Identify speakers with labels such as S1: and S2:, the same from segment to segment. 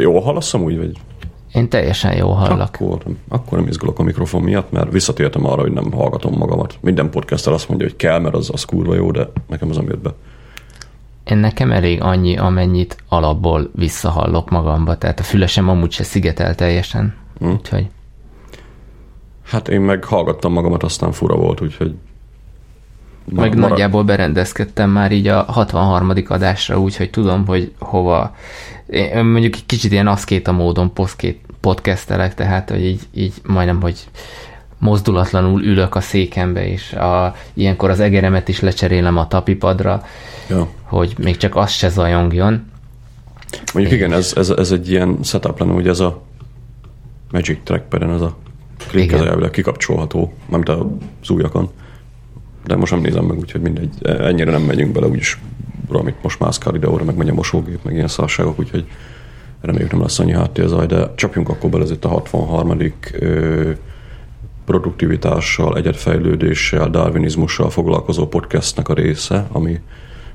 S1: Jól hallasz úgy, vagy?
S2: Én teljesen jól hallak.
S1: Akkor, akkor nem izgulok a mikrofon miatt, mert visszatértem arra, hogy nem hallgatom magamat. Minden podcaster azt mondja, hogy kell, mert az, az kurva jó, de nekem az nem jött be.
S2: Én nekem elég annyi, amennyit alapból visszahallok magamba, tehát a fülesem amúgy se szigetel teljesen. Hmm. Úgyhogy...
S1: Hát én meg hallgattam magamat, aztán fura volt, úgyhogy
S2: meg marad... nagyjából berendezkedtem már így a 63. adásra, úgyhogy tudom, hogy hova. Én mondjuk egy kicsit ilyen aszkéta módon podcastelek, tehát hogy így, így majdnem, hogy mozdulatlanul ülök a székembe, és a, ilyenkor az egeremet is lecserélem a tapipadra, ja. hogy még csak az se zajongjon.
S1: Mondjuk és... igen, ez, ez, ez egy ilyen setup lenne, hogy ez a Magic Trackpad-en ez a klik, ez kikapcsolható, mármint az újakon de most nem nézem meg, úgyhogy mindegy, ennyire nem megyünk bele, úgyis valamit most mászkál ide-óra, meg megy a mosógép, meg ilyen szarságok, úgyhogy reméljük nem lesz annyi háttérzaj, de csapjunk akkor bele, ez itt a 63. Ö, produktivitással, egyetfejlődéssel, darwinizmussal foglalkozó podcastnek a része, ami,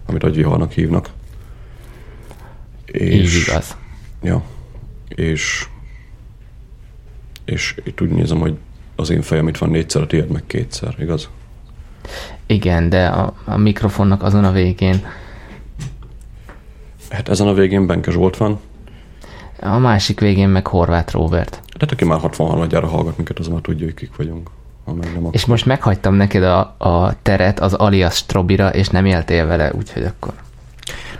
S1: amit agyviharnak hívnak.
S2: És, Így igaz.
S1: Ja, és és itt úgy nézem, hogy az én fejem itt van négyszer, a tiéd meg kétszer, igaz?
S2: Igen, de a, a mikrofonnak azon a végén.
S1: Hát ezen a végén Benke Zsolt van.
S2: A másik végén meg Horváth Robert.
S1: De aki már 63 gyára hallgat minket, az már tudja, hogy kik vagyunk.
S2: Nem és most meghagytam neked a, a teret az alias Strobira, és nem éltél vele, úgyhogy akkor...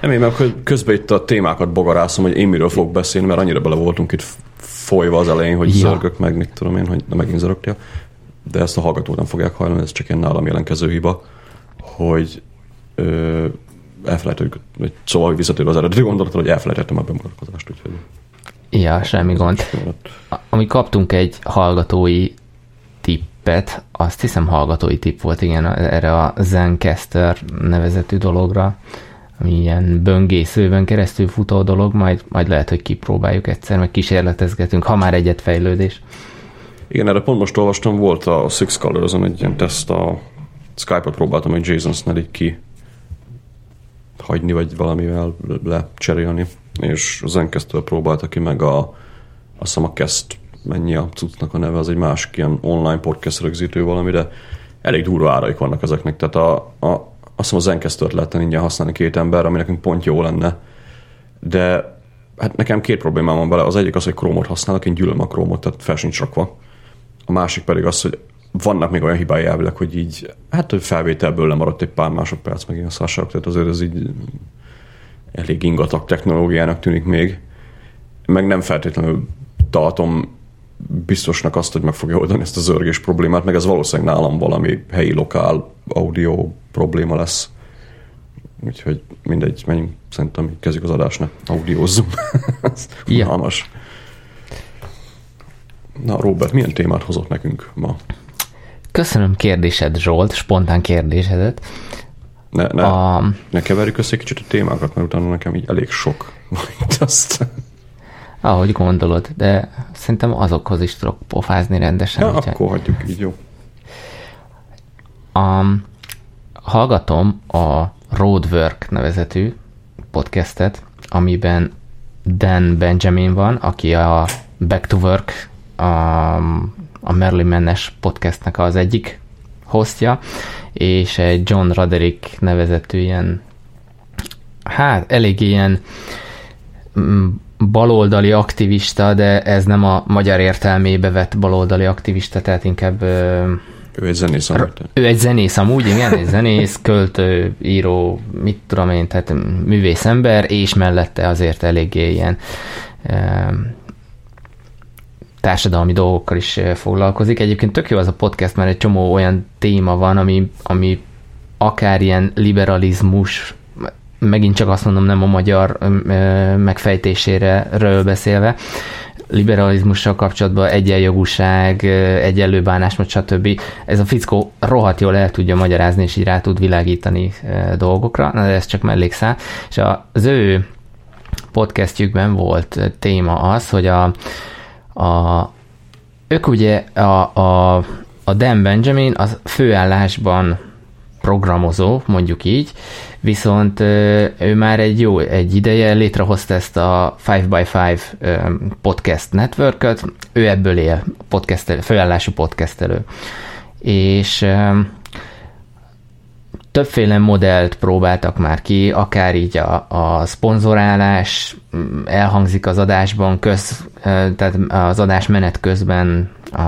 S1: Nem, én meg közben itt a témákat bogarászom, hogy én miről fogok beszélni, mert annyira bele voltunk itt folyva az elején, hogy ja. zörgök meg, mit tudom én, hogy megint zörögtél de ezt a hallgatók nem fogják hajlani, ez csak ilyen nálam jelenkező hiba, hogy ö, elfelejtettük, vagy szóval, hogy visszatérve az eredeti gondolatra, hogy elfelejtettem a bemutatkozást, úgyhogy...
S2: Ja, semmi gond. Ami kaptunk egy hallgatói tippet, azt hiszem hallgatói tipp volt, igen, erre a Zencaster nevezetű dologra, ami ilyen böngészőben keresztül futó dolog, majd, majd lehet, hogy kipróbáljuk egyszer, meg kísérletezgetünk, ha már egyet fejlődés.
S1: Igen, erre pont most olvastam, volt a Six colors egy ilyen teszt, a Skype-ot próbáltam egy Jason Snell ki hagyni, vagy valamivel lecserélni, és Zencaster próbálta ki, meg a, azt hiszem a Kest, mennyi a cuccnak a neve, az egy másik ilyen online podcast rögzítő valami, de elég durva áraik vannak ezeknek, tehát a, a, azt hiszem a Zencastert lehetne ingyen használni két ember, ami nekünk pont jó lenne, de hát nekem két problémám van vele. Az egyik az, hogy Chrome-ot használok, én gyűlöm a Chrome-ot, tehát fel sincs rakva a másik pedig az, hogy vannak még olyan hibái elvileg, hogy így, hát hogy felvételből lemaradt egy pár másodperc, meg ilyen szarságok, tehát azért ez így elég ingatag technológiának tűnik még. Meg nem feltétlenül tartom biztosnak azt, hogy meg fogja oldani ezt a zörgés problémát, meg ez valószínűleg nálam valami helyi lokál audio probléma lesz. Úgyhogy mindegy, menjünk, szerintem kezdjük az adásnak, audiózzunk.
S2: ja.
S1: Na, Robert, milyen témát hozott nekünk ma?
S2: Köszönöm kérdésed, Zsolt, spontán kérdésedet.
S1: Ne, ne, a... ne keverjük össze kicsit a témákat, mert utána nekem így elég sok van itt azt.
S2: Ahogy gondolod, de szerintem azokhoz is tudok pofázni rendesen.
S1: Ja, úgyhogy... akkor hagyjuk így, jó.
S2: A, hallgatom a Roadwork nevezetű podcastet, amiben Dan Benjamin van, aki a Back to Work a, a Merlin Mennes podcastnek az egyik hostja, és egy John Roderick nevezetű ilyen, hát elég ilyen mm, baloldali aktivista, de ez nem a magyar értelmébe vett baloldali aktivista, tehát inkább
S1: ő egy zenész amúgy.
S2: Ő egy zenész amúgy, igen, egy zenész, költő, író, mit tudom én, tehát művész ember, és mellette azért eléggé ilyen társadalmi dolgokkal is foglalkozik. Egyébként tök jó az a podcast, mert egy csomó olyan téma van, ami, ami akár ilyen liberalizmus, megint csak azt mondom, nem a magyar megfejtésére ről beszélve, liberalizmussal kapcsolatban egyenjogúság, egyenlő bánásmód, stb. Ez a fickó rohadt jól el tudja magyarázni, és így rá tud világítani dolgokra, na de ez csak mellékszál. És az ő podcastjükben volt téma az, hogy a, a, ők ugye a, a, a Dan Benjamin az főállásban programozó, mondjuk így, viszont ő már egy jó egy ideje létrehozta ezt a 5x5 podcast networköt, ő ebből él, podcastelő, főállású podcastelő. És többféle modellt próbáltak már ki, akár így a, a szponzorálás mm, elhangzik az adásban, köz, tehát az adás menet közben a,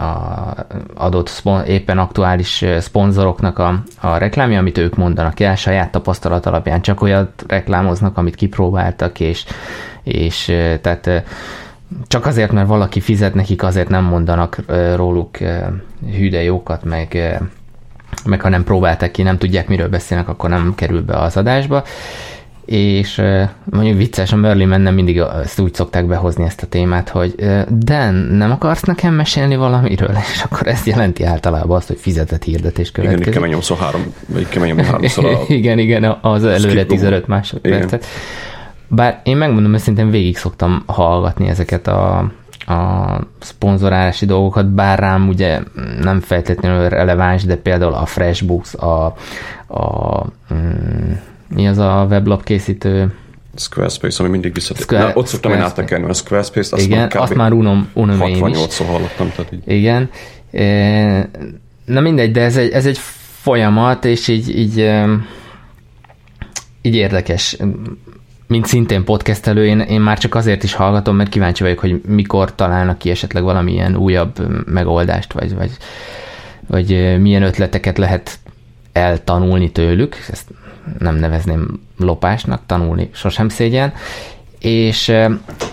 S2: a adott szpon, éppen aktuális szponzoroknak a, a reklámja, amit ők mondanak. El, saját tapasztalat alapján csak olyat reklámoznak, amit kipróbáltak, és, és tehát csak azért, mert valaki fizet nekik, azért nem mondanak róluk hűde jókat, meg meg ha nem próbálták ki, nem tudják, miről beszélnek, akkor nem kerül be az adásba. És mondjuk vicces, a Merlin nem mindig ezt úgy szokták behozni ezt a témát, hogy Dan, nem akarsz nekem mesélni valamiről? És akkor ez jelenti általában azt, hogy fizetett hirdetés következik.
S1: Igen, kemény nyomszor három, kemény nyomszor háromszor a
S2: Igen, igen, az előre 15 másodpercet. Bár én megmondom őszintén, végig szoktam hallgatni ezeket a, a szponzorálási dolgokat, bár rám ugye nem feltétlenül releváns, de például a Freshbooks, a, a mm, mi az a weblap készítő?
S1: Squarespace, ami mindig visszatér. Square, ott szoktam én áttekerni a Squarespace-t,
S2: azt Igen, azt már unom, unom
S1: 68-szor hallottam. Tehát így.
S2: Igen. E, na mindegy, de ez egy, ez egy folyamat, és így, így, így érdekes mint szintén podcastelő, én, én már csak azért is hallgatom, mert kíváncsi vagyok, hogy mikor találnak ki esetleg valamilyen újabb megoldást, vagy, vagy, vagy milyen ötleteket lehet eltanulni tőlük, ezt nem nevezném lopásnak, tanulni sosem szégyen, és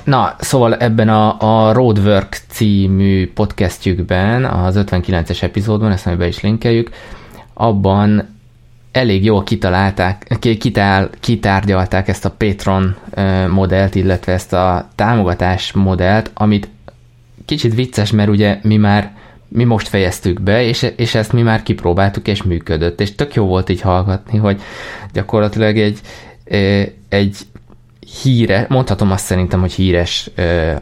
S2: na, szóval ebben a, a Roadwork című podcastjükben, az 59-es epizódban, ezt be is linkeljük, abban elég jól kitalálták, kitál, kitárgyalták ezt a Patron modellt, illetve ezt a támogatás modellt, amit kicsit vicces, mert ugye mi már mi most fejeztük be, és, és ezt mi már kipróbáltuk, és működött, és tök jó volt így hallgatni, hogy gyakorlatilag egy, egy híre, mondhatom azt szerintem, hogy híres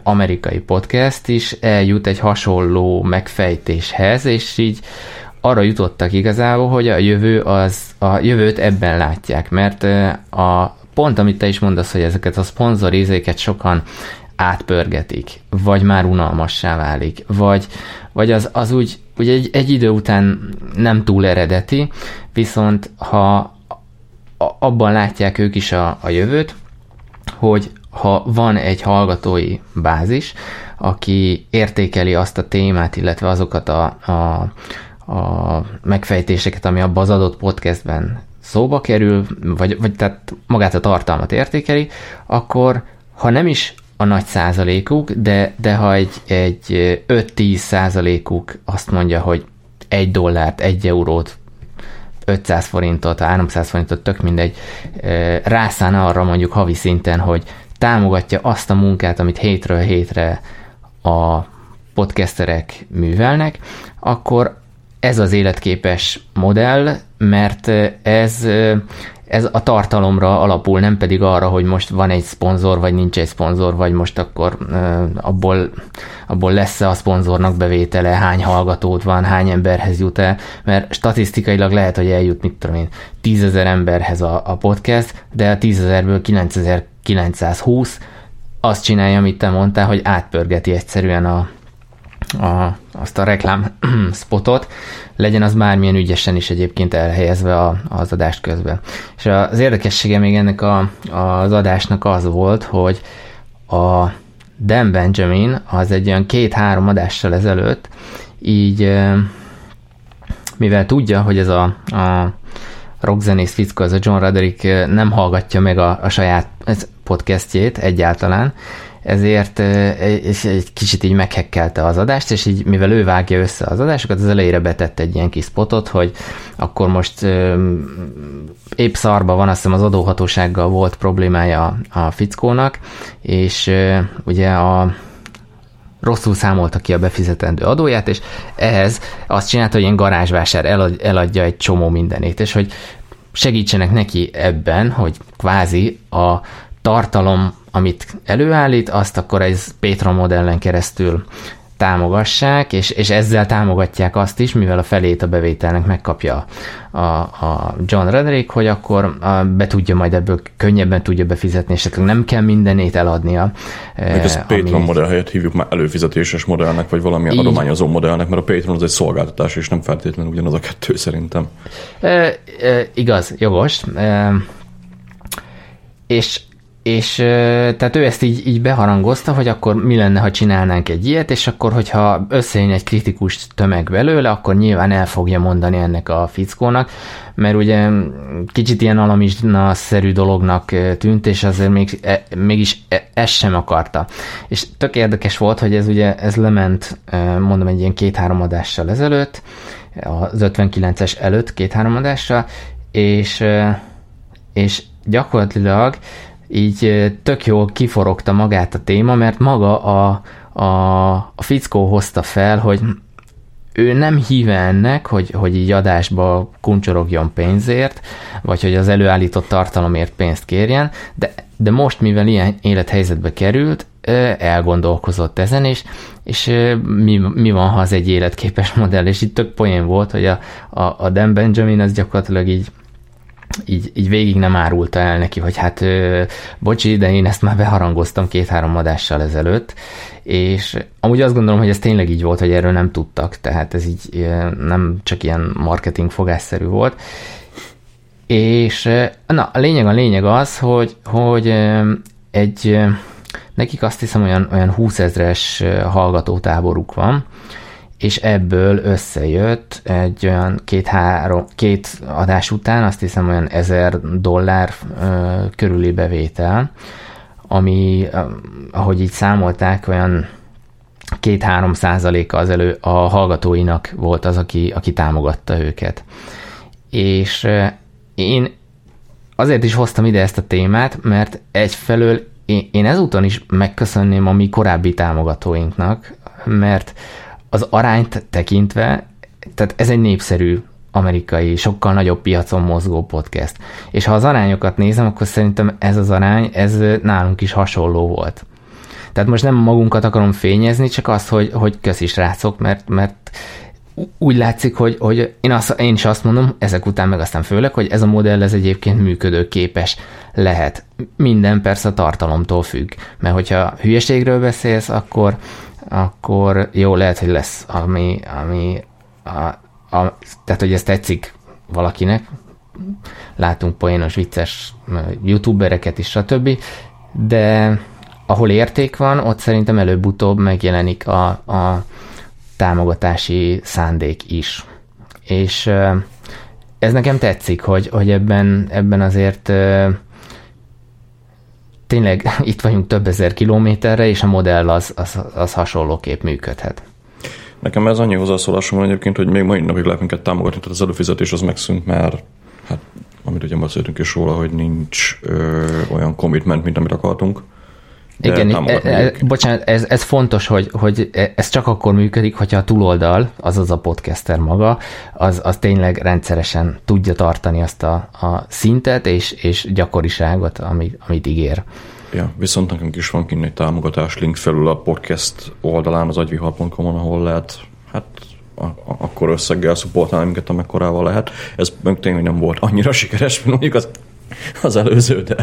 S2: amerikai podcast is eljut egy hasonló megfejtéshez, és így arra jutottak igazából, hogy a jövő az, a jövőt ebben látják, mert a pont, amit te is mondasz, hogy ezeket a szponzorizéket sokan átpörgetik, vagy már unalmassá válik, vagy, vagy az, az úgy, úgy egy, egy idő után nem túl eredeti, viszont ha abban látják ők is a, a jövőt, hogy ha van egy hallgatói bázis, aki értékeli azt a témát, illetve azokat a, a a megfejtéseket, ami abban az adott podcastben szóba kerül, vagy, vagy tehát magát a tartalmat értékeli, akkor ha nem is a nagy százalékuk, de, de ha egy, egy 5-10 százalékuk azt mondja, hogy egy dollárt, egy eurót, 500 forintot, 300 forintot, tök mindegy, rászán arra mondjuk havi szinten, hogy támogatja azt a munkát, amit hétről hétre a podcasterek művelnek, akkor ez az életképes modell, mert ez, ez a tartalomra alapul, nem pedig arra, hogy most van egy szponzor, vagy nincs egy szponzor, vagy most akkor abból, abból lesz-e a szponzornak bevétele, hány hallgatót van, hány emberhez jut el, mert statisztikailag lehet, hogy eljut, mit tudom én, tízezer emberhez a, a podcast, de a tízezerből 9920 azt csinálja, amit te mondtál, hogy átpörgeti egyszerűen a, a, azt a reklám spotot, legyen az bármilyen ügyesen is egyébként elhelyezve a, az adást közben. És az érdekessége még ennek a, az adásnak az volt, hogy a Dan Benjamin az egy olyan két-három adással ezelőtt így mivel tudja, hogy ez a, a rockzenész fickó, ez a John Roderick nem hallgatja meg a, a saját podcastjét egyáltalán, ezért és egy kicsit így meghekkelte az adást, és így mivel ő vágja össze az adásokat, az elejére betett egy ilyen kis spotot, hogy akkor most épp szarba van, azt hiszem az adóhatósággal volt problémája a fickónak, és ugye a rosszul számolta ki a befizetendő adóját, és ehhez azt csinálta, hogy ilyen garázsvásár eladja egy csomó mindenét, és hogy segítsenek neki ebben, hogy kvázi a tartalom amit előállít, azt akkor egy Patreon modellen keresztül támogassák, és, és ezzel támogatják azt is, mivel a felét a bevételnek megkapja a, a John Redrick, hogy akkor a, be tudja majd ebből könnyebben tudja befizetni, és nem kell mindenét eladnia.
S1: Meg ezt Patreon ami... modell helyett hívjuk már előfizetéses modellnek, vagy valamilyen így. adományozó modellnek, mert a Patreon az egy szolgáltatás, és nem feltétlenül ugyanaz a kettő szerintem.
S2: E, e, igaz, jogos. E, és és tehát ő ezt így, így beharangozta, hogy akkor mi lenne, ha csinálnánk egy ilyet, és akkor, hogyha összejön egy kritikus tömeg belőle, akkor nyilván el fogja mondani ennek a fickónak, mert ugye kicsit ilyen alamizsna-szerű dolognak tűnt, és azért még, e, mégis e, ezt sem akarta. És tök érdekes volt, hogy ez ugye ez lement, mondom, egy ilyen két-három adással ezelőtt, az 59-es előtt két-három adással, és, és gyakorlatilag így tök jól kiforogta magát a téma, mert maga a, a, a fickó hozta fel, hogy ő nem híve ennek, hogy, hogy így adásba kuncsorogjon pénzért, vagy hogy az előállított tartalomért pénzt kérjen, de, de most, mivel ilyen élethelyzetbe került, elgondolkozott ezen, és, és mi, mi van, ha az egy életképes modell, és itt tök poén volt, hogy a, a, a Dan Benjamin az gyakorlatilag így így, így végig nem árulta el neki, hogy hát ö, bocsi, de én ezt már beharangoztam két-három adással ezelőtt, és amúgy azt gondolom, hogy ez tényleg így volt, hogy erről nem tudtak, tehát ez így nem csak ilyen marketing fogásszerű volt, és na, a lényeg a lényeg az, hogy, hogy egy, nekik azt hiszem olyan, olyan 20 ezres hallgatótáboruk van, és ebből összejött egy olyan két-három, két adás után, azt hiszem olyan ezer dollár ö, körüli bevétel, ami, ahogy így számolták, olyan két-három százaléka az elő a hallgatóinak volt az, aki, aki támogatta őket. És én azért is hoztam ide ezt a témát, mert egyfelől én, én ezúton is megköszönném a mi korábbi támogatóinknak, mert az arányt tekintve, tehát ez egy népszerű amerikai, sokkal nagyobb piacon mozgó podcast. És ha az arányokat nézem, akkor szerintem ez az arány, ez nálunk is hasonló volt. Tehát most nem magunkat akarom fényezni, csak azt, hogy, hogy köszi srácok, mert, mert úgy látszik, hogy, hogy én, azt, én is azt mondom, ezek után meg aztán főleg, hogy ez a modell ez egyébként működőképes lehet. Minden persze a tartalomtól függ, mert hogyha hülyeségről beszélsz, akkor, akkor jó, lehet, hogy lesz, ami, ami a, a, tehát, hogy ez tetszik valakinek, látunk poénos, vicces youtubereket is, stb., de ahol érték van, ott szerintem előbb-utóbb megjelenik a, a támogatási szándék is. És ez nekem tetszik, hogy, hogy ebben, ebben azért tényleg itt vagyunk több ezer kilométerre, és a modell az, az, az hasonlóképp működhet.
S1: Nekem ez annyi hozzászólásom van egyébként, hogy még mai napig lehet minket támogatni, tehát az előfizetés az megszűnt, mert hát amit ugye beszéltünk is róla, hogy nincs ö, olyan commitment, mint amit akartunk.
S2: Igen, e, e, bocsánat, ez, ez fontos, hogy, hogy ez csak akkor működik, hogyha a túloldal, azaz a podcaster maga, az, az tényleg rendszeresen tudja tartani azt a, a szintet és, és gyakoriságot, amit, amit ígér.
S1: Ja, viszont nekünk is van kint egy támogatás link felül a podcast oldalán, az agyvihar.com-on, ahol lehet hát a, a, akkor összeggel szupportálni minket, amekkorával lehet. Ez tényleg nem volt annyira sikeres, mint mondjuk az, az előző, de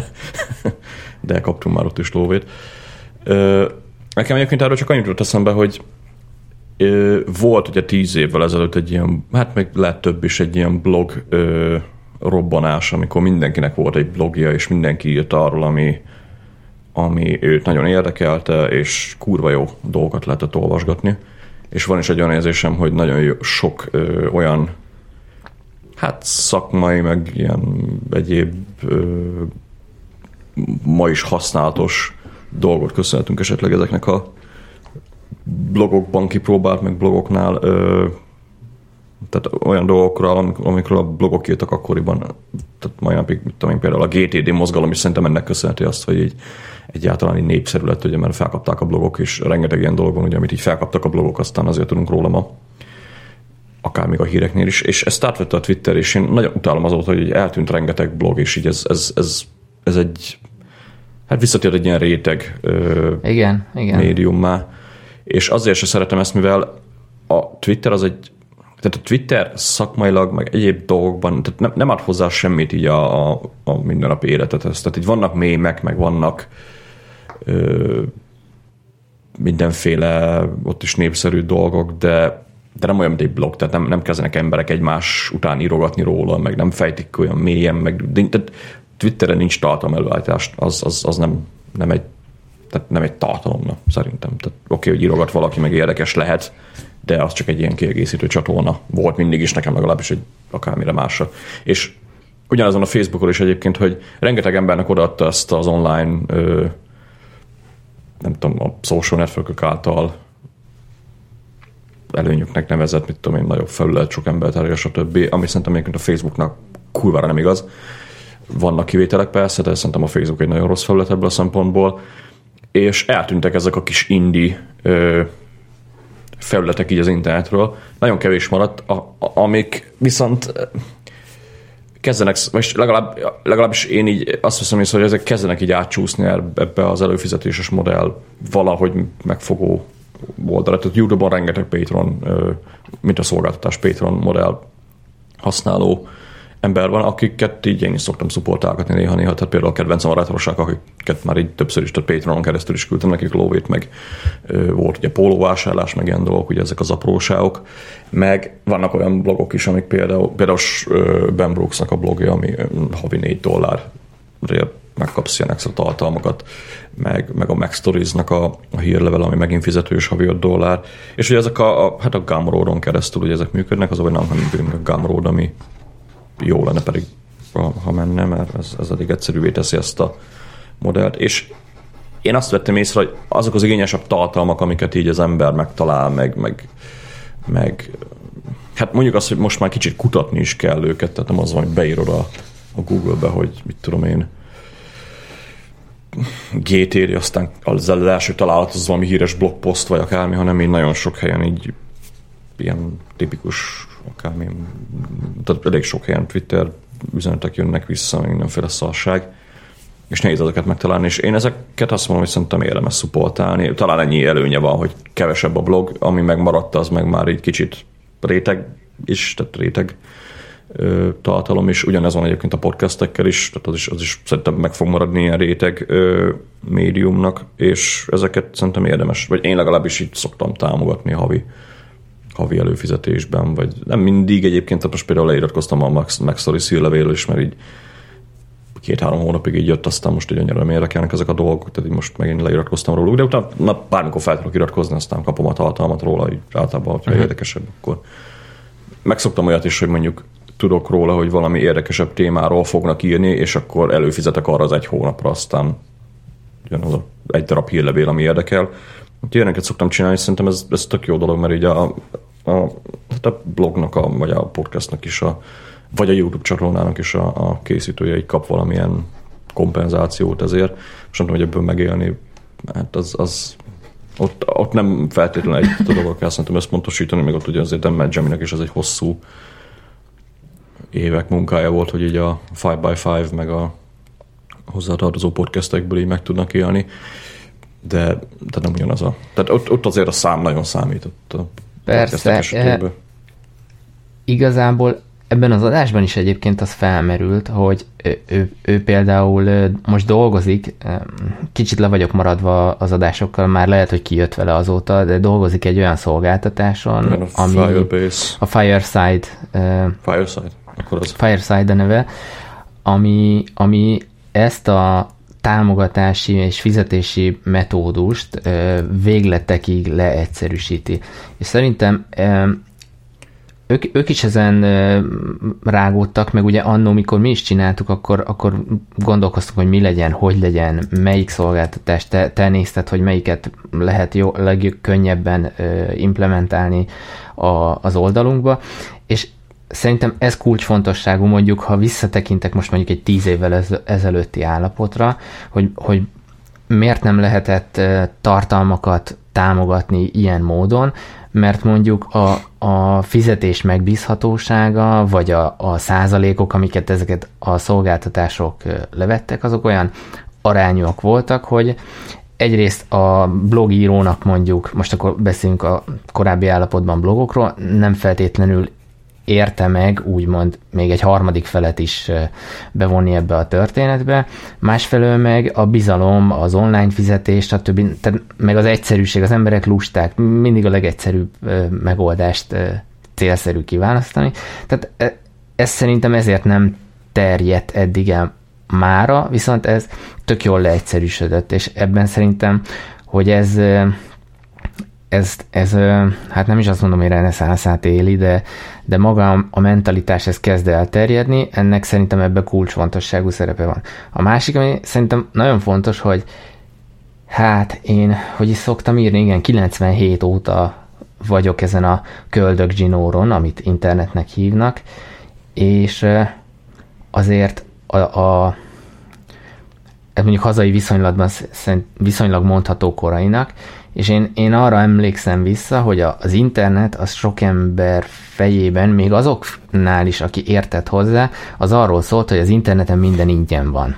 S1: de kaptunk már ott is lóvét. Nekem egyébként erről csak annyit jutott eszembe, hogy volt ugye tíz évvel ezelőtt egy ilyen, hát még lehet több is, egy ilyen blog robbanás, amikor mindenkinek volt egy blogja, és mindenki írt arról, ami, ami őt nagyon érdekelte, és kurva jó dolgokat lehetett olvasgatni. És van is egy olyan érzésem, hogy nagyon jó, sok ö, olyan hát szakmai, meg ilyen egyéb ö, ma is használatos dolgot köszönhetünk esetleg ezeknek a blogokban kipróbált, meg blogoknál ö, tehát olyan dolgokról, amikről a blogok írtak akkoriban, tehát mai napig, mit tudom én, például a GTD mozgalom is szerintem ennek köszönheti azt, hogy így egyáltalán így népszerű lett, ugye, mert felkapták a blogok, és rengeteg ilyen dolog van, ugye, amit így felkaptak a blogok, aztán azért tudunk róla ma akár még a híreknél is, és ezt átvette a Twitter, és én nagyon utálom azóta, hogy eltűnt rengeteg blog, és így ez, ez, ez, ez egy hát visszatért egy ilyen réteg
S2: igen, igen.
S1: médiummá, És azért sem szeretem ezt, mivel a Twitter az egy tehát a Twitter szakmailag, meg egyéb dolgokban tehát nem, nem ad hozzá semmit így a, a, a mindennapi életethez. Tehát így vannak mémek, meg vannak ö, mindenféle ott is népszerű dolgok, de de nem olyan, mint egy blog, tehát nem, nem kezdenek emberek egymás után írogatni róla, meg nem fejtik olyan mélyen, meg de, tehát Twitteren nincs tartalom előállítást, az, az, az nem, nem egy tehát nem egy tartalomna, szerintem. Tehát oké, okay, hogy írogat valaki, meg érdekes lehet, de az csak egy ilyen kiegészítő csatorna volt mindig is nekem legalábbis egy akármire másra. És ugyanazon a Facebookon is egyébként, hogy rengeteg embernek odaadta ezt az online ö, nem tudom, a social network által előnyöknek nevezett, mit tudom én, nagyobb felület, sok embert elérje, stb. Ami szerintem egyébként a Facebooknak kurvára nem igaz. Vannak kivételek persze, de szerintem a Facebook egy nagyon rossz felület ebből a szempontból. És eltűntek ezek a kis indie ö, felületek így az internetről. Nagyon kevés maradt, a, a, amik viszont kezdenek, vagy legalább, legalábbis én így azt veszem észre, hogy ezek kezdenek így átcsúszni ebbe az előfizetéses modell valahogy megfogó oldalra. Tehát YouTube-on rengeteg Patreon, mint a szolgáltatás Patreon modell használó ember van, akiket így én is szoktam szupportálgatni néha-néha, tehát például a kedvencem a retrosák, akiket már így többször is, tehát Patreonon keresztül is küldtem nekik lóvét, meg volt ugye pólóvásárlás, meg ilyen dolgok, ugye ezek az apróságok, meg vannak olyan blogok is, amik például, például Ben Brooksnak a blogja, ami havi 4 dollár megkapsz ilyen extra tartalmakat, meg, meg a Max Stories-nak a, a hírlevel, ami megint fizetős havi 5 dollár, és ugye ezek a, a hát a Gumroad-on keresztül ugye ezek működnek, az, hogy nem, hanem a Gumroad, ami jó lenne pedig, ha, ha menne, mert ez, ez elég egyszerűvé teszi ezt a modellt, és én azt vettem észre, hogy azok az igényesebb tartalmak, amiket így az ember megtalál, meg, meg, meg hát mondjuk azt, hogy most már kicsit kutatni is kell őket, tehát nem az van, hogy beírod a, a Google-be, hogy mit tudom én, GTR, aztán az első találat az valami híres blogpost, vagy akármi, hanem én nagyon sok helyen így ilyen tipikus akármi, tehát elég sok helyen Twitter üzenetek jönnek vissza, mindenféle szarság, és nehéz ezeket megtalálni, és én ezeket azt mondom, hogy szerintem érdemes szupportálni. Talán ennyi előnye van, hogy kevesebb a blog, ami megmaradt, az meg már egy kicsit réteg is, tehát réteg ö, tartalom, és ugyanez van egyébként a podcastekkel is, tehát az is, az is szerintem meg fog maradni ilyen réteg ö, médiumnak, és ezeket szerintem érdemes, vagy én legalábbis így szoktam támogatni havi havi előfizetésben, vagy nem mindig egyébként, tehát most például leiratkoztam a Max, Max Story szírlevélről is, mert így két-három hónapig így jött, aztán most így annyira nem érdekelnek ezek a dolgok, tehát így most megint leiratkoztam róluk, de utána na, bármikor fel tudok iratkozni, aztán kapom a tartalmat róla, így általában, hogyha uh-huh. érdekesebb, akkor megszoktam olyat is, hogy mondjuk tudok róla, hogy valami érdekesebb témáról fognak írni, és akkor előfizetek arra az egy hónapra, aztán az a egy darab hírlevél, ami érdekel. Ilyeneket szoktam csinálni, szerintem ez, ez tök jó dolog, mert így a, a, hát a blognak, a, vagy a podcastnak is, a, vagy a YouTube csatornának is a, a készítője így kap valamilyen kompenzációt ezért, és nem tudom, hogy ebből megélni, hát az, az ott, ott nem feltétlenül egy dolog kell szerintem összpontosítani, meg ott ugye azért nem Jaminek is ez egy hosszú évek munkája volt, hogy így a 5x5 meg a hozzátartozó podcastekből így meg tudnak élni de, de nem ugyanaz a... Tehát ott, ott azért a szám nagyon számított a
S2: Persze, e, igazából ebben az adásban is egyébként az felmerült, hogy ő, ő, ő például most dolgozik, kicsit le vagyok maradva az adásokkal, már lehet, hogy kijött vele azóta, de dolgozik egy olyan szolgáltatáson, a ami Firebase. a Fireside.
S1: Fireside, akkor az.
S2: Fireside a neve, ami, ami ezt a támogatási és fizetési metódust végletekig leegyszerűsíti. És szerintem ők, ők is ezen rágódtak, meg ugye annó, mikor mi is csináltuk, akkor, akkor gondolkoztunk, hogy mi legyen, hogy legyen, melyik szolgáltatást te, te nézted, hogy melyiket lehet jó, legkönnyebben implementálni a, az oldalunkba, és szerintem ez kulcsfontosságú mondjuk, ha visszatekintek most mondjuk egy tíz évvel ezelőtti állapotra, hogy, hogy miért nem lehetett tartalmakat támogatni ilyen módon, mert mondjuk a, a fizetés megbízhatósága, vagy a, a százalékok, amiket ezeket a szolgáltatások levettek, azok olyan arányok voltak, hogy egyrészt a blogírónak mondjuk, most akkor beszélünk a korábbi állapotban blogokról, nem feltétlenül érte meg, úgymond még egy harmadik felet is bevonni ebbe a történetbe, másfelől meg a bizalom, az online fizetés, stb. Tehát meg az egyszerűség, az emberek lusták, mindig a legegyszerűbb megoldást célszerű kiválasztani. Tehát ez szerintem ezért nem terjedt eddig mára, viszont ez tök jól leegyszerűsödött, és ebben szerintem, hogy ez ez, ez, hát nem is azt mondom, hogy reneszánszát éli, de, de maga a mentalitás ez kezd el terjedni, ennek szerintem ebbe kulcsfontosságú szerepe van. A másik, ami szerintem nagyon fontos, hogy hát én, hogy is szoktam írni, igen, 97 óta vagyok ezen a köldök zsinóron, amit internetnek hívnak, és azért a, a ez mondjuk hazai viszonylatban viszonylag mondható korainak, és én, én arra emlékszem vissza, hogy az internet az sok ember fejében, még azoknál is, aki értett hozzá, az arról szólt, hogy az interneten minden ingyen van.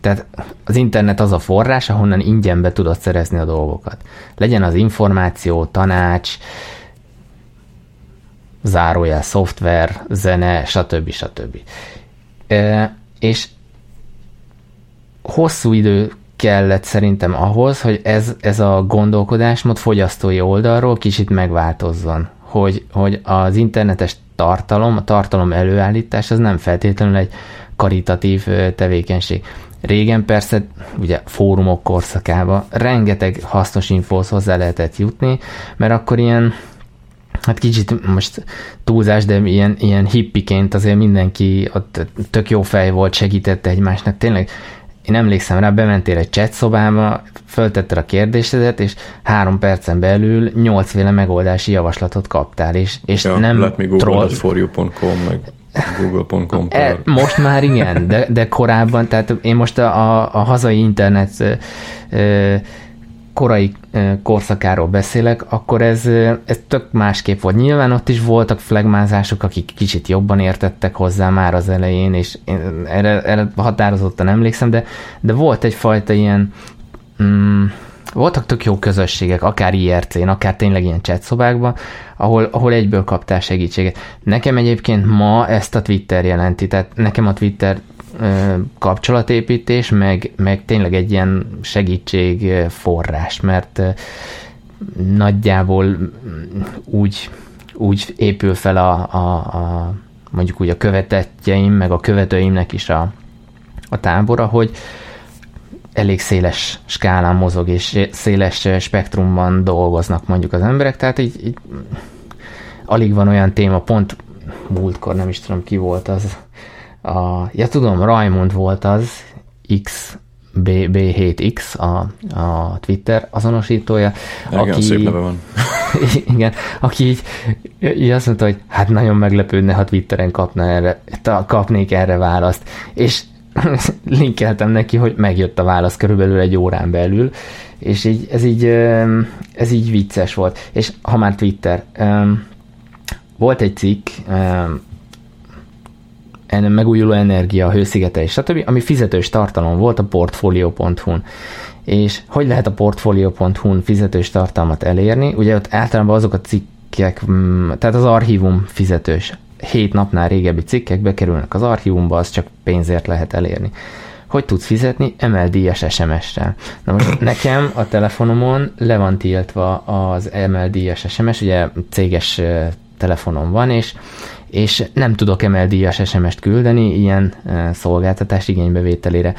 S2: Tehát az internet az a forrás, ahonnan ingyenbe tudod szerezni a dolgokat. Legyen az információ, tanács, zárójel, szoftver, zene, stb. stb. E, és hosszú idő kellett szerintem ahhoz, hogy ez, ez a gondolkodásmód fogyasztói oldalról kicsit megváltozzon. Hogy, hogy az internetes tartalom, a tartalom előállítás az nem feltétlenül egy karitatív tevékenység. Régen persze, ugye fórumok korszakába rengeteg hasznos infóhoz hozzá lehetett jutni, mert akkor ilyen hát kicsit most túlzás, de ilyen, ilyen hippiként azért mindenki ott tök jó fej volt, segítette egymásnak. Tényleg én emlékszem rá, bementél egy chat szobába, föltetted a kérdésedet, és három percen belül nyolcféle megoldási javaslatot kaptál, és, és
S1: ja,
S2: nem
S1: let me troll... for meg google.com.
S2: E, most már igen, de, de korábban, tehát én most a, a, a hazai internet ö, korai korszakáról beszélek, akkor ez, ez tök másképp volt. Nyilván ott is voltak flagmázások, akik kicsit jobban értettek hozzá már az elején, és én erre, erre határozottan emlékszem, de, de volt egyfajta ilyen mm, voltak tök jó közösségek, akár IRC-n, akár tényleg ilyen chat szobákban, ahol, ahol egyből kaptál segítséget. Nekem egyébként ma ezt a Twitter jelenti, tehát nekem a Twitter kapcsolatépítés, meg, meg tényleg egy ilyen segítség forrás, mert nagyjából úgy, úgy épül fel a, a, a mondjuk úgy a követetjeim, meg a követőimnek is a, a tábora, hogy elég széles skálán mozog, és széles spektrumban dolgoznak mondjuk az emberek, tehát így, így alig van olyan téma, pont múltkor nem is tudom ki volt az, a, ja tudom, Raimond volt az, X, B, B7X a, a Twitter azonosítója.
S1: Igen, aki, szép neve van.
S2: igen, aki így, így azt mondta, hogy hát nagyon meglepődne, ha Twitteren kapna erre, kapnék erre választ. És linkeltem neki, hogy megjött a válasz körülbelül egy órán belül, és így, ez így, ez így vicces volt. És ha már Twitter, volt egy cikk, megújuló energia, hőszigetelés, stb., ami fizetős tartalom volt a portfolio.hu-n. És hogy lehet a portfolio.hu-n fizetős tartalmat elérni? Ugye ott általában azok a cikkek, mm, tehát az archívum fizetős. Hét napnál régebbi cikkek bekerülnek az archívumba, az csak pénzért lehet elérni. Hogy tudsz fizetni? MLD-es SMS-sel. Na most nekem a telefonomon le van tiltva az MLD-es SMS, ugye céges telefonom van, és és nem tudok emeldíjas SMS-t küldeni ilyen e, szolgáltatás igénybevételére.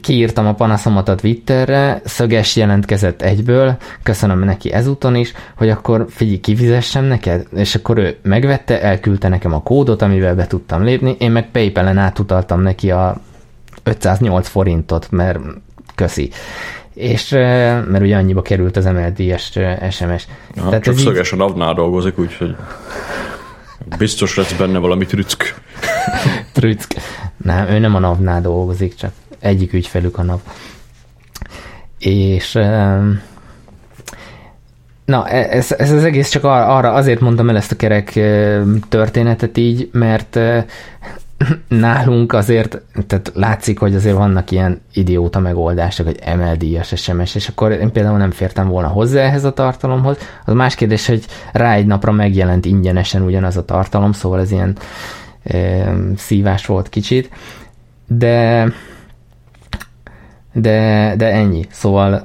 S2: Kiírtam a panaszomat a Twitterre, szöges jelentkezett egyből, köszönöm neki ezúton is, hogy akkor figyelj, kifizessem neked, és akkor ő megvette, elküldte nekem a kódot, amivel be tudtam lépni, én meg Paypal-en átutaltam neki a 508 forintot, mert köszi és e, mert ugye annyiba került az MLD-es SMS.
S1: Ja, Tehát csak szögesen így... dolgozik, úgyhogy Biztos lesz benne valami trück.
S2: trück. Nem, ő nem a NAV-nál dolgozik, csak egyik ügyfelük a NAV. És na, e, ez, ez az egész csak arra azért mondtam el ezt a kerek történetet így, mert nálunk azért, tehát látszik, hogy azért vannak ilyen idióta megoldások, hogy MLD-es SMS, és akkor én például nem fértem volna hozzá ehhez a tartalomhoz. Az más kérdés, hogy rá egy napra megjelent ingyenesen ugyanaz a tartalom, szóval ez ilyen e, szívás volt kicsit, de de, de ennyi. Szóval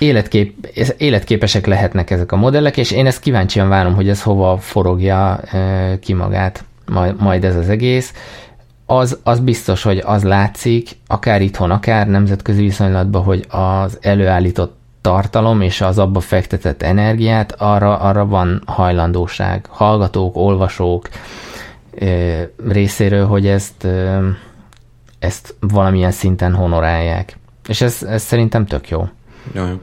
S2: életkép, életképesek lehetnek ezek a modellek, és én ezt kíváncsian várom, hogy ez hova forogja ki magát majd, majd ez az egész. Az, az biztos, hogy az látszik, akár itthon, akár nemzetközi viszonylatban, hogy az előállított tartalom és az abba fektetett energiát, arra, arra van hajlandóság hallgatók, olvasók részéről, hogy ezt, ezt valamilyen szinten honorálják. És ez, ez szerintem tök jó.
S1: Jaj.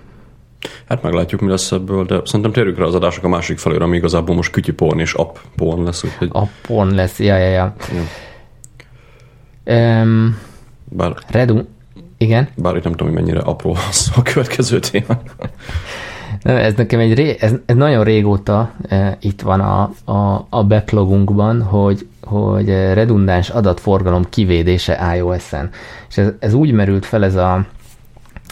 S1: Hát meglátjuk, mi lesz ebből, de szerintem térjük rá az adások a másik felére, ami igazából most kütyüporn és app porn lesz. Úgyhogy...
S2: A porn lesz, ja, ja, ja. ja. Um,
S1: Bár...
S2: Redu, igen?
S1: Bár itt nem tudom, hogy mennyire apró az a következő téma.
S2: Ez nekem egy ré, ez, ez nagyon régóta e, itt van a, a, a backlogunkban, hogy, hogy redundáns adatforgalom kivédése iOS-en. És ez, ez úgy merült fel ez a,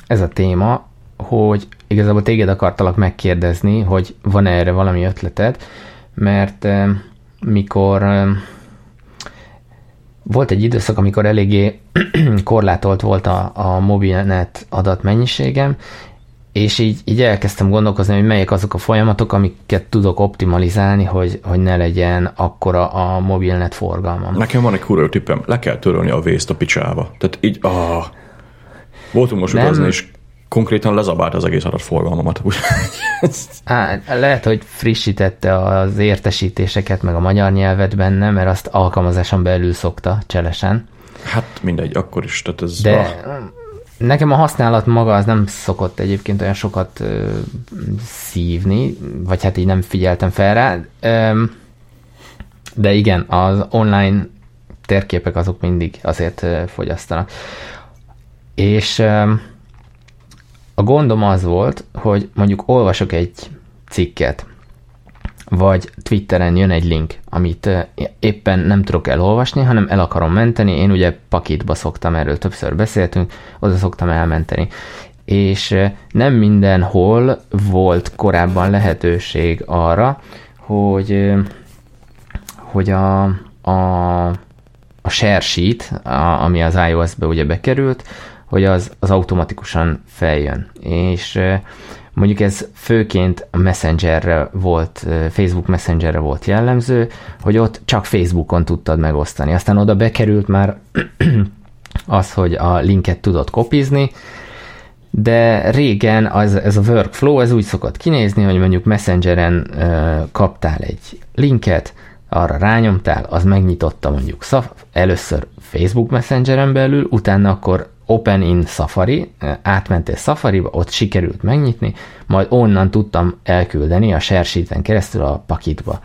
S2: ez a téma, hogy igazából téged akartalak megkérdezni, hogy van-e erre valami ötleted, mert mikor volt egy időszak, amikor eléggé korlátolt volt a, a mobilnet adatmennyiségem, és így, így elkezdtem gondolkozni, hogy melyek azok a folyamatok, amiket tudok optimalizálni, hogy, hogy ne legyen akkora a mobilnet forgalmam.
S1: Nekem van egy kurva tippem, le kell törölni a vészt a picsába. Tehát így, ah, voltunk most utazni, és konkrétan lezabált az egész adatforgalmamat.
S2: Á, lehet, hogy frissítette az értesítéseket, meg a magyar nyelvet benne, mert azt alkalmazáson belül szokta cselesen.
S1: Hát mindegy, akkor is. Tehát ez
S2: De a... nekem a használat maga az nem szokott egyébként olyan sokat ö, szívni, vagy hát így nem figyeltem fel rá. Ö, de igen, az online térképek azok mindig azért fogyasztanak. És a gondom az volt, hogy mondjuk olvasok egy cikket, vagy Twitteren jön egy link, amit éppen nem tudok elolvasni, hanem el akarom menteni. Én ugye pakitba szoktam, erről többször beszéltünk, oda szoktam elmenteni. És nem mindenhol volt korábban lehetőség arra, hogy, hogy a, a, a share sheet, a, ami az iOS-be ugye bekerült, hogy az, az automatikusan feljön. És mondjuk ez főként a Messengerre volt, Facebook Messengerre volt jellemző, hogy ott csak Facebookon tudtad megosztani. Aztán oda bekerült már az, hogy a linket tudod kopizni, de régen az, ez a workflow, ez úgy szokott kinézni, hogy mondjuk Messengeren ö, kaptál egy linket, arra rányomtál, az megnyitotta mondjuk szaf, először Facebook Messengeren belül, utána akkor Open in Safari, átmentél Safari-ba, ott sikerült megnyitni, majd onnan tudtam elküldeni a share keresztül a pakitba.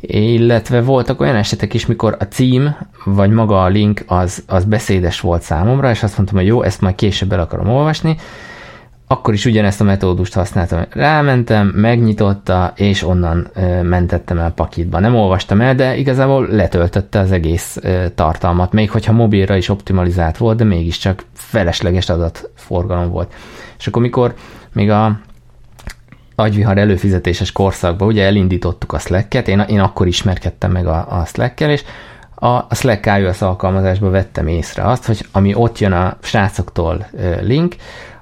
S2: Illetve voltak olyan esetek is, mikor a cím, vagy maga a link az, az beszédes volt számomra, és azt mondtam, hogy jó, ezt majd később el akarom olvasni, akkor is ugyanezt a metódust használtam. Rámentem, megnyitotta, és onnan ö, mentettem el pakitba. Nem olvastam el, de igazából letöltötte az egész ö, tartalmat, még hogyha mobilra is optimalizált volt, de mégiscsak felesleges adatforgalom volt. És akkor mikor még a agyvihar előfizetéses korszakban ugye elindítottuk a Slack-et, én, én akkor ismerkedtem meg a, a Slack-kel, és a, Slack iOS alkalmazásban vettem észre azt, hogy ami ott jön a srácoktól link,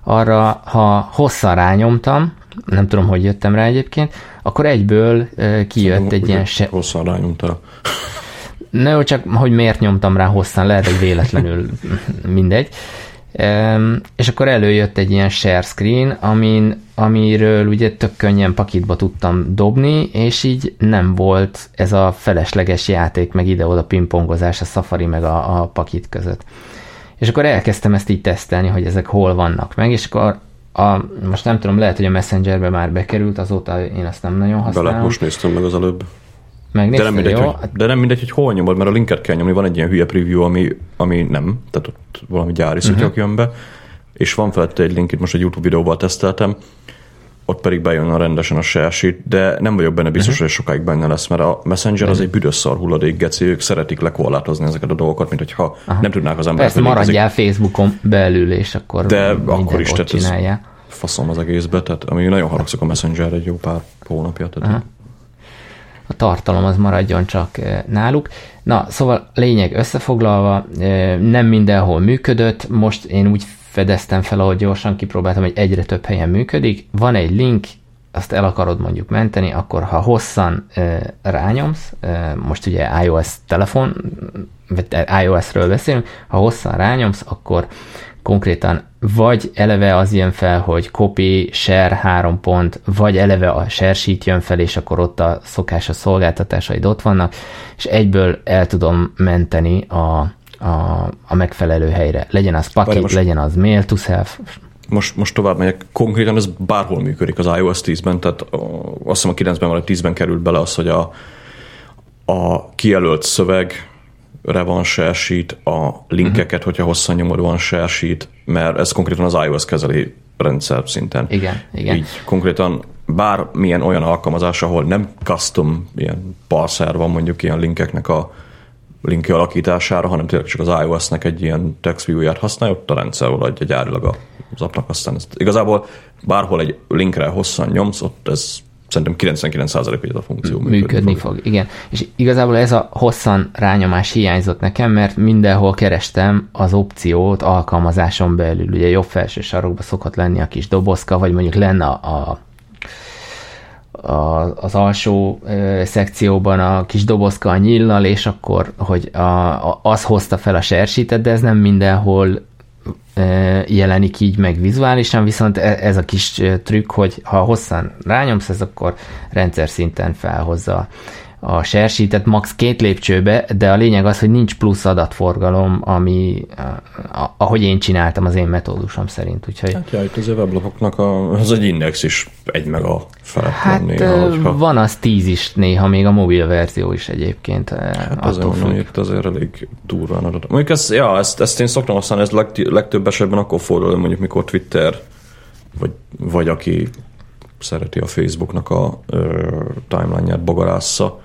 S2: arra, ha hosszan rányomtam, nem tudom, hogy jöttem rá egyébként, akkor egyből kijött Szerintem, egy ilyen... Se...
S1: Hosszan rányomtál.
S2: Ne, jó, csak hogy miért nyomtam rá hosszan, lehet, hogy véletlenül mindegy. Um, és akkor előjött egy ilyen share screen, amin, amiről ugye tök könnyen pakitba tudtam dobni, és így nem volt ez a felesleges játék, meg ide-oda pingpongozás a Safari meg a, a pakit között. És akkor elkezdtem ezt így tesztelni, hogy ezek hol vannak meg, és akkor a, most nem tudom, lehet, hogy a Messengerbe már bekerült, azóta én azt nem nagyon használom.
S1: Bele, most néztem meg az előbb. de nem, mindegy, jó? Hogy, de nem mindegy, hogy hol nyomod, mert a linket kell nyomni, van egy ilyen hülye preview, ami, ami nem, tehát ott valami gyári uh-huh. jön be, és van felette egy link, itt most egy YouTube videóval teszteltem, ott pedig bejön a rendesen a share sheet, de nem vagyok benne biztos, uh-huh. hogy sokáig benne lesz, mert a Messenger uh-huh. az egy büdös szar hulladék, geci, ők szeretik lekorlátozni ezeket a dolgokat, mint hogyha Aha. nem tudnák az emberek.
S2: Persze maradjál ezek... Facebookon belül, és akkor
S1: De akkor is, tehát ez faszom az egészbe, tehát ami nagyon haragszok a Messenger egy jó pár hónapja. Tehát Aha.
S2: a tartalom az maradjon csak náluk. Na, szóval lényeg összefoglalva, nem mindenhol működött, most én úgy fedeztem fel, ahogy gyorsan kipróbáltam, hogy egyre több helyen működik. Van egy link, azt el akarod mondjuk menteni, akkor ha hosszan e, rányomsz, e, most ugye iOS telefon, vagy iOS-ről beszélünk, ha hosszan rányomsz, akkor konkrétan vagy eleve az jön fel, hogy copy, share három pont, vagy eleve a share sheet jön fel, és akkor ott a szokásos szolgáltatásaid ott vannak, és egyből el tudom menteni a, a, a megfelelő helyre. Legyen az paket, most, legyen az mail to self.
S1: Most, most tovább megyek. Konkrétan ez bárhol működik az iOS 10-ben, tehát azt hiszem a 9-ben vagy 10-ben került bele az, hogy a, a kijelölt szöveg re van share sheet, a linkeket, uh-huh. hogyha hosszan nyomod van share sheet, mert ez konkrétan az iOS kezeli rendszer szinten.
S2: Igen, igen.
S1: Így konkrétan bármilyen olyan alkalmazás, ahol nem custom ilyen parser van mondjuk ilyen linkeknek a link alakítására, hanem tényleg csak az iOS-nek egy ilyen text view-ját használja, ott a rendszer adja gyárilag az appnak, aztán ezt igazából bárhol egy linkre hosszan nyomsz, ott ez szerintem 99% hogy ez a funkció
S2: működni, működni fog. fog. Igen, és igazából ez a hosszan rányomás hiányzott nekem, mert mindenhol kerestem az opciót alkalmazáson belül. Ugye jobb felső sarokban szokott lenni a kis dobozka, vagy mondjuk lenne a, a a, az alsó ö, szekcióban a kis dobozka a nyillal, és akkor, hogy a, a, az hozta fel a sersitet, de ez nem mindenhol ö, jelenik így meg vizuálisan, viszont e, ez a kis trükk, hogy ha hosszan rányomsz, ez akkor rendszer szinten felhozza a shersheetet max két lépcsőbe, de a lényeg az, hogy nincs plusz adatforgalom, ami ahogy én csináltam az én metódusom szerint. Úgyhogy...
S1: Hát ja, itt az weblapoknak a, az egy index is egy meg a felett
S2: hát, van néha. Hogyha... Van az tíz is néha, még a mobil verzió is egyébként.
S1: Hát azért mondom, itt azért elég durván adat. Mondjuk ezt, ja, ezt, ezt én szoktam használni, ez legtöbb esetben akkor fordul, mondjuk mikor Twitter, vagy, vagy aki szereti a Facebooknak a ö, timeline-ját bogarásza,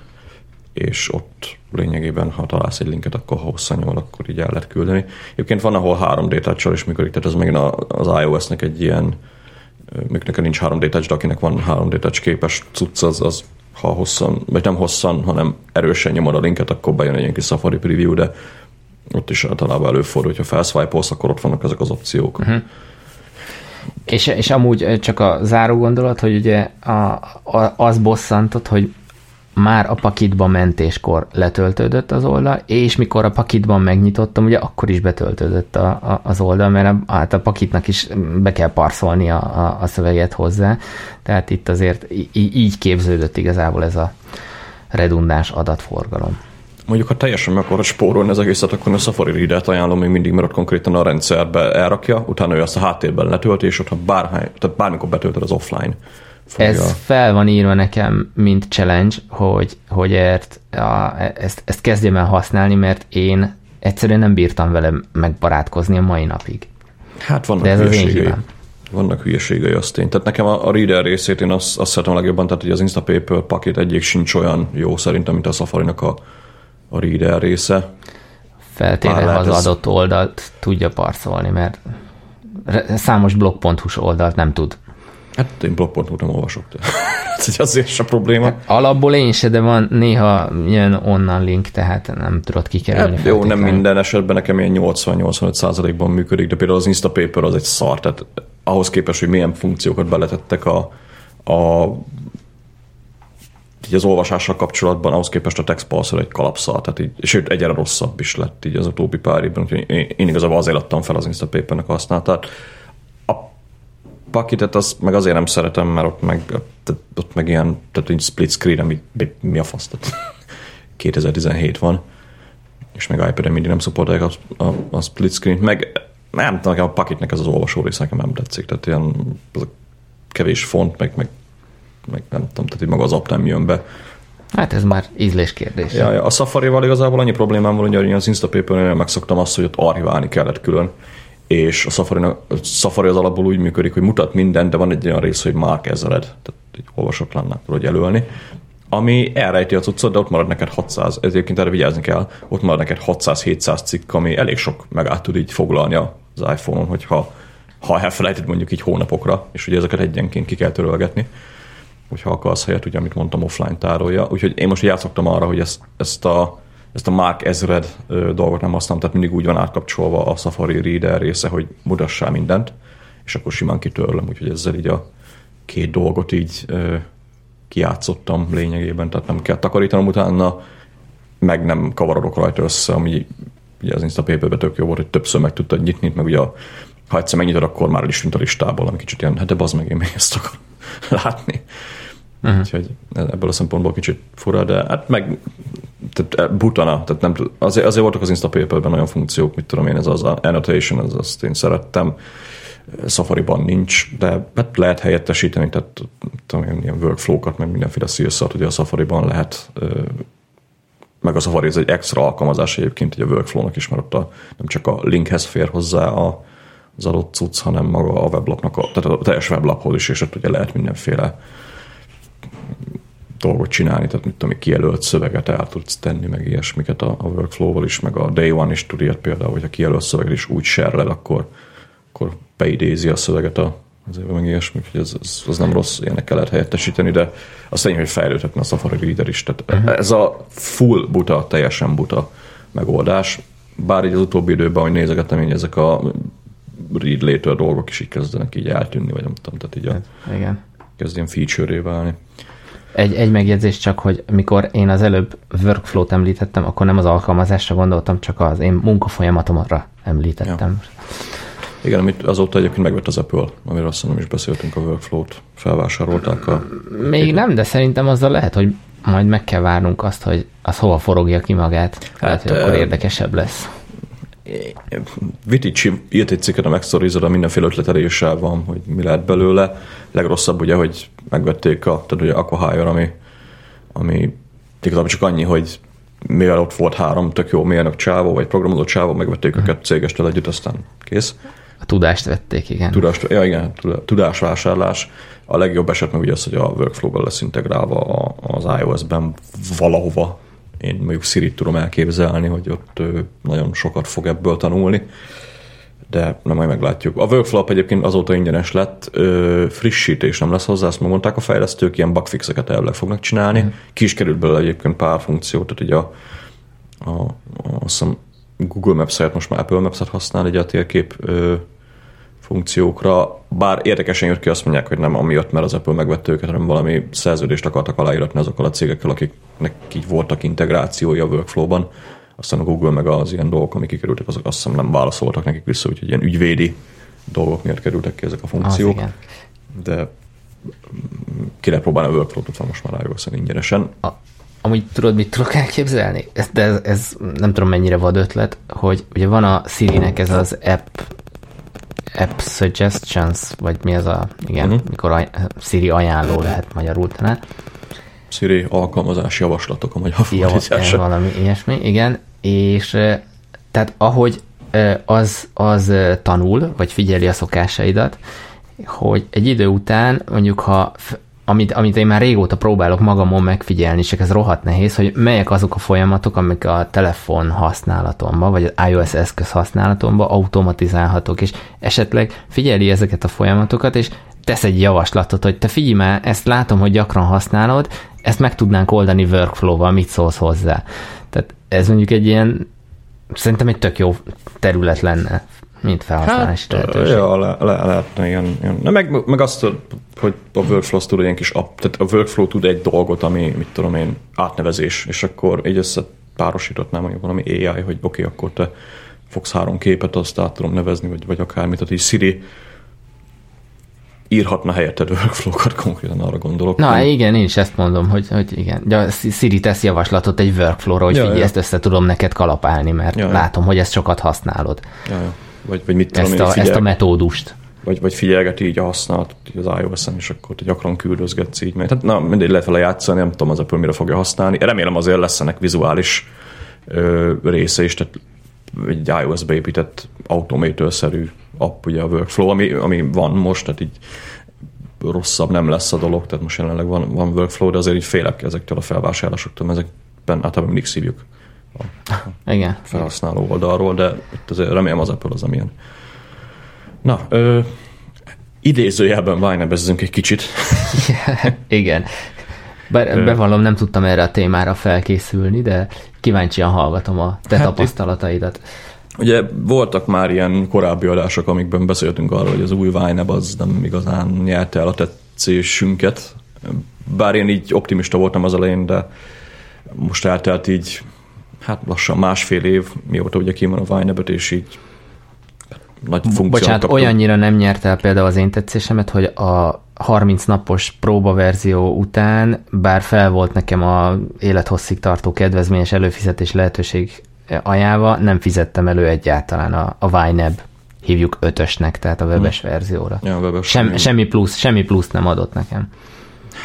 S1: és ott lényegében, ha találsz egy linket, akkor ha hosszanyomod, akkor így el lehet küldeni. Egyébként van, ahol 3D touch is működik, tehát ez megint az iOS-nek egy ilyen, még nekem nincs 3D touch, de akinek van 3D touch képes cucc, az, az ha hosszan, vagy nem hosszan, hanem erősen nyomod a linket, akkor bejön egy ilyen kis Safari preview, de ott is általában előfordul, hogyha felswipe akkor ott vannak ezek az opciók. Uh-huh.
S2: És, és amúgy csak a záró gondolat, hogy ugye a, a, az bosszantott, hogy már a pakitba mentéskor letöltődött az oldal, és mikor a pakitban megnyitottam, ugye akkor is betöltődött a, a, az oldal, mert a, hát a pakitnak is be kell parszolni a, a, a szöveget hozzá, tehát itt azért í- így képződött igazából ez a redundáns adatforgalom.
S1: Mondjuk, ha teljesen meg akarod spórolni az egészet, akkor a Safari Reader-t ajánlom még mindig, mert ott konkrétan a rendszerbe elrakja, utána ő azt a háttérben letölti, és ott ha bármikor betöltöd az offline
S2: fogja. Ez fel van írva nekem, mint challenge, hogy, hogy ért, a, ezt, ezt kezdjem el használni, mert én egyszerűen nem bírtam vele megbarátkozni a mai napig.
S1: Hát vannak De ez az én hibám. Vannak hülyeségei, azt én. Tehát nekem a, a reader részét én azt, azt szeretem legjobban, tehát hogy az Instapaper pakét egyik sincs olyan jó szerintem, mint a Safari-nak a, a reader része.
S2: Feltéve, az ez... adott oldalt tudja parszolni, mert számos blog.hu oldalt nem tud.
S1: Hát én blogpontot nem olvasok. Ez azért a probléma. Hát,
S2: alapból én se, de van néha jön onnan link, tehát nem tudod kikerülni.
S1: Hát, jó, nem minden esetben nekem ilyen 80-85 százalékban működik, de például az Instapaper az egy szar, tehát ahhoz képest, hogy milyen funkciókat beletettek a, a így az olvasással kapcsolatban, ahhoz képest a TextPulse egy kalapszal, tehát így, sőt, egyre rosszabb is lett így az utóbbi pár évben, én, én igazából azért adtam fel az Instapapernek használatát pakitet, azt meg azért nem szeretem, mert ott meg, ott meg ilyen, tehát egy split screen, ami mi a fasz, tehát 2017 van, és meg iPad-en mindig nem szopolták a, a, a split screen meg nem tudom, a pakitnek ez az olvasó része nekem nem tetszik, tehát ilyen kevés font, meg, meg, meg nem tudom, tehát maga az app nem jön be.
S2: Hát ez már ízlés kérdés.
S1: Ja, ja, a Safari-val igazából annyi problémám van, hogy az Instapaper-nél megszoktam azt, hogy ott archiválni kellett külön, és a Safari, a Safari az alapból úgy működik, hogy mutat mindent, de van egy olyan rész, hogy Mark Ezred, tehát egy olvasatlannak tudod jelölni, ami elrejti a cuccot, de ott marad neked 600, ezért erre vigyázni kell, ott marad neked 600-700 cikk, ami elég sok meg át tud így foglalni az iPhone-on, hogyha ha elfelejtett mondjuk így hónapokra, és ugye ezeket egyenként ki kell törölgetni, hogyha akarsz helyet, ugye, amit mondtam, offline tárolja. Úgyhogy én most játszottam arra, hogy ezt, ezt a ezt a Mark Ezred dolgot nem használom, tehát mindig úgy van átkapcsolva a Safari Reader része, hogy mutassál mindent, és akkor simán kitörlöm, úgyhogy ezzel így a két dolgot így kijátszottam lényegében, tehát nem kell takarítanom utána, meg nem kavarodok rajta össze, ami ugye az Instapaper-ben tök jó volt, hogy többször meg tudtad nyitni, meg ugye ha egyszer megnyitod, akkor már is tűnt a listából, ami kicsit ilyen, hát de bazd meg, én még ezt akarom látni. Uh-huh. Úgyhogy ebből a szempontból kicsit fura, de hát meg tehát e, butana, tehát nem, azért, azért voltak az Instapaper-ben olyan funkciók, mit tudom én, ez az annotation, az azt én szerettem, Safari-ban nincs, de hát lehet helyettesíteni, tehát tudom én, ilyen workflow-kat, meg mindenféle szírszat, ugye a Safari-ban lehet meg a Safari ez egy extra alkalmazás egyébként ugye a workflow-nak is, mert ott a, nem csak a linkhez fér hozzá a, az adott cucc, hanem maga a weblapnak, a, tehát a teljes weblaphoz is, és ott ugye lehet mindenféle dolgot csinálni, tehát mit tudom, kijelölt szöveget el tudsz tenni, meg ilyesmiket a, a workflow-val is, meg a day one is tud ilyet például, hogyha kijelölt szöveget is úgy serlel, akkor, akkor beidézi a szöveget a, azért meg ilyesmi, hogy ez, ez, ez, nem rossz, ilyenekkel lehet helyettesíteni, de azt tény, hogy fejlődhetne a Safari Reader is. Tehát uh-huh. ez a full buta, teljesen buta megoldás. Bár így az utóbbi időben, hogy nézegettem, hogy ezek a read later dolgok is így kezdenek így eltűnni, vagy nem tudom, tehát így a,
S2: hát, Igen.
S1: kezd ilyen feature válni.
S2: Egy, egy megjegyzés csak, hogy mikor én az előbb workflow-t említettem, akkor nem az alkalmazásra gondoltam, csak az én munkafolyamatomra említettem. Ja.
S1: Igen, amit azóta egyébként megvett az Apple, amiről azt nem is beszéltünk, a workflow-t felvásárolták. A...
S2: Még nem, de szerintem azzal lehet, hogy majd meg kell várnunk azt, hogy az hova forogja ki magát. Hát, lehet, hogy akkor érdekesebb lesz.
S1: Viticsi írt egy cikket a megszorítod, a mindenféle ötleteléssel van, hogy mi lehet belőle. Legrosszabb ugye, hogy megvették a, tehát ugye Aquahire, ami, ami igazából csak annyi, hogy mivel ott volt három tök jó mérnök csávó, vagy programozó csávó, megvették uh-huh. őket cégestől együtt, aztán kész.
S2: A tudást vették, igen.
S1: Tudást, ja, igen, tudásvásárlás. A legjobb eset meg ugye az, hogy a workflow-ban lesz integrálva az iOS-ben valahova. Én mondjuk siri tudom elképzelni, hogy ott nagyon sokat fog ebből tanulni de nem majd meglátjuk. A workflow egyébként azóta ingyenes lett, ö, frissítés nem lesz hozzá, azt mondták a fejlesztők, ilyen bugfixeket elvileg fognak csinálni. Mm. Ki is került belőle egyébként pár funkció, tehát ugye a, a, a, azt hiszem Google Maps helyett most már Apple Maps-et használ egy a térkép ö, funkciókra, bár érdekesen jött ki, azt mondják, hogy nem amiatt, mert az Apple megvette őket, hanem valami szerződést akartak aláíratni azokkal a cégekkel, akiknek így voltak integrációja a workflow-ban aztán a Google meg az ilyen dolgok, amik kikerültek, azok azt hiszem nem válaszoltak nekik vissza, úgyhogy ilyen ügyvédi dolgok miatt kerültek ki ezek a funkciók. Az, de ki lehet próbálni a workflow-t, van most már ios ingyenesen. A,
S2: amúgy tudod, mit tudok elképzelni? De ez, ez, nem tudom mennyire vad ötlet, hogy ugye van a Siri-nek ez az app app suggestions, vagy mi az a, igen, uh-huh. mikor a Siri ajánló lehet magyarul talán.
S1: Siri alkalmazás javaslatok a magyar fordítása.
S2: Valami ilyesmi, igen. És tehát ahogy az, az tanul, vagy figyeli a szokásaidat, hogy egy idő után mondjuk, ha amit, amit én már régóta próbálok magamon megfigyelni, csak ez rohadt nehéz, hogy melyek azok a folyamatok, amik a telefon használatomban, vagy az iOS eszköz használatomban automatizálhatók, és esetleg figyeli ezeket a folyamatokat, és tesz egy javaslatot, hogy te figyelj már, ezt látom, hogy gyakran használod, ezt meg tudnánk oldani workflow-val, mit szólsz hozzá. Tehát ez mondjuk egy ilyen, szerintem egy tök jó terület lenne, mint felhasználási hát, lehetőség.
S1: Ja, le, le, lehetne ilyen, ilyen. Na, meg, meg azt, hogy a workflow tud egy kis app, tehát a workflow tud egy dolgot, ami, mit tudom én, átnevezés, és akkor így össze párosítottnám mondjuk valami AI, hogy oké, okay, akkor te fogsz három képet, azt át tudom nevezni, vagy, vagy akármit, tehát így Siri írhatna helyetted workflow-kat, konkrétan arra gondolok.
S2: Na nem? igen, én is ezt mondom, hogy, hogy igen. Ja, Siri tesz javaslatot egy workflow-ra, hogy ja, figyelj, ja. ezt össze tudom neked kalapálni, mert ja, látom, ja. hogy ezt sokat használod.
S1: Ja, ja. Vagy, vagy mit
S2: tudom ezt, én, a, figyel... ezt a metódust.
S1: Vagy, vagy figyelgeti így a használat az iOS-en, és akkor gyakran küldözgetsz így. Mert, hát, na, mindegy, lehet vele játszani, nem tudom az Apple mire fogja használni. Remélem azért lesz ennek vizuális ö, része is, tehát egy iOS-be épített automator-szerű app, ugye a workflow, ami, ami van most, tehát így rosszabb nem lesz a dolog, tehát most jelenleg van, van workflow, de azért így félek ezektől a felvásárlásoktól, ezekben általában mindig szívjuk
S2: Igen.
S1: felhasználó oldalról, de itt azért remélem az Apple az, amilyen. Na, ö, idézőjelben vájnebezzünk egy kicsit.
S2: Igen. Bár bevallom, nem tudtam erre a témára felkészülni, de kíváncsian hallgatom a te hát tapasztalataidat.
S1: Ugye voltak már ilyen korábbi adások, amikben beszéltünk arról, hogy az új Vineb az nem igazán nyerte el a tetszésünket. Bár én így optimista voltam az elején, de most eltelt így hát lassan másfél év, mióta ugye kimen a Vinebet, és így
S2: nagy funkciót Bocsánat, kaptam. olyannyira nem nyert el például az én tetszésemet, hogy a 30 napos próbaverzió után, bár fel volt nekem a élethosszig tartó kedvezményes előfizetés lehetőség ajánlva, nem fizettem elő egyáltalán a, a Vineb hívjuk ötösnek, tehát a webes hmm. verzióra.
S1: Ja, webes
S2: Sem, semmi, plusz, semmi plusz nem adott nekem.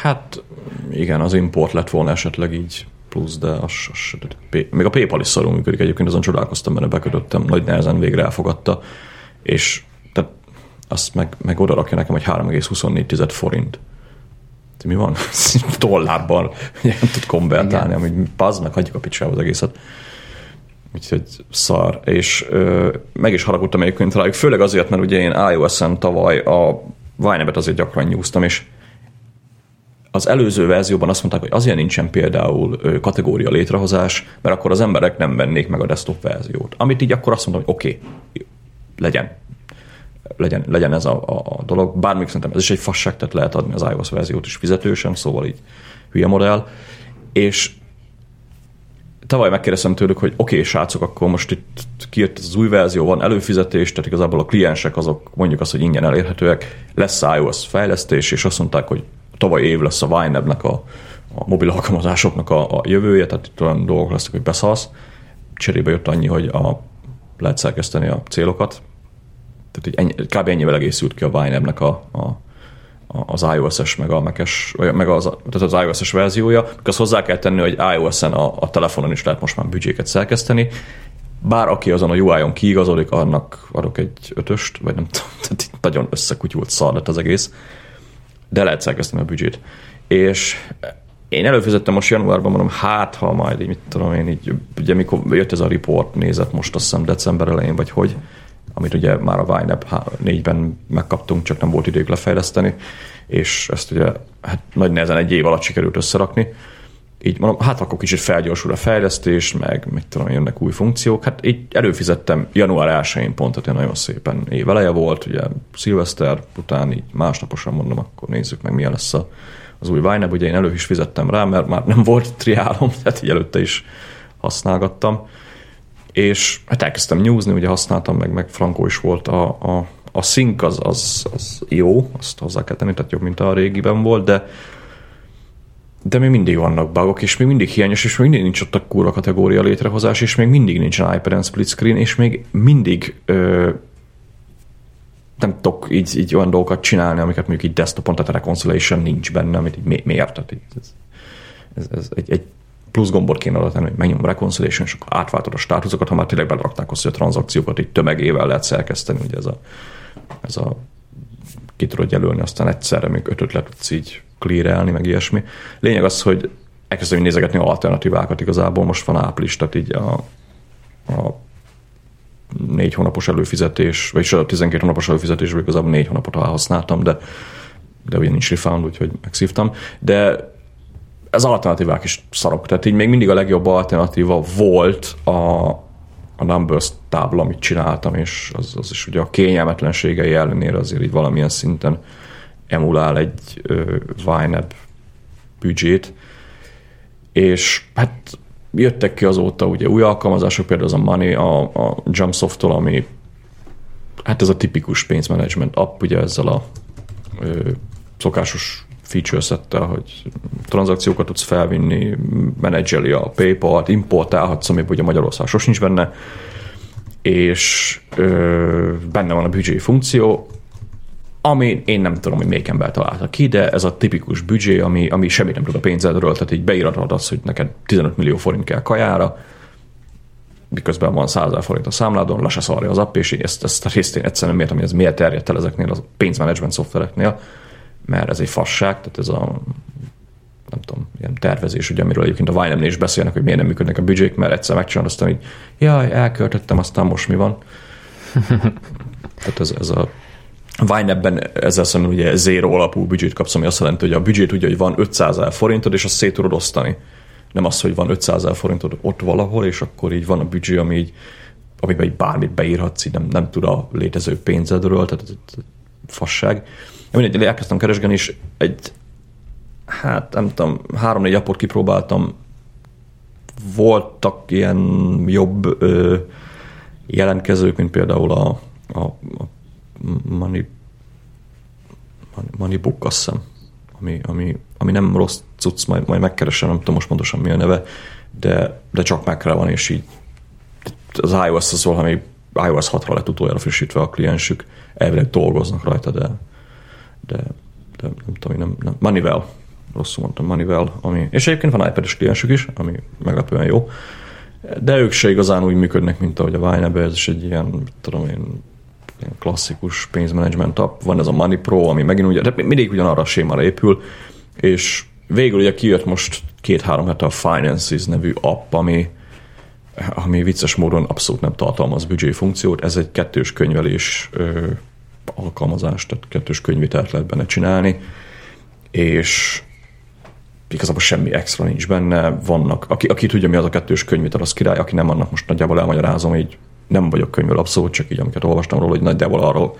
S1: Hát igen, az import lett volna esetleg így plusz, de az, az, még a PayPal is szarul működik egyébként, azon csodálkoztam, mert bekötöttem, nagy nehezen végre elfogadta, és tehát azt meg, meg oda rakja nekem, hogy 3,24 forint. De mi van? Dollárban nem tud konvertálni, ami pazd meg, hagyjuk a picsába az egészet. Úgyhogy szar. És ö, meg is haragudtam egyébként rájuk, főleg azért, mert ugye én iOS-en tavaly a Vinebet azért gyakran nyúztam, és az előző verzióban azt mondták, hogy azért nincsen például kategória létrehozás, mert akkor az emberek nem vennék meg a desktop verziót. Amit így akkor azt mondtam, hogy oké, okay, legyen. Legyen, legyen ez a, a, a dolog. Bármik szerintem ez is egy fasság, tehát lehet adni az iOS verziót is fizetősen, szóval így hülye modell. És tavaly megkérdeztem tőlük, hogy oké, okay, srácok, akkor most itt kijött az új verzió, van előfizetés, tehát igazából a kliensek azok mondjuk azt, hogy ingyen elérhetőek, lesz iOS fejlesztés, és azt mondták, hogy tavaly év lesz a Vinebnek a, a mobil alkalmazásoknak a, a jövője, tehát itt olyan dolgok lesznek, hogy beszalsz. Cserébe jött annyi, hogy a, lehet szerkeszteni a célokat. Tehát így ennyi, kb. ennyivel egészült ki a Vinebnek a, a, az iOS-es, meg, a Mac-es, meg az, tehát az iOS-es verziója. Azt hozzá kell tenni, hogy iOS-en a, a telefonon is lehet most már büdzséket szerkeszteni. Bár aki azon a UI-on kiigazodik, annak adok egy ötöst, vagy nem tudom, tehát nagyon összekutyult szar lett az egész de lehet szerkeszteni a büdzsét. És én előfizettem most januárban, mondom, hát ha majd így, mit tudom én, így, ugye mikor jött ez a report, nézett most azt hiszem december elején, vagy hogy, amit ugye már a Vineb 4-ben megkaptunk, csak nem volt idők lefejleszteni, és ezt ugye hát nagy nehezen egy év alatt sikerült összerakni, így mondom, hát akkor kicsit felgyorsul a fejlesztés, meg mit tudom, jönnek új funkciók. Hát így előfizettem január 1-én pont, tehát nagyon szépen éveleje volt, ugye szilveszter után így másnaposan mondom, akkor nézzük meg milyen lesz a, az új Vineb, ugye én elő is fizettem rá, mert már nem volt triálom, tehát így előtte is használgattam. És hát elkezdtem nyúzni, ugye használtam, meg, meg Frankó is volt a, a, a sync az, az, az jó, azt hozzá kell tenni, tehát jobb, mint a régiben volt, de de még mindig vannak bugok, és még mindig hiányos, és még mindig nincs ott a kúra kategória létrehozás, és még mindig nincsen iPad split screen, és még mindig ö, nem tudok így, így olyan dolgokat csinálni, amiket mondjuk így desktopon, tehát a reconciliation nincs benne, amit így mi, miért? Tehát ez, ez, ez egy, egy plusz gombot kéne adni, hogy megnyomom reconciliation, és akkor átváltod a státuszokat, ha már tényleg belerakták azt, hogy a tranzakciókat így tömegével lehet szerkeszteni, ugye ez a, ez a ki tudod jelölni, aztán egyszerre még ötöt le tudsz így clearelni, meg ilyesmi. Lényeg az, hogy elkezdem nézegetni alternatívákat igazából, most van április, tehát így a, a négy hónapos előfizetés, vagyis a 12 hónapos előfizetésből igazából négy hónapot használtam, de, de ugye nincs refund, úgyhogy megszívtam. De az alternatívák is szarok, tehát így még mindig a legjobb alternatíva volt a, a Numbers tábla, amit csináltam, és az, az is ugye a kényelmetlenségei ellenére azért így valamilyen szinten emulál egy Vineb büdzsét, és hát jöttek ki azóta ugye új alkalmazások, például az a Money, a, a Jumpsoft-tól, ami hát ez a tipikus pénzmanagement app, ugye ezzel a ö, szokásos feature settel, hogy tranzakciókat tudsz felvinni, menedzseli a PayPal-t, importálhatsz, ami ugye Magyarország sosincs benne, és ö, benne van a büdzsé funkció, ami én nem tudom, hogy melyik ember találta ki, de ez a tipikus büdzsé, ami, ami semmit nem tud a pénzedről, tehát így beíratod azt, hogy neked 15 millió forint kell kajára, miközben van 100 forint a számládon, se szarja az app, és ezt, ezt a részt én egyszerűen értem, hogy ez miért terjedt el ezeknél a pénzmanagement szoftvereknél, mert ez egy fasság, tehát ez a nem tudom, ilyen tervezés, ugye, amiről egyébként a Vine is beszélnek, hogy miért nem működnek a büdzsék, mert egyszer megcsinálom, aztán hogy jaj, elköltöttem, aztán most mi van. Tehát ez, ez a Vine-ben ezzel szemben ugye zéro alapú büdzsét kapsz, ami azt jelenti, hogy a büdzsét tudja, hogy van 500 ezer forintod, és azt szét tudod osztani. Nem az, hogy van 500 ezer forintod ott valahol, és akkor így van a büdzsé, ami így, amiben így bármit beírhatsz, így nem, nem tud a létező pénzedről, tehát ez fasság. Mindegy, elkezdtem keresgélni, és egy, hát nem tudom, három-négy appot kipróbáltam, voltak ilyen jobb ö, jelentkezők, mint például a, a, a Money, Money Book, azt hiszem, ami, ami, ami nem rossz cucc, majd, majd megkeresem, nem tudom most pontosan mi a neve, de, de csak meg van, és így az iOS az valami iOS 6-ra lett utoljára frissítve a kliensük, elvileg dolgoznak rajta, de, de, de nem tudom, nem, nem. Moneyvel, rosszul mondtam, Moneyvel, ami, és egyébként van iPad-es kliensük is, ami meglepően jó, de ők se igazán úgy működnek, mint ahogy a Vine ez is egy ilyen, tudom én, klasszikus pénzmenedzsment app, van ez a Money Pro, ami megint ugye, de mindig ugyanarra a sémára épül, és végül ugye kijött most két-három hete a Finances nevű app, ami, ami vicces módon abszolút nem tartalmaz büdzsé funkciót, ez egy kettős könyvelés ö, alkalmazás, tehát kettős könyvitelt lehet benne csinálni, és igazából semmi extra nincs benne, vannak, aki, aki tudja mi az a kettős könyvitel, az király, aki nem, annak most nagyjából elmagyarázom, így nem vagyok könyvvel abszolút, csak így amiket olvastam róla, hogy nagyjából arról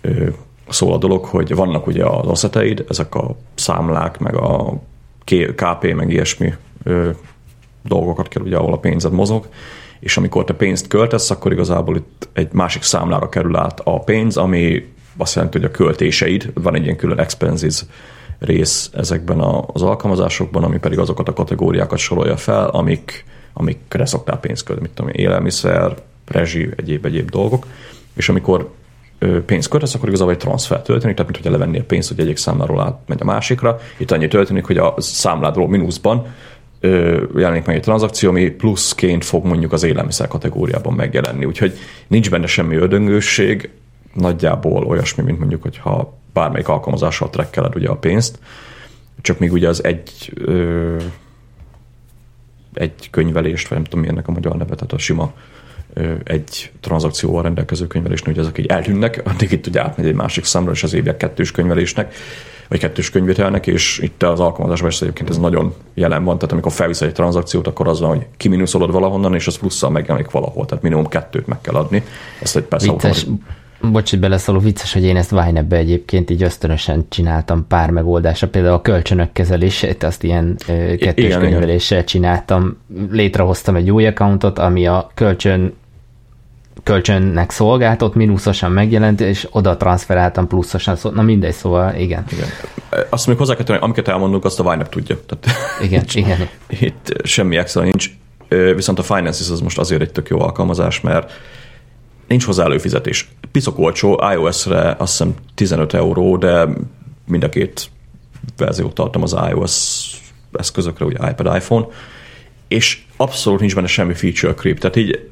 S1: ö, szól a dolog, hogy vannak ugye az asszeteid, ezek a számlák, meg a KP, meg ilyesmi ö, dolgokat kell, ugye, ahol a pénzed mozog, és amikor te pénzt költesz, akkor igazából itt egy másik számlára kerül át a pénz, ami azt jelenti, hogy a költéseid, van egy ilyen külön expenses rész ezekben az alkalmazásokban, ami pedig azokat a kategóriákat sorolja fel, amik, amikre szoktál pénzt költeni, mit tudom, élelmiszer, rezsi, egyéb, egyéb dolgok, és amikor pénzt költesz, akkor igazából egy transfer történik, tehát mint hogy levennél pénzt, hogy egyik számláról átmegy a másikra. Itt annyi történik, hogy a számládról mínuszban jelenik meg egy tranzakció, ami pluszként fog mondjuk az élelmiszer kategóriában megjelenni. Úgyhogy nincs benne semmi ödöngősség, nagyjából olyasmi, mint mondjuk, hogyha bármelyik alkalmazással trekkeled ugye a pénzt, csak még ugye az egy ö, egy könyvelést, vagy nem tudom mi a magyar neve, tehát a sima egy tranzakcióval rendelkező könyvelésnél, hogy ezek így eltűnnek, addig itt ugye átmegy egy másik számra, és az évek kettős könyvelésnek, vagy kettős könyvételnek, és itt az alkalmazásban is egyébként ez nagyon jelen van, tehát amikor felvisz egy tranzakciót, akkor az van, hogy kiminuszolod valahonnan, és az plusszal megjelenik valahol, tehát minimum kettőt meg kell adni. Ezt egy persze
S2: Vicces, bocs, hogy beleszóló, vicces, hogy én ezt vine egyébként így ösztönösen csináltam pár megoldásra, például a kölcsönök kezelését, azt ilyen kettős igen, könyveléssel igen. csináltam. Létrehoztam egy új accountot, ami a kölcsön kölcsönnek szolgáltott, mínuszosan megjelent, és oda transferáltam pluszosan, szó, na mindegy, szóval igen. igen.
S1: Azt még hozzá kell tenni, amiket elmondunk, azt a Vine tudja. Tehát
S2: igen, itt, igen.
S1: Itt semmi extra nincs, viszont a Finances az most azért egy tök jó alkalmazás, mert nincs hozzá előfizetés. Piszok olcsó, iOS-re azt hiszem 15 euró, de mind a két verziót tartom az iOS eszközökre, ugye iPad, iPhone, és abszolút nincs benne semmi feature creep, tehát így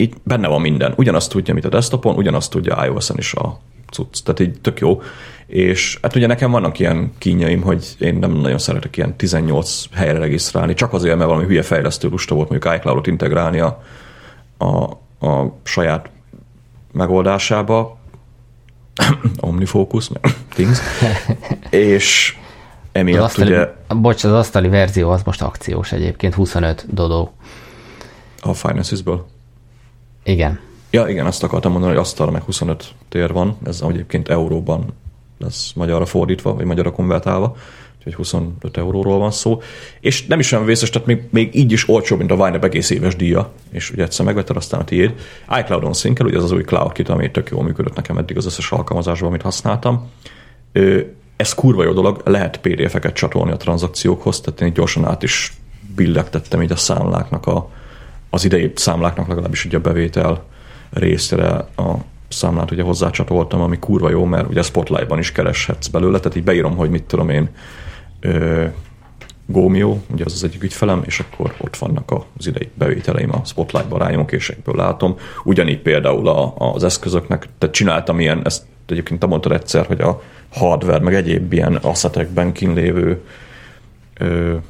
S1: így benne van minden. Ugyanazt tudja, mint a desktopon, ugyanazt tudja iOS-en is a cucc. Tehát így tök jó. És hát ugye nekem vannak ilyen kínjaim, hogy én nem nagyon szeretek ilyen 18 helyre regisztrálni, csak azért, mert valami hülye fejlesztő lusta volt mondjuk iCloud-ot integrálni a, a, a saját megoldásába, OmniFocus, Things, és emiatt az asztali, ugye...
S2: Bocs, az asztali verzió az most akciós egyébként, 25 dodó.
S1: A Finances-ből?
S2: Igen.
S1: Ja, igen, azt akartam mondani, hogy asztalra meg 25 tér van, ez egyébként euróban lesz magyarra fordítva, vagy magyarra konvertálva, úgyhogy 25 euróról van szó. És nem is olyan vészes, tehát még, még így is olcsóbb, mint a Winep egész éves díja, és ugye egyszer megvetted, aztán a tiéd. iCloud-on szinkel, ugye ez az új cloud kit, ami tök jól működött nekem eddig az összes alkalmazásban, amit használtam. Ez kurva jó dolog, lehet PDF-eket csatolni a tranzakciókhoz, tehát én gyorsan át is billegtettem így a számláknak a, az idei számláknak legalábbis ugye a bevétel részre a számlát ugye hozzácsatoltam, ami kurva jó, mert ugye Spotlight-ban is kereshetsz belőle, tehát így beírom, hogy mit tudom én, ö, Gómió, ugye az az egyik ügyfelem, és akkor ott vannak az idei bevételeim a Spotlight-ba rányomkésekből látom. Ugyanígy például a, az eszközöknek, tehát csináltam ilyen, ezt egyébként te mondtad egyszer, hogy a hardware, meg egyéb ilyen asszetekben kínlévő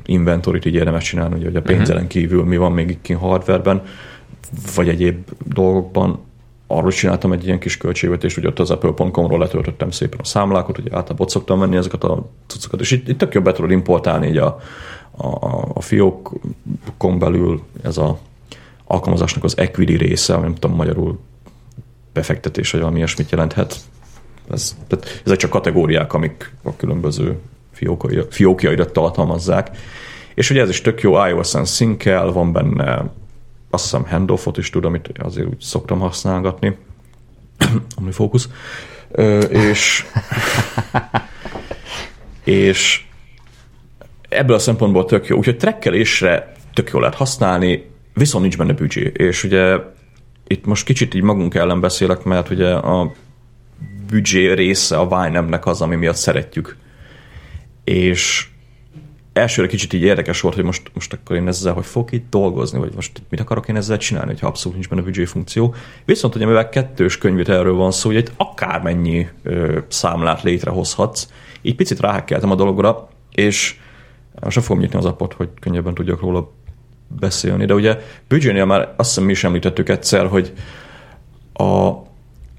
S1: inventorit így érdemes csinálni, ugye, hogy a pénzelen mhm. kívül mi van még itt hardwareben, vagy egyéb dolgokban, arról csináltam egy ilyen kis költségvetést, hogy ott az apple.com-ról letöltöttem szépen a számlákat, hogy általában ott szoktam menni ezeket a cuccokat, és itt, itt tök jobb be tudod importálni így a, a, a fiókon belül ez a alkalmazásnak az equity része, nem tudom magyarul befektetés, vagy valami ilyesmit jelenthet. Ez, tehát ezek csak kategóriák, amik a különböző fiókjaidat tartalmazzák. És ugye ez is tök jó, iOS-en szinkel, van benne azt hiszem handoffot is tud, amit azért úgy szoktam használgatni. OmniFocus. Ö, és és ebből a szempontból tök jó. Úgyhogy trekkelésre tök jó lehet használni, viszont nincs benne büdzsé. És ugye itt most kicsit így magunk ellen beszélek, mert ugye a büdzsé része a Vine az, ami miatt szeretjük. És elsőre kicsit így érdekes volt, hogy most, most akkor én ezzel hogy fogok itt dolgozni, vagy most mit akarok én ezzel csinálni, hogyha abszolút nincs benne büdzsé funkció. Viszont ugye mivel kettős könyvét erről van szó, hogy itt akármennyi ö, számlát létrehozhatsz, így picit ráhekkeltem a dologra, és most nem fogom nyitni az appot, hogy könnyebben tudjak róla beszélni, de ugye büdzsénél már azt hiszem mi is említettük egyszer, hogy a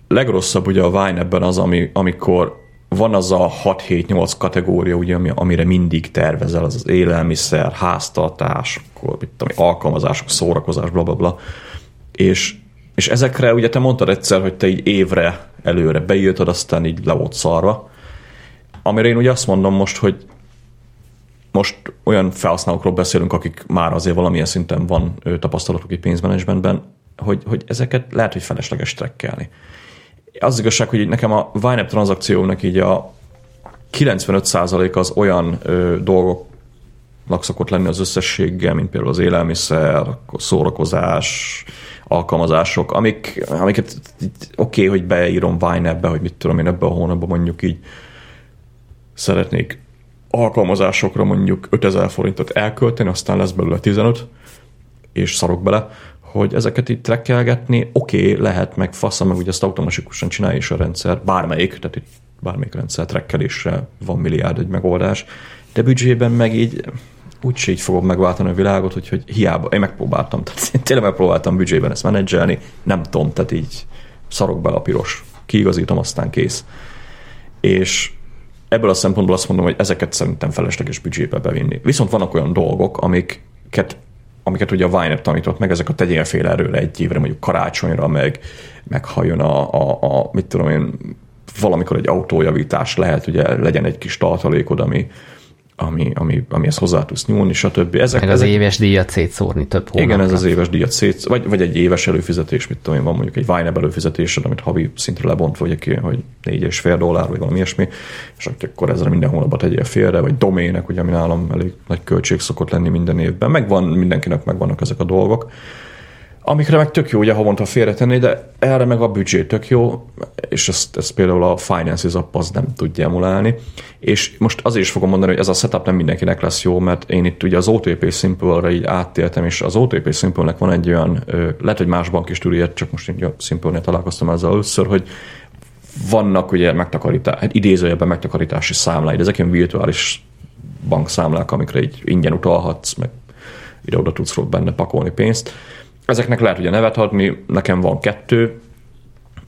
S1: legrosszabb ugye a Vine ebben az, ami, amikor van az a 6-7-8 kategória, ugye, amire mindig tervezel, az az élelmiszer, háztartás, akkor, mit tudom, alkalmazások, szórakozás, bla, bla, bla. És, és ezekre ugye te mondtad egyszer, hogy te így évre előre beírtad, aztán így le volt szarva. Amire én ugye azt mondom most, hogy most olyan felhasználókról beszélünk, akik már azért valamilyen szinten van tapasztalatuk pénzmenedzsmentben, hogy, hogy ezeket lehet, hogy felesleges trekkelni az igazság, hogy nekem a YNAB tranzakciónak így a 95% az olyan ö, dolgoknak szokott lenni az összességgel, mint például az élelmiszer, szórakozás, alkalmazások, amik, amiket oké, okay, hogy beírom YNAB-be, hogy mit tudom én ebbe a hónapban mondjuk így szeretnék alkalmazásokra mondjuk 5000 forintot elkölteni, aztán lesz belőle 15, és szarok bele, hogy ezeket itt trekkelgetni, oké, okay, lehet, meg faszom, meg ugye ezt automatikusan csinálja is a rendszer, bármelyik, tehát itt bármelyik rendszer trekkelésre van milliárd egy megoldás, de büdzsében meg így úgyse így fogom megváltani a világot, hogy hiába, én megpróbáltam, tehát én tényleg megpróbáltam büdzsében ezt menedzselni, nem tudom, tehát így szarok bele a piros, kiigazítom, aztán kész. És ebből a szempontból azt mondom, hogy ezeket szerintem felesleges büdzsébe bevinni. Viszont vannak olyan dolgok, amiket amiket ugye a Vine tanított meg, ezek a tegyél fél erőre egy évre, mondjuk karácsonyra, meg, meg hajjon a, a, a, mit tudom én, valamikor egy autójavítás lehet, ugye legyen egy kis tartalékod, ami, ami, ami, amihez hozzá tudsz nyúlni, stb.
S2: Ezek, Meg az ezek, éves díjat szétszórni több
S1: hónapra. Igen, ez az éves díjat szét, vagy, vagy egy éves előfizetés, mit tudom én, van mondjuk egy Vine előfizetésed, amit havi szintre lebontva, vagy ki, hogy négy és fél dollár, vagy valami ilyesmi, és akkor ezzel minden hónapban tegyél félre, vagy domének, ugye, ami nálam elég nagy költség szokott lenni minden évben. Megvan, mindenkinek megvannak ezek a dolgok amikre meg tök jó ugye havonta félretenni, de erre meg a büdzsé tök jó, és ezt, ezt például a Finances app az nem tudja emulálni. És most azért is fogom mondani, hogy ez a setup nem mindenkinek lesz jó, mert én itt ugye az OTP Simple-re így áttéltem, és az OTP Simple-nek van egy olyan, lehet, hogy más bank is ilyet, csak most így a Simple-nél találkoztam ezzel először, hogy vannak ugye megtakarítás, hát idézőjelben megtakarítási számláid, ezek ilyen virtuális bankszámlák, amikre így ingyen utalhatsz, meg ide-oda tudsz benne pakolni pénzt Ezeknek lehet ugye nevet adni, nekem van kettő,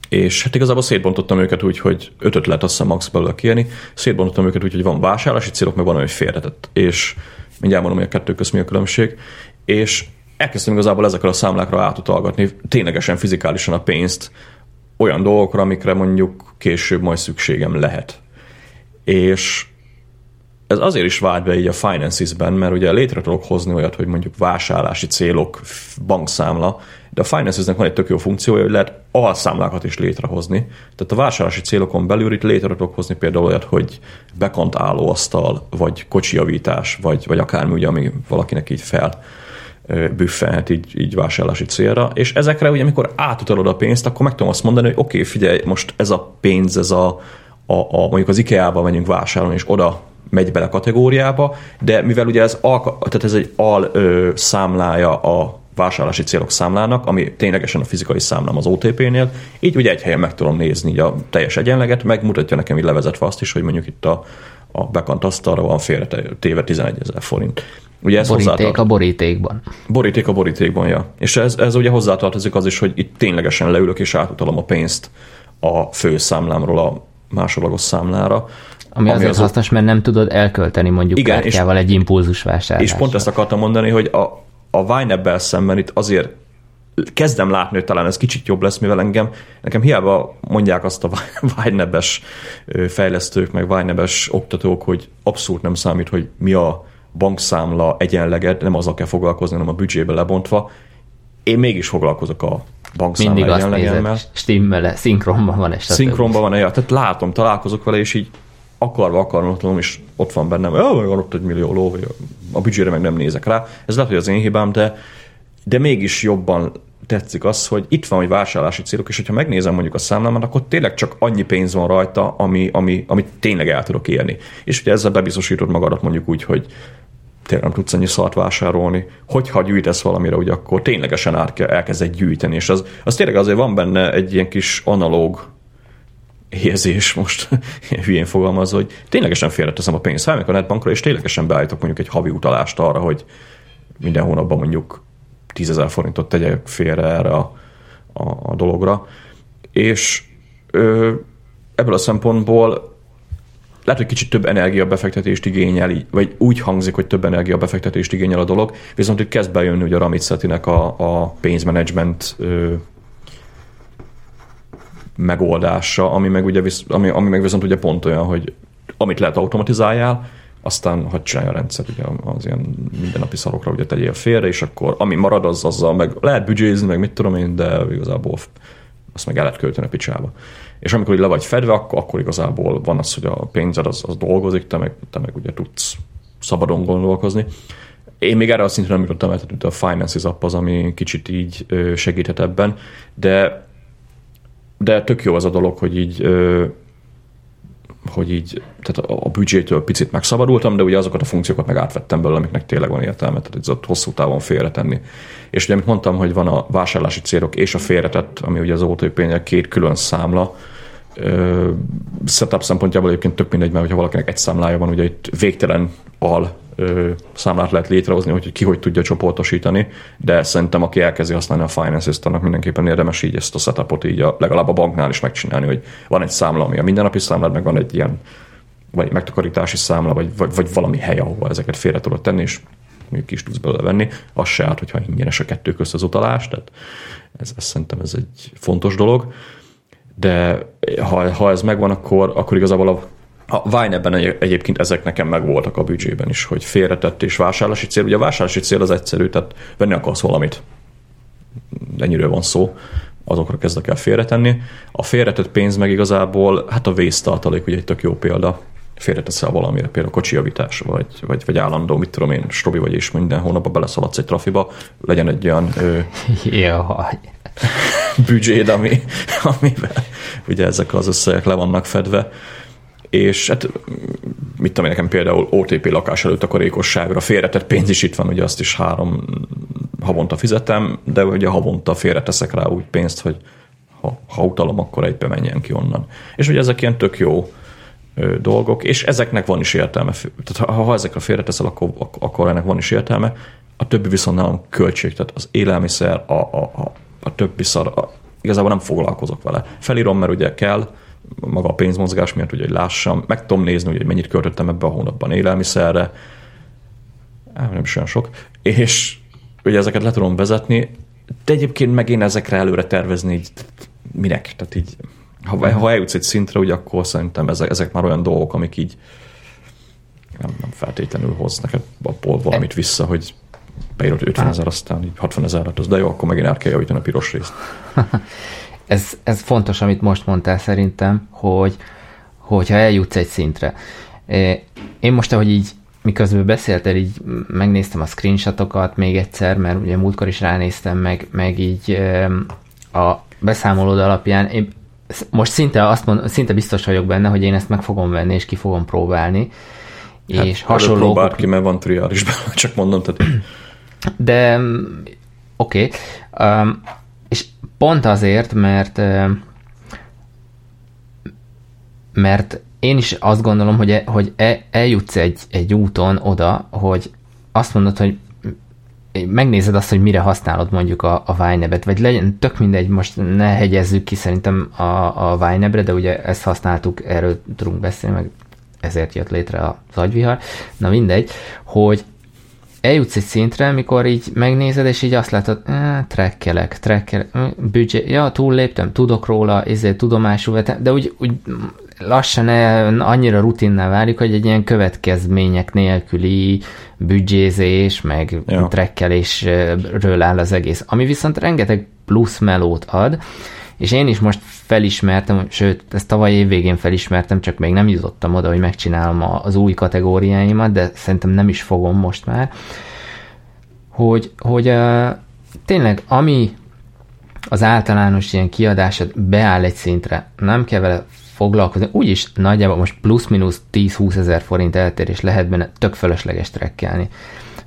S1: és hát igazából szétbontottam őket úgy, hogy ötöt lehet azt hiszem max belőle kérni, szétbontottam őket úgy, hogy van vásárlási célok, meg van, hogy félretett, és mindjárt mondom, hogy a kettő közt mi a különbség, és elkezdtem igazából ezekre a számlákra átutalgatni ténylegesen fizikálisan a pénzt olyan dolgokra, amikre mondjuk később majd szükségem lehet. És ez azért is vált be így a Finances-ben, mert ugye létre tudok hozni olyat, hogy mondjuk vásárlási célok, bankszámla, de a Finances-nek van egy tök jó funkciója, hogy lehet alszámlákat is létrehozni. Tehát a vásárlási célokon belül itt létre tudok hozni például olyat, hogy bekant állóasztal, vagy kocsijavítás, vagy, vagy akármi, ugye, ami valakinek így fel büffelt így, így vásárlási célra, és ezekre ugye, amikor átutalod a pénzt, akkor meg tudom azt mondani, hogy oké, okay, figyelj, most ez a pénz, ez a, a, a mondjuk az IKEA-ba megyünk vásárolni, és oda megy bele kategóriába, de mivel ugye ez, al, tehát ez egy al ö, számlája a vásárlási célok számlának, ami ténylegesen a fizikai számlám az OTP-nél, így ugye egy helyen meg tudom nézni így a teljes egyenleget, megmutatja nekem így levezetve azt is, hogy mondjuk itt a, a bekant asztalra van félre téve 11 ezer forint.
S2: Ugye ez boríték hozzátart... a borítékban.
S1: Boríték a borítékban, ja. És ez, ez ugye hozzátartozik az is, hogy itt ténylegesen leülök és átutalom a pénzt a fő számlámról a másodlagos számlára.
S2: Ami, ami azért az hasznos, mert nem tudod elkölteni mondjuk igen, kártyával és, egy impulzus vásárlásra.
S1: És pont ezt akartam mondani, hogy a, a Vine szemben itt azért kezdem látni, hogy talán ez kicsit jobb lesz, mivel engem, nekem hiába mondják azt a wine fejlesztők, meg wine oktatók, hogy abszolút nem számít, hogy mi a bankszámla egyenleged, nem azzal kell foglalkozni, hanem a büdzsébe lebontva. Én mégis foglalkozok a bankszámla Mindig egyenlegemmel.
S2: Mindig stimmel szinkronban van és
S1: Szinkronban van, ja, tehát látom, találkozok vele, és így akarva akarnom, és ott van bennem, hogy van ott egy millió ló, a büdzsére meg nem nézek rá. Ez lehet, hogy az én hibám, de, de mégis jobban tetszik az, hogy itt van, hogy vásárlási célok, és hogyha megnézem mondjuk a számlámat, akkor tényleg csak annyi pénz van rajta, ami, ami, amit tényleg el tudok élni. És ugye ezzel bebiztosítod magadat mondjuk úgy, hogy tényleg nem tudsz ennyi szart vásárolni. Hogyha gyűjtesz valamire, ugye akkor ténylegesen elkezded gyűjteni, és az, az tényleg azért van benne egy ilyen kis analóg érzés most hülyén fogalmazva, hogy ténylegesen félreteszem a pénzt, felmegyek a netbankra, és ténylegesen beállítok mondjuk egy havi utalást arra, hogy minden hónapban mondjuk 10 ezer forintot tegyek félre erre a, a, a dologra. És ö, ebből a szempontból lehet, hogy kicsit több energiabefektetést igényel, vagy úgy hangzik, hogy több energiabefektetést igényel a dolog, viszont itt kezd bejönni ugye a Ramit a, a pénzmenedzsment megoldása, ami meg, ugye, visz, ami, ami meg viszont ugye pont olyan, hogy amit lehet automatizáljál, aztán hadd csinálja a rendszer, ugye az ilyen mindennapi szarokra ugye tegyél félre, és akkor ami marad, az azzal meg lehet büdzsézni, meg mit tudom én, de igazából azt meg el lehet költeni a picsába. És amikor így le vagy fedve, akkor, akkor igazából van az, hogy a pénzed az, az dolgozik, te meg, te meg ugye tudsz szabadon gondolkozni. Én még erre a szintre nem jutottam el, tehát a Finances app az, ami kicsit így segíthet ebben, de, de tök jó az a dolog, hogy így hogy így, tehát a, büdzsétől picit megszabadultam, de ugye azokat a funkciókat meg átvettem belőle, amiknek tényleg van értelme, tehát ez ott hosszú távon félretenni. És ugye, amit mondtam, hogy van a vásárlási célok és a félretett, ami ugye az OTP-nél két külön számla, setup szempontjából egyébként tök mindegy, mert hogyha valakinek egy számlája van, ugye itt végtelen al ö, számlát lehet létrehozni, hogy ki hogy tudja csoportosítani, de szerintem aki elkezdi használni a Finance-t, annak mindenképpen érdemes így ezt a setupot így a, legalább a banknál is megcsinálni, hogy van egy számla, ami a mindennapi számlát, meg van egy ilyen vagy megtakarítási számla, vagy, vagy, vagy valami hely, ahol ezeket félre tudod tenni, és még is tudsz belőle venni, az se át, hogyha ingyenes a kettő közt az utalás, tehát ez, ez szerintem ez egy fontos dolog, de ha, ha ez megvan, akkor, akkor igazából a a Vine-ben egyébként ezek nekem megvoltak a büdzsében is, hogy félretett és vásárlási cél. Ugye a vásárlási cél az egyszerű, tehát venni akarsz valamit. Ennyiről van szó, azokra kezdek el félretenni. A félretett pénz meg igazából, hát a vésztartalék ugye egy tök jó példa. Félretesz el valamire, például kocsijavítás, vagy, vagy, vagy állandó, mit tudom én, strobi vagy és minden hónapban beleszaladsz egy trafiba, legyen egy olyan ö, büdzséd, ami, amivel ugye ezek az összegek le vannak fedve és hát mit tudom én, nekem például OTP lakás előtt a karékosságra félretett pénz is itt van, ugye azt is három havonta fizetem, de ugye havonta félreteszek rá úgy pénzt, hogy ha, ha utalom, akkor egybe menjen ki onnan. És ugye ezek ilyen tök jó dolgok, és ezeknek van is értelme. Tehát ha, ha ezekre félreteszel, akkor, akkor ennek van is értelme. A többi viszont nálam költség, tehát az élelmiszer, a, a, a, a többi szar, a, igazából nem foglalkozok vele. Felírom, mert ugye kell, maga a pénzmozgás miatt, ugye, hogy lássam, meg tudom nézni, hogy mennyit költöttem ebbe a hónapban élelmiszerre, nem is olyan sok, és ugye ezeket le tudom vezetni, de egyébként meg én ezekre előre tervezni, így minek? Tehát így, ha, ha eljutsz egy szintre, ugye akkor szerintem ezek, ezek már olyan dolgok, amik így nem, nem feltétlenül hoz neked abból valamit vissza, hogy beírod 50 ezer, aztán így 60 ezer, az de jó, akkor megint el kell javítani a piros részt.
S2: ez, ez fontos, amit most mondtál szerintem, hogy hogyha eljutsz egy szintre. Én most, ahogy így miközben beszéltél, így megnéztem a screenshotokat még egyszer, mert ugye múltkor is ránéztem, meg, meg így a beszámolód alapján, én most szinte, azt mond, szinte biztos vagyok benne, hogy én ezt meg fogom venni, és ki fogom próbálni,
S1: Hát,
S2: és hasonló...
S1: bárki, mert van triális belőle, csak mondom, tehát...
S2: De oké, okay. um, pont azért, mert mert én is azt gondolom, hogy, hogy e, eljutsz egy, egy úton oda, hogy azt mondod, hogy megnézed azt, hogy mire használod mondjuk a, a Vine-et, vagy legyen tök mindegy, most ne hegyezzük ki szerintem a, a Vine-bre, de ugye ezt használtuk, erről tudunk beszélni, meg ezért jött létre az agyvihar, na mindegy, hogy eljutsz egy szintre, mikor így megnézed, és így azt látod, eh, trekkelek, trekkelek, büdzsé, ja, túlléptem, tudok róla, ezért tudomásul vetem, de úgy, úgy lassan annyira rutinná válik, hogy egy ilyen következmények nélküli büdzsézés, meg ja. trekkelésről áll az egész, ami viszont rengeteg plusz melót ad, és én is most felismertem, sőt, ezt tavaly év végén felismertem, csak még nem jutottam oda, hogy megcsinálom az új kategóriáimat, de szerintem nem is fogom most már, hogy, hogy tényleg ami az általános ilyen kiadásod beáll egy szintre, nem kell vele foglalkozni, úgyis nagyjából most plusz-minusz 10-20 ezer forint eltérés lehet benne tök fölösleges trekkelni.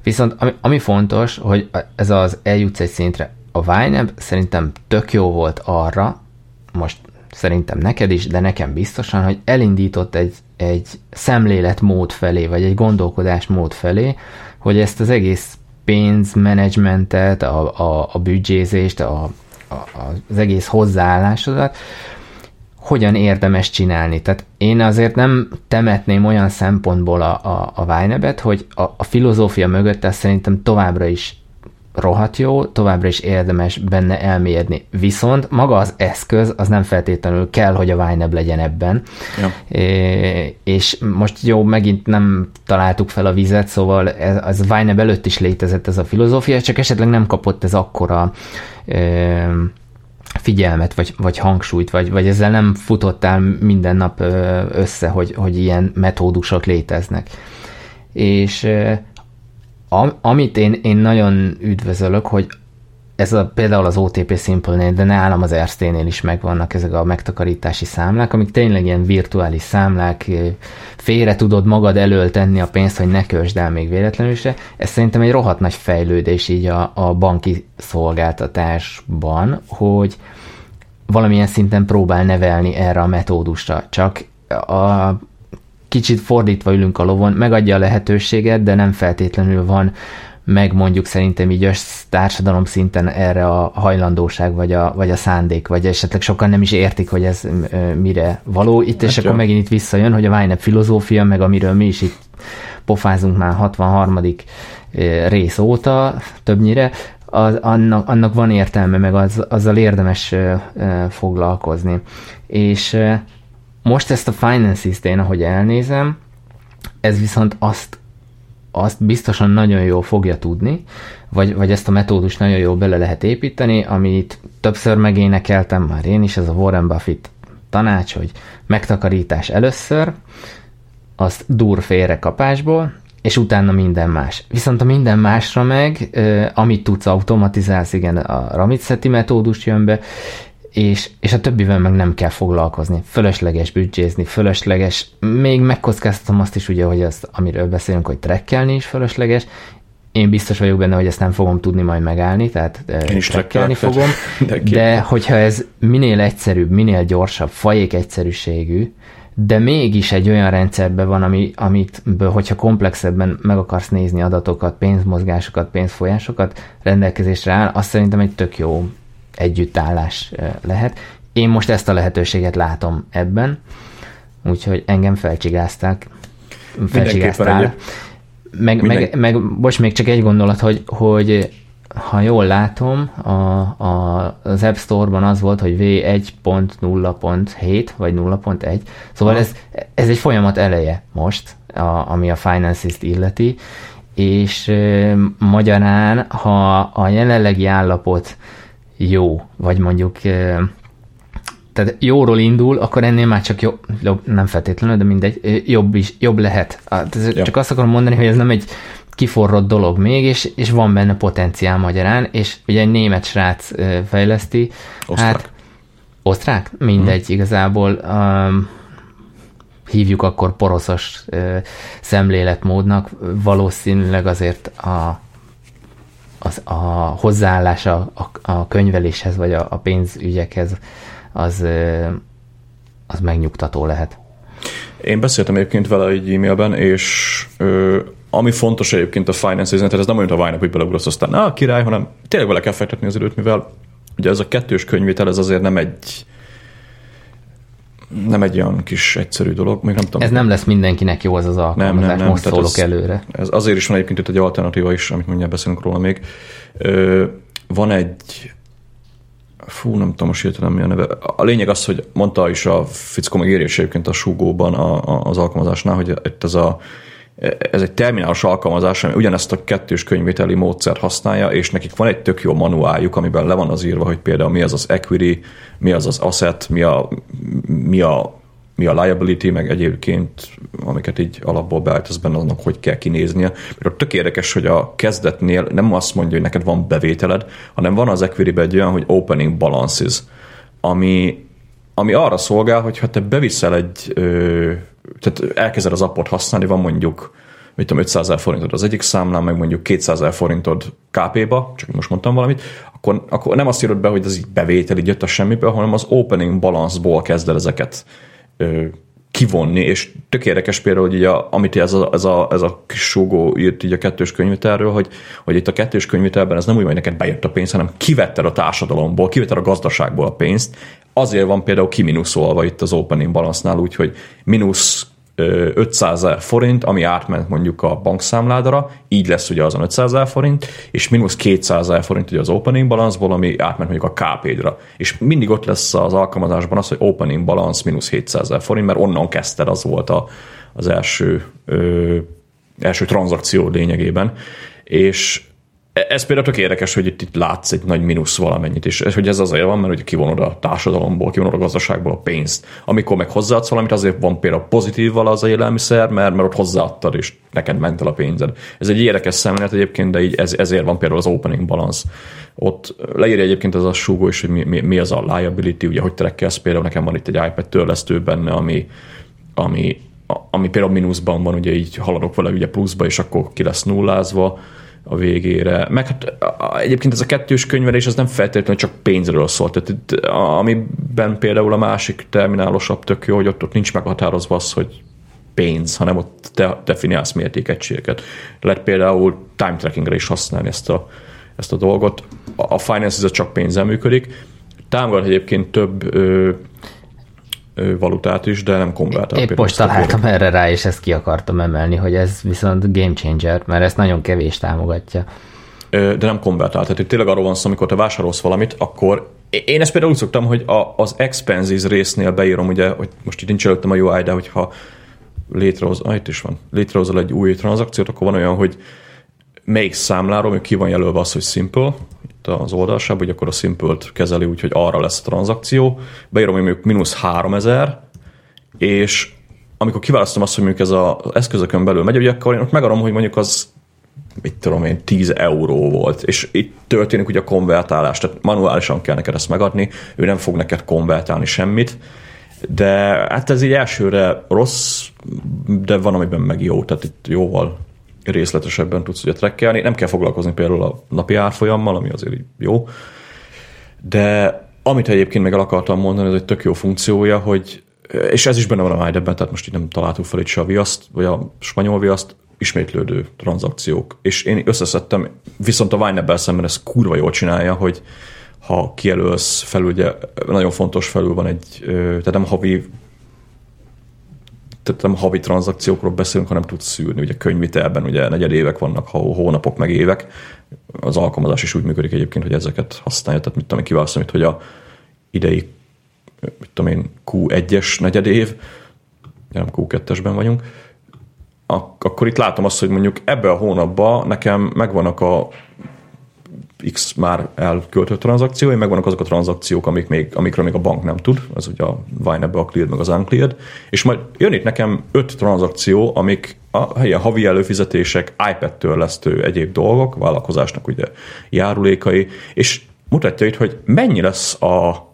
S2: Viszont ami, ami fontos, hogy ez az eljutsz egy szintre, a YNAB szerintem tök jó volt arra, most szerintem neked is, de nekem biztosan, hogy elindított egy, egy szemléletmód felé, vagy egy gondolkodásmód felé, hogy ezt az egész pénzmenedzsmentet, a, a, a büdzsézést, a, a, az egész hozzáállásodat, hogyan érdemes csinálni. Tehát én azért nem temetném olyan szempontból a, a, a Vájnebet, hogy a, a filozófia mögött ez szerintem továbbra is rohadt jó, továbbra is érdemes benne elmélyedni. Viszont maga az eszköz, az nem feltétlenül kell, hogy a Vine legyen ebben. Ja. É, és most jó, megint nem találtuk fel a vizet, szóval ez, az Vine előtt is létezett ez a filozófia, csak esetleg nem kapott ez akkora é, figyelmet, vagy, vagy hangsúlyt, vagy, vagy ezzel nem futottál minden nap össze, hogy, hogy ilyen metódusok léteznek. És Am, amit én, én nagyon üdvözölök, hogy ez a, például az OTP Simple-nél, de nálam az Erszténél is megvannak ezek a megtakarítási számlák, amik tényleg ilyen virtuális számlák, félre tudod magad elől tenni a pénzt, hogy ne kösd el még véletlenül se. Ez szerintem egy rohadt nagy fejlődés így a, a banki szolgáltatásban, hogy valamilyen szinten próbál nevelni erre a metódusra. Csak a kicsit fordítva ülünk a lovon, megadja a lehetőséget, de nem feltétlenül van meg mondjuk szerintem így a társadalom szinten erre a hajlandóság, vagy a, vagy a szándék, vagy esetleg sokan nem is értik, hogy ez mire való. Itt hát és jó. akkor megint itt visszajön, hogy a Vájnep filozófia, meg amiről mi is itt pofázunk már 63. rész óta többnyire, az, annak, annak van értelme, meg az, azzal érdemes foglalkozni. És most ezt a Finances-t én, ahogy elnézem, ez viszont azt, azt biztosan nagyon jól fogja tudni, vagy, vagy ezt a metódust nagyon jól bele lehet építeni, amit többször megénekeltem már én is, ez a Warren Buffett tanács, hogy megtakarítás először, azt dur félre kapásból, és utána minden más. Viszont a minden másra meg, amit tudsz automatizálsz, igen, a Ramitseti metódus jön be, és, és a többivel meg nem kell foglalkozni. Fölösleges büdzsézni, fölösleges, még megkockáztatom azt is ugye, hogy azt, amiről beszélünk, hogy trekkelni is fölösleges, én biztos vagyok benne, hogy ezt nem fogom tudni majd megállni, tehát Én is trekkelni fogom, de, de hogyha ez minél egyszerűbb, minél gyorsabb, fajék egyszerűségű, de mégis egy olyan rendszerben van, ami, amit, hogyha komplexebben meg akarsz nézni adatokat, pénzmozgásokat, pénzfolyásokat rendelkezésre áll, azt szerintem egy tök jó együttállás lehet. Én most ezt a lehetőséget látom ebben, úgyhogy engem felcsigázták, felcsigáztál. Meg, meg, meg, most még csak egy gondolat, hogy, hogy ha jól látom, a, a, az App Store-ban az volt, hogy V1.0.7 vagy 0.1, szóval ez, ez egy folyamat eleje most, a, ami a Finances-t illeti, és e, magyarán, ha a jelenlegi állapot jó, vagy mondjuk tehát jóról indul, akkor ennél már csak jobb, jobb nem feltétlenül, de mindegy, jobb is, jobb lehet. Ja. Csak azt akarom mondani, hogy ez nem egy kiforrott dolog még, és, és van benne potenciál magyarán, és ugye egy német srác fejleszti.
S1: Osztrák. Hát,
S2: osztrák? Mindegy, hmm. igazából. Um, hívjuk akkor poroszos szemléletmódnak, valószínűleg azért a, az, a hozzáállása a, a könyveléshez, vagy a, a pénzügyekhez az, az megnyugtató lehet.
S1: Én beszéltem egyébként vele egy e-mailben, és ö, ami fontos egyébként a finance tehát ez nem olyan, a Vine-nak, hogy beleugrasz, aztán a király, hanem tényleg vele kell fektetni az időt, mivel ugye ez a kettős könyvétel, ez azért nem egy nem egy olyan kis egyszerű dolog, még nem tudom.
S2: Ez nem lesz mindenkinek jó az az alkalmazás, nem, nem, nem. most szólok ez, előre.
S1: Ez azért is van egyébként itt egy alternatíva is, amit mondja, beszélünk róla még. Ö, van egy fú, nem tudom most hirtelen mi a neve. A lényeg az, hogy mondta is a fickó, meg írja egyébként a súgóban a, a, az alkalmazásnál, hogy itt ez a ez egy terminálos alkalmazás, ami ugyanezt a kettős könyvételi módszert használja, és nekik van egy tök jó manuáljuk, amiben le van az írva, hogy például mi az az equity, mi az az asset, mi a, mi a, mi a liability, meg egyébként, amiket így alapból beállítasz benne, annak hogy kell kinéznie. Mert tök érdekes, hogy a kezdetnél nem azt mondja, hogy neked van bevételed, hanem van az equity egy olyan, hogy opening balances, ami, ami arra szolgál, hogy ha te beviszel egy ö, tehát elkezded az appot használni, van mondjuk mit tudom, 500 ezer forintod az egyik számlán, meg mondjuk 200 ezer forintod KP-ba, csak most mondtam valamit, akkor, akkor nem azt írod be, hogy ez így bevétel, így jött a semmiből, hanem az opening balance-ból kezded ezeket kivonni, és tök érdekes például, hogy így a, amit ez a, ez, a, ez a kis súgó írt így a kettős könyvitelről, hogy, hogy itt a kettős könyvitelben ez nem úgy, hogy neked bejött a pénz, hanem kivetted a társadalomból, kivetted a gazdaságból a pénzt, azért van például kiminuszolva itt az opening balance-nál, úgyhogy mínusz 500 ezer forint, ami átment mondjuk a bankszámládra, így lesz ugye azon 500 ezer forint, és mínusz 200 ezer forint ugye az opening balance ami átment mondjuk a KP-dra. És mindig ott lesz az alkalmazásban az, hogy opening balance mínusz 700 ezer forint, mert onnan kezdted, az volt a, az első, ö, első tranzakció lényegében. És ez például tök érdekes, hogy itt, itt látsz egy nagy mínusz valamennyit, és hogy ez azért van, mert hogy kivonod a társadalomból, kivonod a gazdaságból a pénzt. Amikor meg hozzáadsz valamit, azért van például pozitív vala az élelmiszer, mert, mert ott hozzáadtad, és neked ment el a pénzed. Ez egy érdekes szemlélet egyébként, de így ez, ezért van például az opening balance. Ott leírja egyébként az a súgó is, hogy mi, mi, mi az a liability, ugye hogy trekkelsz, például nekem van itt egy iPad törlesztő benne, ami, ami, ami például mínuszban van, ugye így haladok vele ugye pluszba, és akkor ki lesz nullázva a végére. Meg hát egyébként ez a kettős könyvelés az nem feltétlenül csak pénzről szól. Tehát itt, amiben például a másik terminálosabb tök jó, hogy ott, ott nincs meghatározva az, hogy pénz, hanem ott te definiálsz mértékegységeket. Lehet például time trackingre is használni ezt a, ezt a dolgot. A finance ez csak pénzzel működik. Támogat egyébként több ö, valutát is, de nem konvertál.
S2: Épp most találtam erre rá, és ezt ki akartam emelni, hogy ez viszont game changer, mert ezt nagyon kevés támogatja.
S1: De nem konvertál. Tehát itt tényleg arról van szó, amikor te vásárolsz valamit, akkor én ezt például úgy szoktam, hogy a, az expenses résznél beírom, ugye, hogy most itt nincs előttem a UI, de hogyha létrehoz, ah, itt is van, létrehozol egy új tranzakciót, akkor van olyan, hogy melyik számláról, hogy ki van jelölve az, hogy simple, az oldalsában, hogy akkor a simple-t kezeli úgy, hogy arra lesz a tranzakció, beírom, hogy mondjuk mínusz 3000, és amikor kiválasztom azt, hogy mondjuk ez az eszközökön belül megy, ugye akkor én ott megadom, hogy mondjuk az mit tudom én, 10 euró volt, és itt történik ugye a konvertálás, tehát manuálisan kell neked ezt megadni, ő nem fog neked konvertálni semmit, de hát ez így elsőre rossz, de van, amiben meg jó, tehát itt jóval részletesebben tudsz ugye trekkelni. Nem kell foglalkozni például a napi árfolyammal, ami azért jó. De amit egyébként meg el akartam mondani, ez egy tök jó funkciója, hogy és ez is benne van a Mindebben, tehát most így nem találtuk fel itt se a viaszt, vagy a spanyol viaszt, ismétlődő tranzakciók. És én összeszedtem, viszont a Wine szemben ez kurva jól csinálja, hogy ha kijelölsz felül, ugye nagyon fontos felül van egy, tehát nem havi tehát nem havi tranzakciókról beszélünk, hanem tudsz szűrni. Ugye könyvitelben ugye negyed évek vannak, hónapok meg évek. Az alkalmazás is úgy működik egyébként, hogy ezeket használja. Tehát mit tudom én, kiválasztom hogy a idei mit tudom én, Q1-es negyed év, nem Q2-esben vagyunk, ak- akkor itt látom azt, hogy mondjuk ebbe a hónapban nekem megvannak a X már elköltött tranzakciói, meg vannak azok a tranzakciók, amik még, amikről még a bank nem tud, az ugye a Vine a cleared, meg az uncleared, és majd jön itt nekem öt tranzakció, amik a ilyen havi előfizetések, iPad-től lesztő egyéb dolgok, vállalkozásnak ugye járulékai, és mutatja itt, hogy mennyi lesz a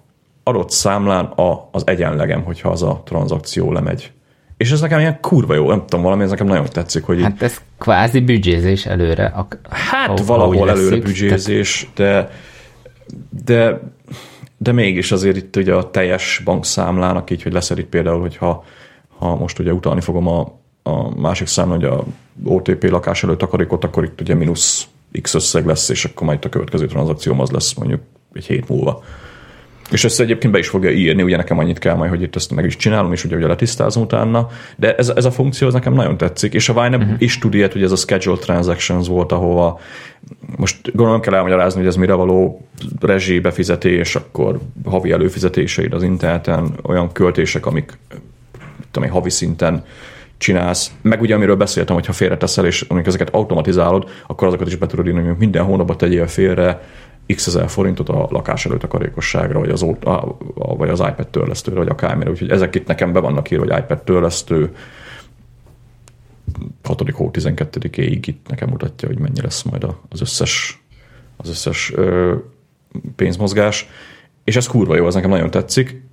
S1: adott számlán a, az egyenlegem, hogyha az a tranzakció lemegy. És ez nekem ilyen kurva jó, nem tudom, valami ez nekem nagyon tetszik, hogy
S2: Hát ez kvázi büdzsézés előre. Ak-
S1: Hát
S2: ahogy
S1: valahol előre
S2: vesszük,
S1: büdzsézés, de, de, de mégis azért itt ugye a teljes bankszámlának így, hogy lesz itt például, hogyha ha most ugye utalni fogom a, a másik számla, hogy a OTP lakás előtt takarékot, akkor itt ugye mínusz X összeg lesz, és akkor majd a következő tranzakcióm az lesz mondjuk egy hét múlva. És ezt egyébként be is fogja írni, ugye nekem annyit kell majd, hogy itt ezt meg is csinálom, és ugye, ugye letisztázom utána, de ez, ez a funkció ez nekem nagyon tetszik, és a Vine uh-huh. is tud ilyet, hogy ez a scheduled transactions volt, ahova most gondolom nem kell elmagyarázni, hogy ez mire való rezsi befizetés, akkor havi előfizetéseid az interneten, olyan költések, amik tudom én, havi szinten csinálsz, meg ugye amiről beszéltem, hogy ha félreteszel, és amikor ezeket automatizálod, akkor azokat is be tudod írni, hogy minden hónapban tegyél félre x ezer forintot a lakás előtt a karékosságra, vagy az, a, vagy az iPad törlesztőre, vagy akármire. Úgyhogy ezek itt nekem be vannak írva, hogy iPad törlesztő, 6. hó 12-éig itt nekem mutatja, hogy mennyi lesz majd az összes, az összes ö, pénzmozgás. És ez kurva jó, ez nekem nagyon tetszik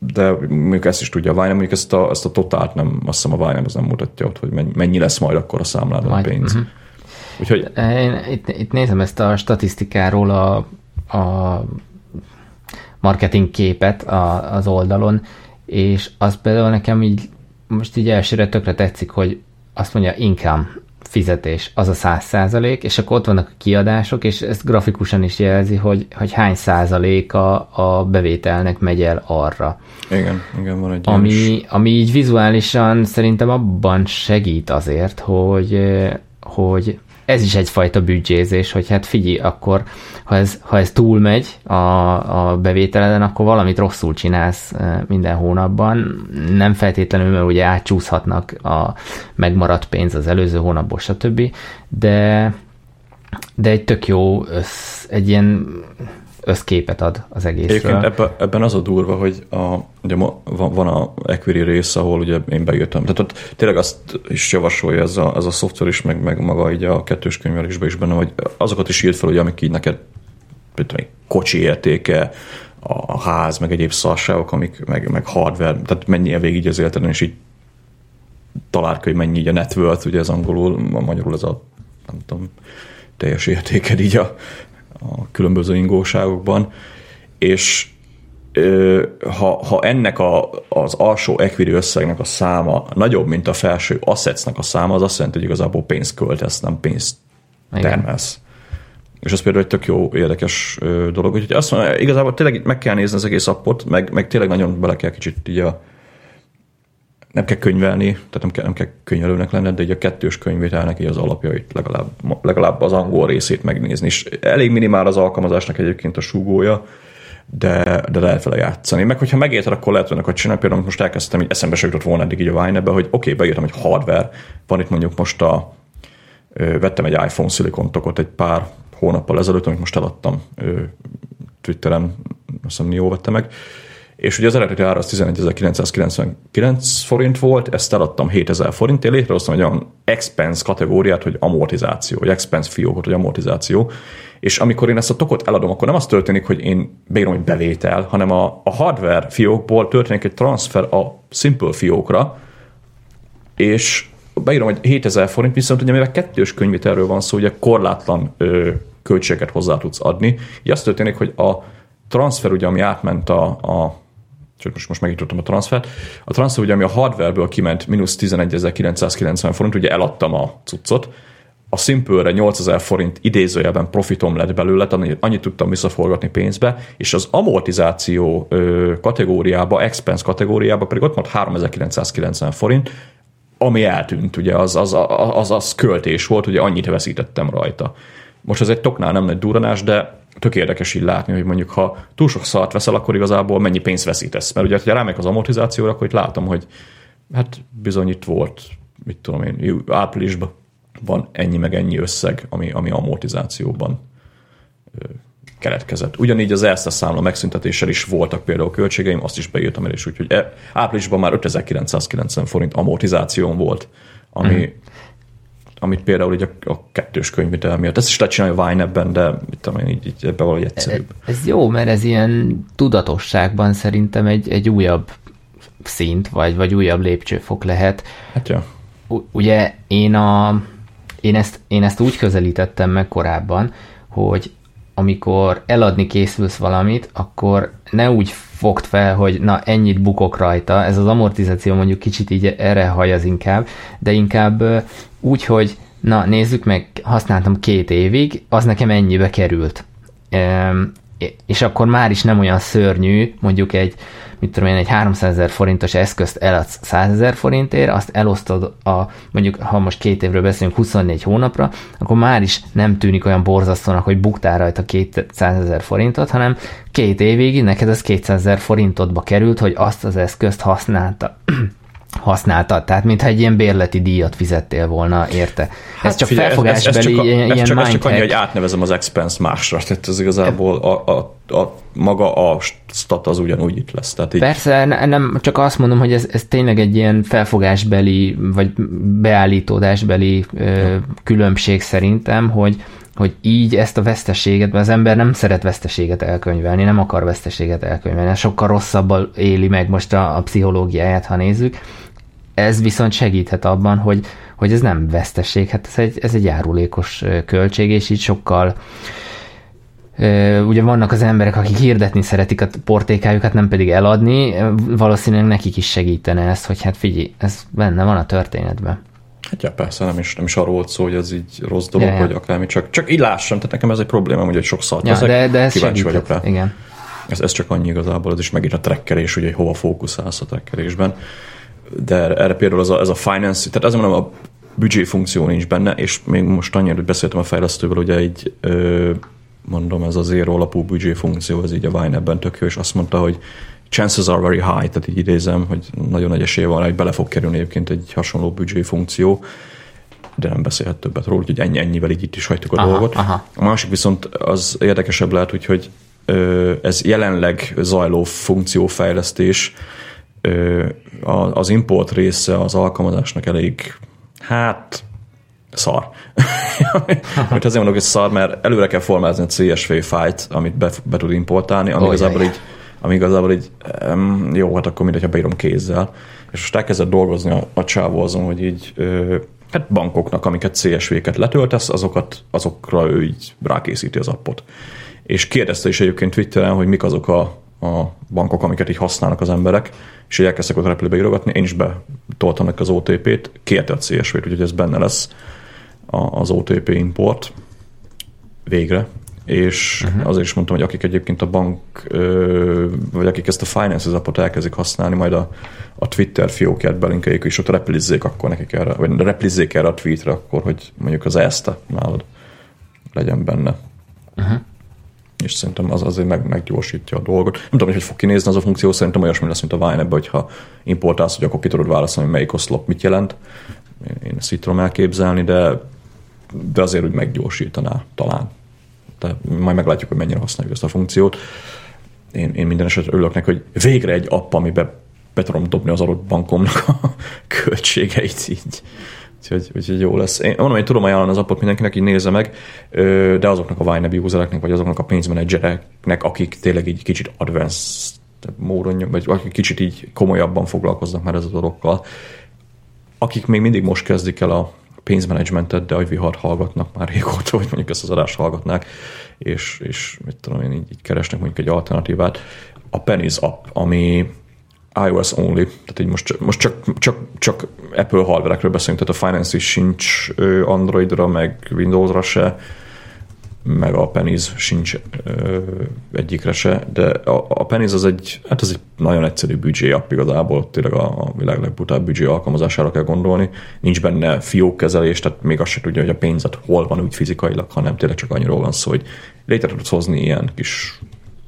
S1: de mondjuk ezt is tudja a Vine, mondjuk ezt a, ezt a totált nem, azt hiszem a Vine az nem mutatja ott, hogy mennyi, lesz majd akkor a számládon a pénz. Uh-huh.
S2: Úgyhogy... Én itt, itt nézem ezt a statisztikáról a, a marketing képet a, az oldalon, és az például nekem így most így elsőre tökre tetszik, hogy azt mondja income, fizetés, az a száz százalék, és akkor ott vannak a kiadások, és ezt grafikusan is jelzi, hogy, hogy hány százaléka a bevételnek megy el arra.
S1: Igen, igen, van egy
S2: ami, ami így vizuálisan szerintem abban segít azért, hogy, hogy ez is egyfajta büdzsézés, hogy hát figyelj, akkor ha ez, ha ez túlmegy a, a bevételeden, akkor valamit rosszul csinálsz minden hónapban. Nem feltétlenül, mert ugye átcsúszhatnak a megmaradt pénz az előző hónapból, stb. De, de egy tök jó, össz, egy ilyen összképet ad az egészről.
S1: Egyébként ebben, ebben az a durva, hogy a, ugye van, van a Equity rész, ahol ugye én bejöttem. Tehát ott tényleg azt is javasolja ez a, ez a szoftver is, meg, meg maga így a kettős könyvelésben is benne, hogy azokat is írt fel, hogy amik így neked tudom, kocsi értéke, a ház, meg egyéb szarságok, amik, meg, meg hardware, tehát mennyi végig az életeden, és így találk, hogy mennyi így a net worth, ugye ez angolul, a magyarul ez a nem tudom, teljes értéked így a, a különböző ingóságokban, és ha, ha ennek a, az alsó equity összegnek a száma nagyobb, mint a felső assetsnek a száma, az azt jelenti, hogy igazából pénzt költesz, nem pénzt termelsz. És ez például egy tök jó, érdekes dolog. Úgyhogy azt mondja, igazából tényleg meg kell nézni az egész appot, meg, meg tényleg nagyon bele kell kicsit így a, nem kell könyvelni, tehát nem kell, nem kell könyvelőnek lenned, de egy a kettős könyvételnek így az alapjait legalább, legalább az angol részét megnézni. És elég minimál az alkalmazásnak egyébként a súgója, de, de lehet vele játszani. Meg hogyha megérted, akkor lehet hogy csinálni. Például most elkezdtem, hogy eszembe se jutott volna eddig így a Vine-be, hogy oké, okay, beírtam, hogy hardware. Van itt mondjuk most a, vettem egy iPhone Silicon tokot egy pár hónappal ezelőtt, amit most eladtam Twitteren, azt hiszem Nio vette meg, és ugye az eredeti ára az 11.999 forint volt, ezt eladtam 7000 forintért, létrehoztam egy olyan expense kategóriát, hogy amortizáció, vagy expense fiókot, hogy amortizáció, és amikor én ezt a tokot eladom, akkor nem az történik, hogy én beírom, hogy bevétel, hanem a, a hardware fiókból történik egy transfer a simple fiókra, és beírom, hogy 7000 forint, viszont ugye mivel kettős könyvitelről van szó, ugye korlátlan ö, költségeket hozzá tudsz adni. Így az történik, hogy a transfer, ugye, ami átment a, a csak most, most megítottam a transfert. A transfer, ugye, ami a hardwareből kiment mínusz 11.990 forint, ugye eladtam a cuccot, a Simple-re 8000 forint idézőjelben profitom lett belőle, annyit, annyit tudtam visszaforgatni pénzbe, és az amortizáció ö, kategóriába, expense kategóriába pedig ott volt 3990 forint, ami eltűnt, ugye az az, az, az, az költés volt, ugye annyit veszítettem rajta. Most ez egy toknál nem nagy duranás, de tök érdekes így látni, hogy mondjuk ha túl sok szart veszel, akkor igazából mennyi pénzt veszítesz. Mert ugye, ha rámegyek az amortizációra, akkor itt látom, hogy hát bizony itt volt, mit tudom én, áprilisban van ennyi meg ennyi összeg, ami, ami amortizációban keletkezett. Ugyanígy az Erste számla megszüntetéssel is voltak például költségeim, azt is beírtam el, és úgyhogy e, áprilisban már 5990 forint amortizáción volt, ami, mm amit például így a, a kettős könyvitel miatt. Ezt is lehet csinálni a Vine ebben, de mit tudom én, így, így ebben valahogy egyszerűbb.
S2: Ez, ez jó, mert ez ilyen tudatosságban szerintem egy, egy újabb szint, vagy, vagy újabb lépcsőfok lehet.
S1: Hát ja.
S2: U- ugye én, a, én, ezt, én ezt úgy közelítettem meg korábban, hogy amikor eladni készülsz valamit, akkor ne úgy fogd fel, hogy na ennyit bukok rajta, ez az amortizáció mondjuk kicsit így erre hajaz inkább, de inkább úgy, hogy na nézzük meg, használtam két évig, az nekem ennyibe került. És akkor már is nem olyan szörnyű, mondjuk egy mit tudom én, egy 300 ezer forintos eszközt eladsz 100 ezer forintért, azt elosztod a, mondjuk ha most két évről beszélünk 24 hónapra, akkor már is nem tűnik olyan borzasztónak, hogy buktál rajta 200 ezer forintot, hanem két évig neked az 200 ezer forintodba került, hogy azt az eszközt használta használtad, tehát mintha egy ilyen bérleti díjat fizettél volna érte. Hát ez csak figyelj, felfogásbeli ez, ez, csak, ilyen, ez
S1: csak, ez csak annyi, hogy átnevezem az expense másra, tehát ez igazából a, a, a, maga a stat az ugyanúgy itt lesz. Tehát így...
S2: Persze, nem csak azt mondom, hogy ez, ez tényleg egy ilyen felfogásbeli, vagy beállítódásbeli ö, különbség szerintem, hogy hogy így ezt a veszteséget, mert az ember nem szeret veszteséget elkönyvelni, nem akar veszteséget elkönyvelni, sokkal rosszabbal éli meg most a, a pszichológiáját, ha nézzük. Ez viszont segíthet abban, hogy, hogy ez nem veszteség, hát ez egy, ez egy járulékos költség, és így sokkal ugye vannak az emberek, akik hirdetni szeretik a portékájukat, nem pedig eladni, valószínűleg nekik is segítene ez, hogy hát figyelj, ez benne van a történetben.
S1: Hát ja, persze, nem is, nem is arról volt szó, hogy ez így rossz dolog, ja, ja. vagy akármi, csak, csak így lássam, tehát nekem ez egy probléma, hogy sok szart ja,
S2: de, de ez
S1: kíváncsi vagyok rá.
S2: Igen.
S1: Ez, ez csak annyi igazából, ez is megint a trekkelés, ugye, hogy hova fókuszálsz a trekkelésben. De erre például ez a, ez a finance, tehát ezért mondom, a büdzsé funkció nincs benne, és még most annyira, hogy beszéltem a fejlesztővel, ugye egy ö, mondom, ez az ér alapú büdzsé funkció, ez így a Vine ebben tök jó, és azt mondta, hogy chances are very high, tehát így idézem, hogy nagyon nagy esély van, hogy bele fog kerülni egyébként egy hasonló büdzsé funkció, de nem beszélhet többet róla, úgyhogy ennyi, ennyivel így itt is hagytuk a aha, dolgot. Aha. A másik viszont az érdekesebb lehet, úgyhogy ez jelenleg zajló funkciófejlesztés, az import része az alkalmazásnak elég, hát szar. Mert azért mondok, hogy szar, mert előre kell formázni a CSV fájt, amit be, be tud importálni, ami oh, igazából így ami igazából így, um, jó, hát akkor mindegy, ha beírom kézzel. És most elkezdett dolgozni a, a csávó azon, hogy így ö, hát bankoknak, amiket CSV-ket letöltesz, azokat, azokra ő így rákészíti az appot. És kérdezte is egyébként Twitteren, hogy mik azok a, a bankok, amiket így használnak az emberek, és így elkezdtek ott repülőbe írogatni, én is betoltam neki az OTP-t, kérte a CSV-t, úgyhogy ez benne lesz az OTP import végre, és uh-huh. azért is mondtam, hogy akik egyébként a bank, vagy akik ezt a Finances appot elkezdik használni, majd a, a Twitter fiókját belinkeljük, és ott replizzék akkor nekik erre, vagy replizzék erre a tweetre akkor, hogy mondjuk az ezt nálad legyen benne. Uh-huh. És szerintem az azért meg, meggyorsítja a dolgot. Nem tudom, hogy fog kinézni az a funkció, szerintem olyasmi lesz, mint a Vine ebbe, hogyha importálsz, hogy akkor ki tudod válaszolni, hogy melyik oszlop mit jelent. Én ezt így tudom elképzelni, de, de azért úgy meggyorsítaná talán de majd meglátjuk, hogy mennyire használjuk ezt a funkciót. Én, én minden esetre örülök neki, hogy végre egy app, amiben be tudom dobni az adott bankomnak a költségeit így. Úgyhogy, úgyhogy jó lesz. Én mondom, hogy tudom ajánlani az appot mindenkinek, így nézze meg, de azoknak a Vine usereknek, vagy azoknak a pénzmenedzsereknek, akik tényleg így kicsit advanced módon, vagy akik kicsit így komolyabban foglalkoznak már ez a dolgokkal, akik még mindig most kezdik el a pénzmenedzsmentet, de hogy vihart hallgatnak már régóta, hogy mondjuk ezt az adást hallgatnák, és, és mit tudom én, így, így keresnek mondjuk egy alternatívát. A Pennies app, ami iOS only, tehát így most, most csak, csak, csak Apple hardverekről beszélünk, tehát a Finance is sincs Androidra, meg Windowsra se, meg a Pennies sincs ö, egyikre se, de a, a Pennies az egy, hát az egy nagyon egyszerű büdzsé app igazából, tényleg a, a világ legbutább büdzsé alkalmazására kell gondolni. Nincs benne fiókkezelés, tehát még azt se tudja, hogy a pénzet hol van úgy fizikailag, hanem tényleg csak annyiról van szó, hogy létre tudsz hozni ilyen kis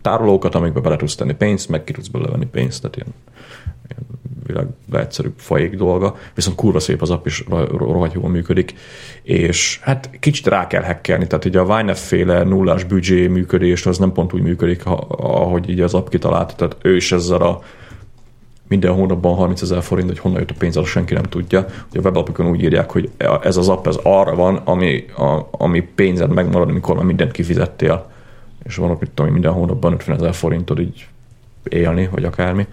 S1: tárolókat, amikbe bele tudsz tenni pénzt, meg ki tudsz belevenni pénzt, tehát ilyen, ilyen világ legegyszerűbb fajék dolga, viszont kurva szép az app is rohadt jól működik, és hát kicsit rá kell hackelni, tehát ugye a Vine féle nullás büdzsé működés az nem pont úgy működik, ahogy így az app kitalálta, tehát ő is ezzel a minden hónapban 30 ezer forint, hogy honnan jött a pénz, azt senki nem tudja. Ugye a webalapokon úgy írják, hogy ez az app ez arra van, ami, a, ami pénzed megmarad, amikor már mindent kifizettél. És van, mit tudom, minden hónapban 50 ezer forintod így élni, vagy akármi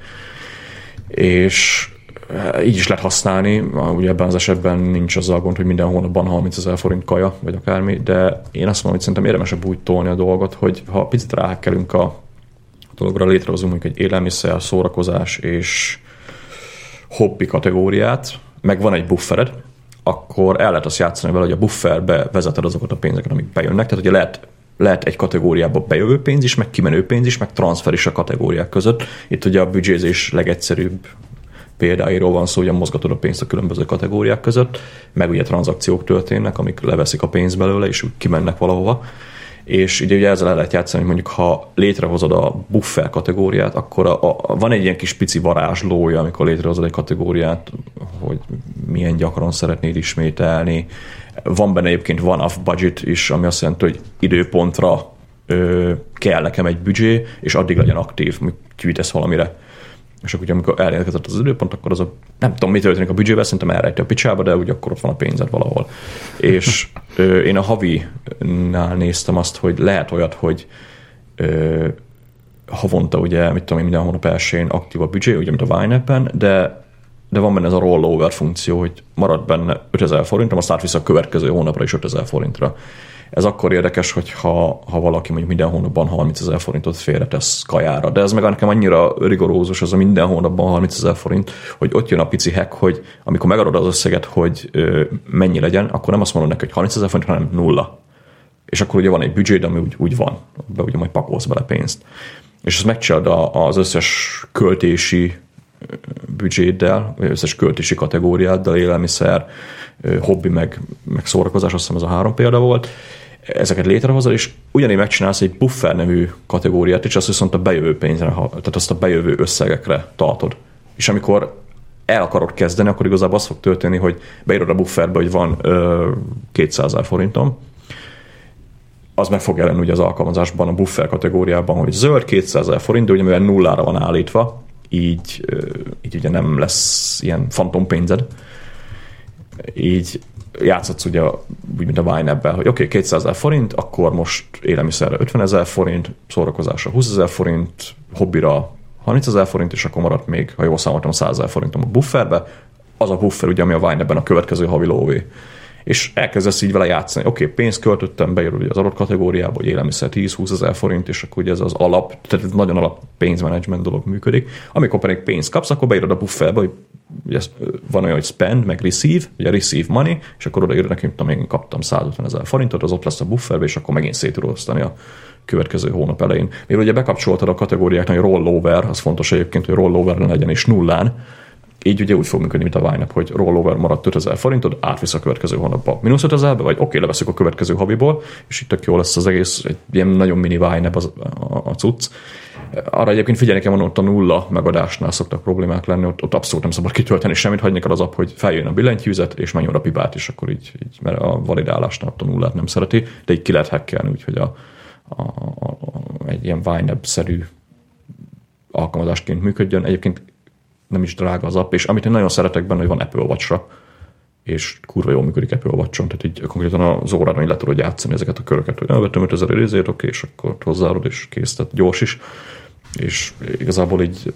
S1: és eh, így is lehet használni, ugye ebben az esetben nincs az a gond, hogy minden hónapban 30 ezer forint kaja, vagy akármi, de én azt mondom, hogy szerintem érdemesebb úgy tolni a dolgot, hogy ha picit rákelünk a dologra, létrehozunk mondjuk egy élelmiszer, szórakozás és hobbi kategóriát, meg van egy buffered, akkor el lehet azt játszani vele, hogy a bufferbe vezeted azokat a pénzeket, amik bejönnek. Tehát ugye lehet, lehet egy kategóriába bejövő pénz is, meg kimenő pénz is, meg transfer is a kategóriák között. Itt ugye a büdzsézés legegyszerűbb példáiról van szó, hogy mozgatod a pénzt a különböző kategóriák között, meg ugye tranzakciók történnek, amik leveszik a pénzt belőle, és kimennek valahova és ugye, ugye ezzel el lehet játszani, hogy mondjuk ha létrehozod a buffer kategóriát, akkor a, a, van egy ilyen kis pici varázslója, amikor létrehozod egy kategóriát, hogy milyen gyakran szeretnéd ismételni. Van benne egyébként one-off budget is, ami azt jelenti, hogy időpontra ö, kell nekem egy büdzsé, és addig legyen aktív, gyűjtesz valamire és akkor amikor elérkezett az időpont, akkor az a, nem tudom, mi történik a büdzsével, szerintem elrejti a picsába, de ugye akkor ott van a pénzed valahol. és ö, én a havi-nál néztem azt, hogy lehet olyat, hogy ö, havonta ugye, mit tudom én, minden hónap elsőjén aktív a büdzsé, ugye, mint a Vine de de van benne ez a rollover funkció, hogy marad benne 5000 forint, azt átvisz a következő hónapra is 5000 forintra. Ez akkor érdekes, hogy ha, valaki mondjuk minden hónapban 30 ezer forintot félretesz kajára. De ez meg nekem annyira rigorózus, az a minden hónapban 30 ezer forint, hogy ott jön a pici hack, hogy amikor megadod az összeget, hogy ö, mennyi legyen, akkor nem azt mondod neki, hogy 30 ezer forint, hanem nulla. És akkor ugye van egy büdzséd, ami úgy, úgy van, be ugye majd pakolsz bele pénzt. És ezt megcsinálod az összes költési büdzséddel, vagy összes költési kategóriáddal, élelmiszer, hobbi, meg, meg szórakozás, azt hiszem ez a három példa volt, ezeket létrehozod, és ugyanígy megcsinálsz egy buffer nevű kategóriát, és azt viszont a bejövő pénzre, tehát azt a bejövő összegekre tartod. És amikor el akarod kezdeni, akkor igazából az fog történni, hogy beírod a bufferbe, hogy van ö, 200 ezer forintom, az meg fog jelenni ugye az alkalmazásban, a buffer kategóriában, hogy zöld 200 ezer forint, de ugye mivel nullára van állítva, így, így ugye nem lesz ilyen fantompénzed, így játszhatsz ugye úgy, mint a Wine ebben, hogy oké, okay, 200 ezer forint, akkor most élelmiszerre 50 ezer forint, szórakozásra 20 ezer forint, hobbira 30 ezer forint, és akkor maradt még, ha jól számoltam, 100 ezer forintom a bufferbe. Az a buffer, ugye, ami a Wine ebben a következő havi lóvé és elkezdesz így vele játszani. Oké, okay, pénzt költöttem, beírod az adott kategóriába, hogy élelmiszer 10-20 ezer forint, és akkor ugye ez az alap, tehát ez nagyon alap pénzmenedzsment dolog működik. Amikor pedig pénzt kapsz, akkor beírod a bufferbe, hogy ugye van olyan, hogy spend, meg receive, ugye receive money, és akkor odaírod neki, hogy én kaptam 150 ezer forintot, az ott lesz a bufferbe, és akkor megint szét a következő hónap elején. Mivel ugye bekapcsoltad a kategóriáknak, hogy rollover, az fontos egyébként, hogy rollover legyen és nullán, így ugye úgy fog működni, mint a Vine hogy rollover maradt 5000 forintod, átvisz a következő hónapba mínusz 5000 vagy oké, okay, leveszük a következő haviból, és itt tök jó lesz az egész, egy ilyen nagyon mini Vine az, a, a cucc. Arra egyébként figyelni kell, ott a nulla megadásnál szoktak problémák lenni, ott, ott abszolút nem szabad kitölteni semmit, hagyni kell az app, hogy feljön a billentyűzet, és menjen a pipát, és akkor így, így mert a validálásnál ott a nullát nem szereti, de így ki lehet hackelni, úgyhogy a, a, a, a, egy ilyen Vine-szerű alkalmazásként működjön. Egyébként nem is drága az app, és amit én nagyon szeretek benne, hogy van Apple watch és kurva jól működik Apple watch tehát így konkrétan az órán le tudod játszani ezeket a köröket, hogy elvettem 5000 részét, oké, és akkor hozzáadod, és kész, tehát gyors is. És igazából így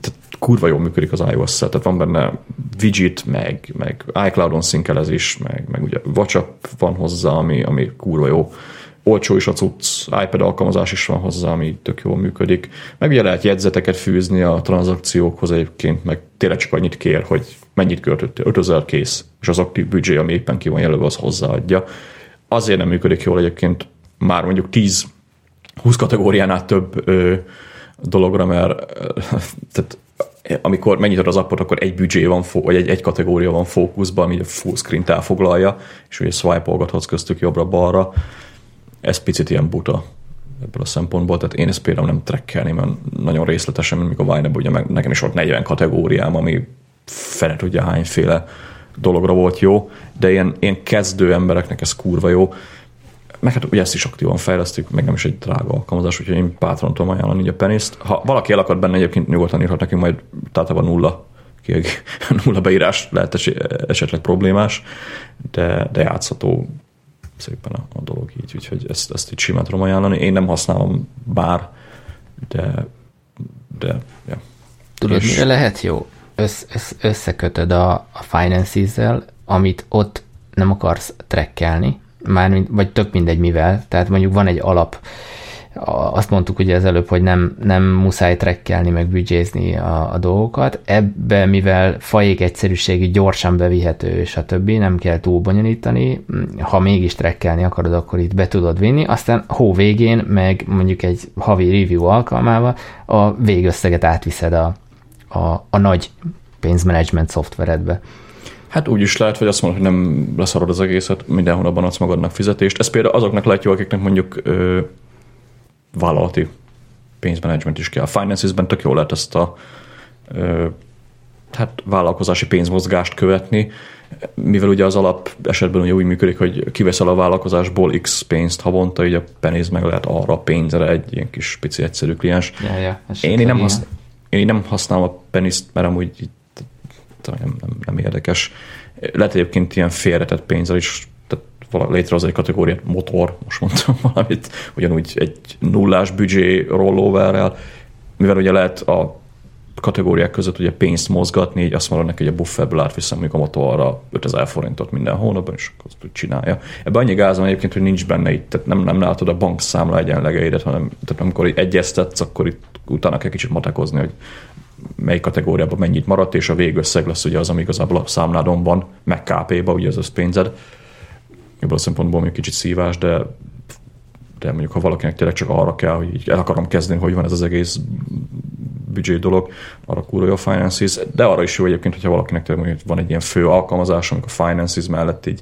S1: tehát kurva jól működik az ios tehát van benne widget, meg, meg iCloud-on szinkelezés, meg, meg ugye WhatsApp van hozzá, ami, ami kurva jó olcsó is a cucc, iPad alkalmazás is van hozzá, ami tök jól működik. Meg ugye lehet jegyzeteket fűzni a tranzakciókhoz egyébként, meg tényleg csak annyit kér, hogy mennyit költöttél, 5000 kész, és az aktív büdzsé, ami éppen ki van jelölve, az hozzáadja. Azért nem működik jól egyébként már mondjuk 10 20 kategóriánál több ö, dologra, mert tehát amikor megnyitod az appot, akkor egy büdzsé van, vagy egy, egy kategória van fókuszban, ami a full screen elfoglalja, és ugye swipe-olgathatsz köztük jobbra-balra ez picit ilyen buta ebből a szempontból, tehát én ezt például nem trekkelném mert nagyon részletesen, mint mikor Vine ugye meg nekem is volt 40 kategóriám, ami fele tudja hányféle dologra volt jó, de ilyen, ilyen kezdő embereknek ez kurva jó. Meg hát ugye ezt is aktívan fejlesztük, meg nem is egy drága alkalmazás, úgyhogy én bátran tudom ajánlani a peniszt. Ha valaki elakad benne, egyébként nyugodtan írhat nekünk, majd van nulla kieg, nulla beírás lehet esetleg problémás, de, de játszható szépen a, a dolog így, úgyhogy ezt, ezt itt simán tudom ajánlani. Én nem használom bár, de, de ja.
S2: Tudod, és... mire lehet jó? Össz, össz, összekötöd a, a finances amit ott nem akarsz trekkelni, mármint, vagy tök mindegy mivel, tehát mondjuk van egy alap, azt mondtuk ugye az előbb, hogy nem, nem muszáj trekkelni, meg büdzsézni a, a dolgokat. Ebbe, mivel fajék egyszerűségű, gyorsan bevihető, és a többi, nem kell túl bonyolítani. Ha mégis trekkelni akarod, akkor itt be tudod vinni. Aztán hó végén, meg mondjuk egy havi review alkalmával a végösszeget átviszed a, a, a nagy pénzmenedzsment szoftveredbe.
S1: Hát úgy is lehet, vagy azt mondod, hogy nem leszarod az egészet, minden hónapban adsz magadnak fizetést. Ez például azoknak lehet jó, akiknek mondjuk vállalati pénzmenedzsment is kell. A Finances-ben tök jól lehet ezt a ö, hát vállalkozási pénzmozgást követni, mivel ugye az alap esetben ugye úgy működik, hogy kiveszel a vállalkozásból X pénzt havonta, így a penéz meg lehet arra a pénzre egy ilyen kis pici egyszerű kliens.
S2: Ja, ja,
S1: én, én, nem hasz, én nem használom a peniszt, mert amúgy így, nem, nem, nem érdekes. Lehet egyébként ilyen félretett pénzzel is létrehoz egy kategóriát, motor, most mondtam valamit, ugyanúgy egy nullás büdzsé rolloverrel, mivel ugye lehet a kategóriák között ugye pénzt mozgatni, így azt mondod neki, hogy a bufferből átviszem mondjuk a motorra 5000 forintot minden hónapban, és akkor azt csinálja. Ebben annyi gáz van egyébként, hogy nincs benne itt, tehát nem, nem látod a bankszámla egyenlegeidet, hanem tehát amikor egyeztetsz, akkor itt utána kell kicsit matekozni, hogy mely kategóriában mennyit maradt, és a végösszeg lesz ugye az, ami igazából a számládon van, meg KP-ba, ugye az összpénzed. Ebből a szempontból még kicsit szívás, de de mondjuk ha valakinek tényleg csak arra kell, hogy így el akarom kezdeni, hogy van ez az egész büdzsé dolog, arra jó a Finances, de arra is jó egyébként, hogyha valakinek tényleg mondjuk van egy ilyen fő alkalmazás, amikor a Finances mellett így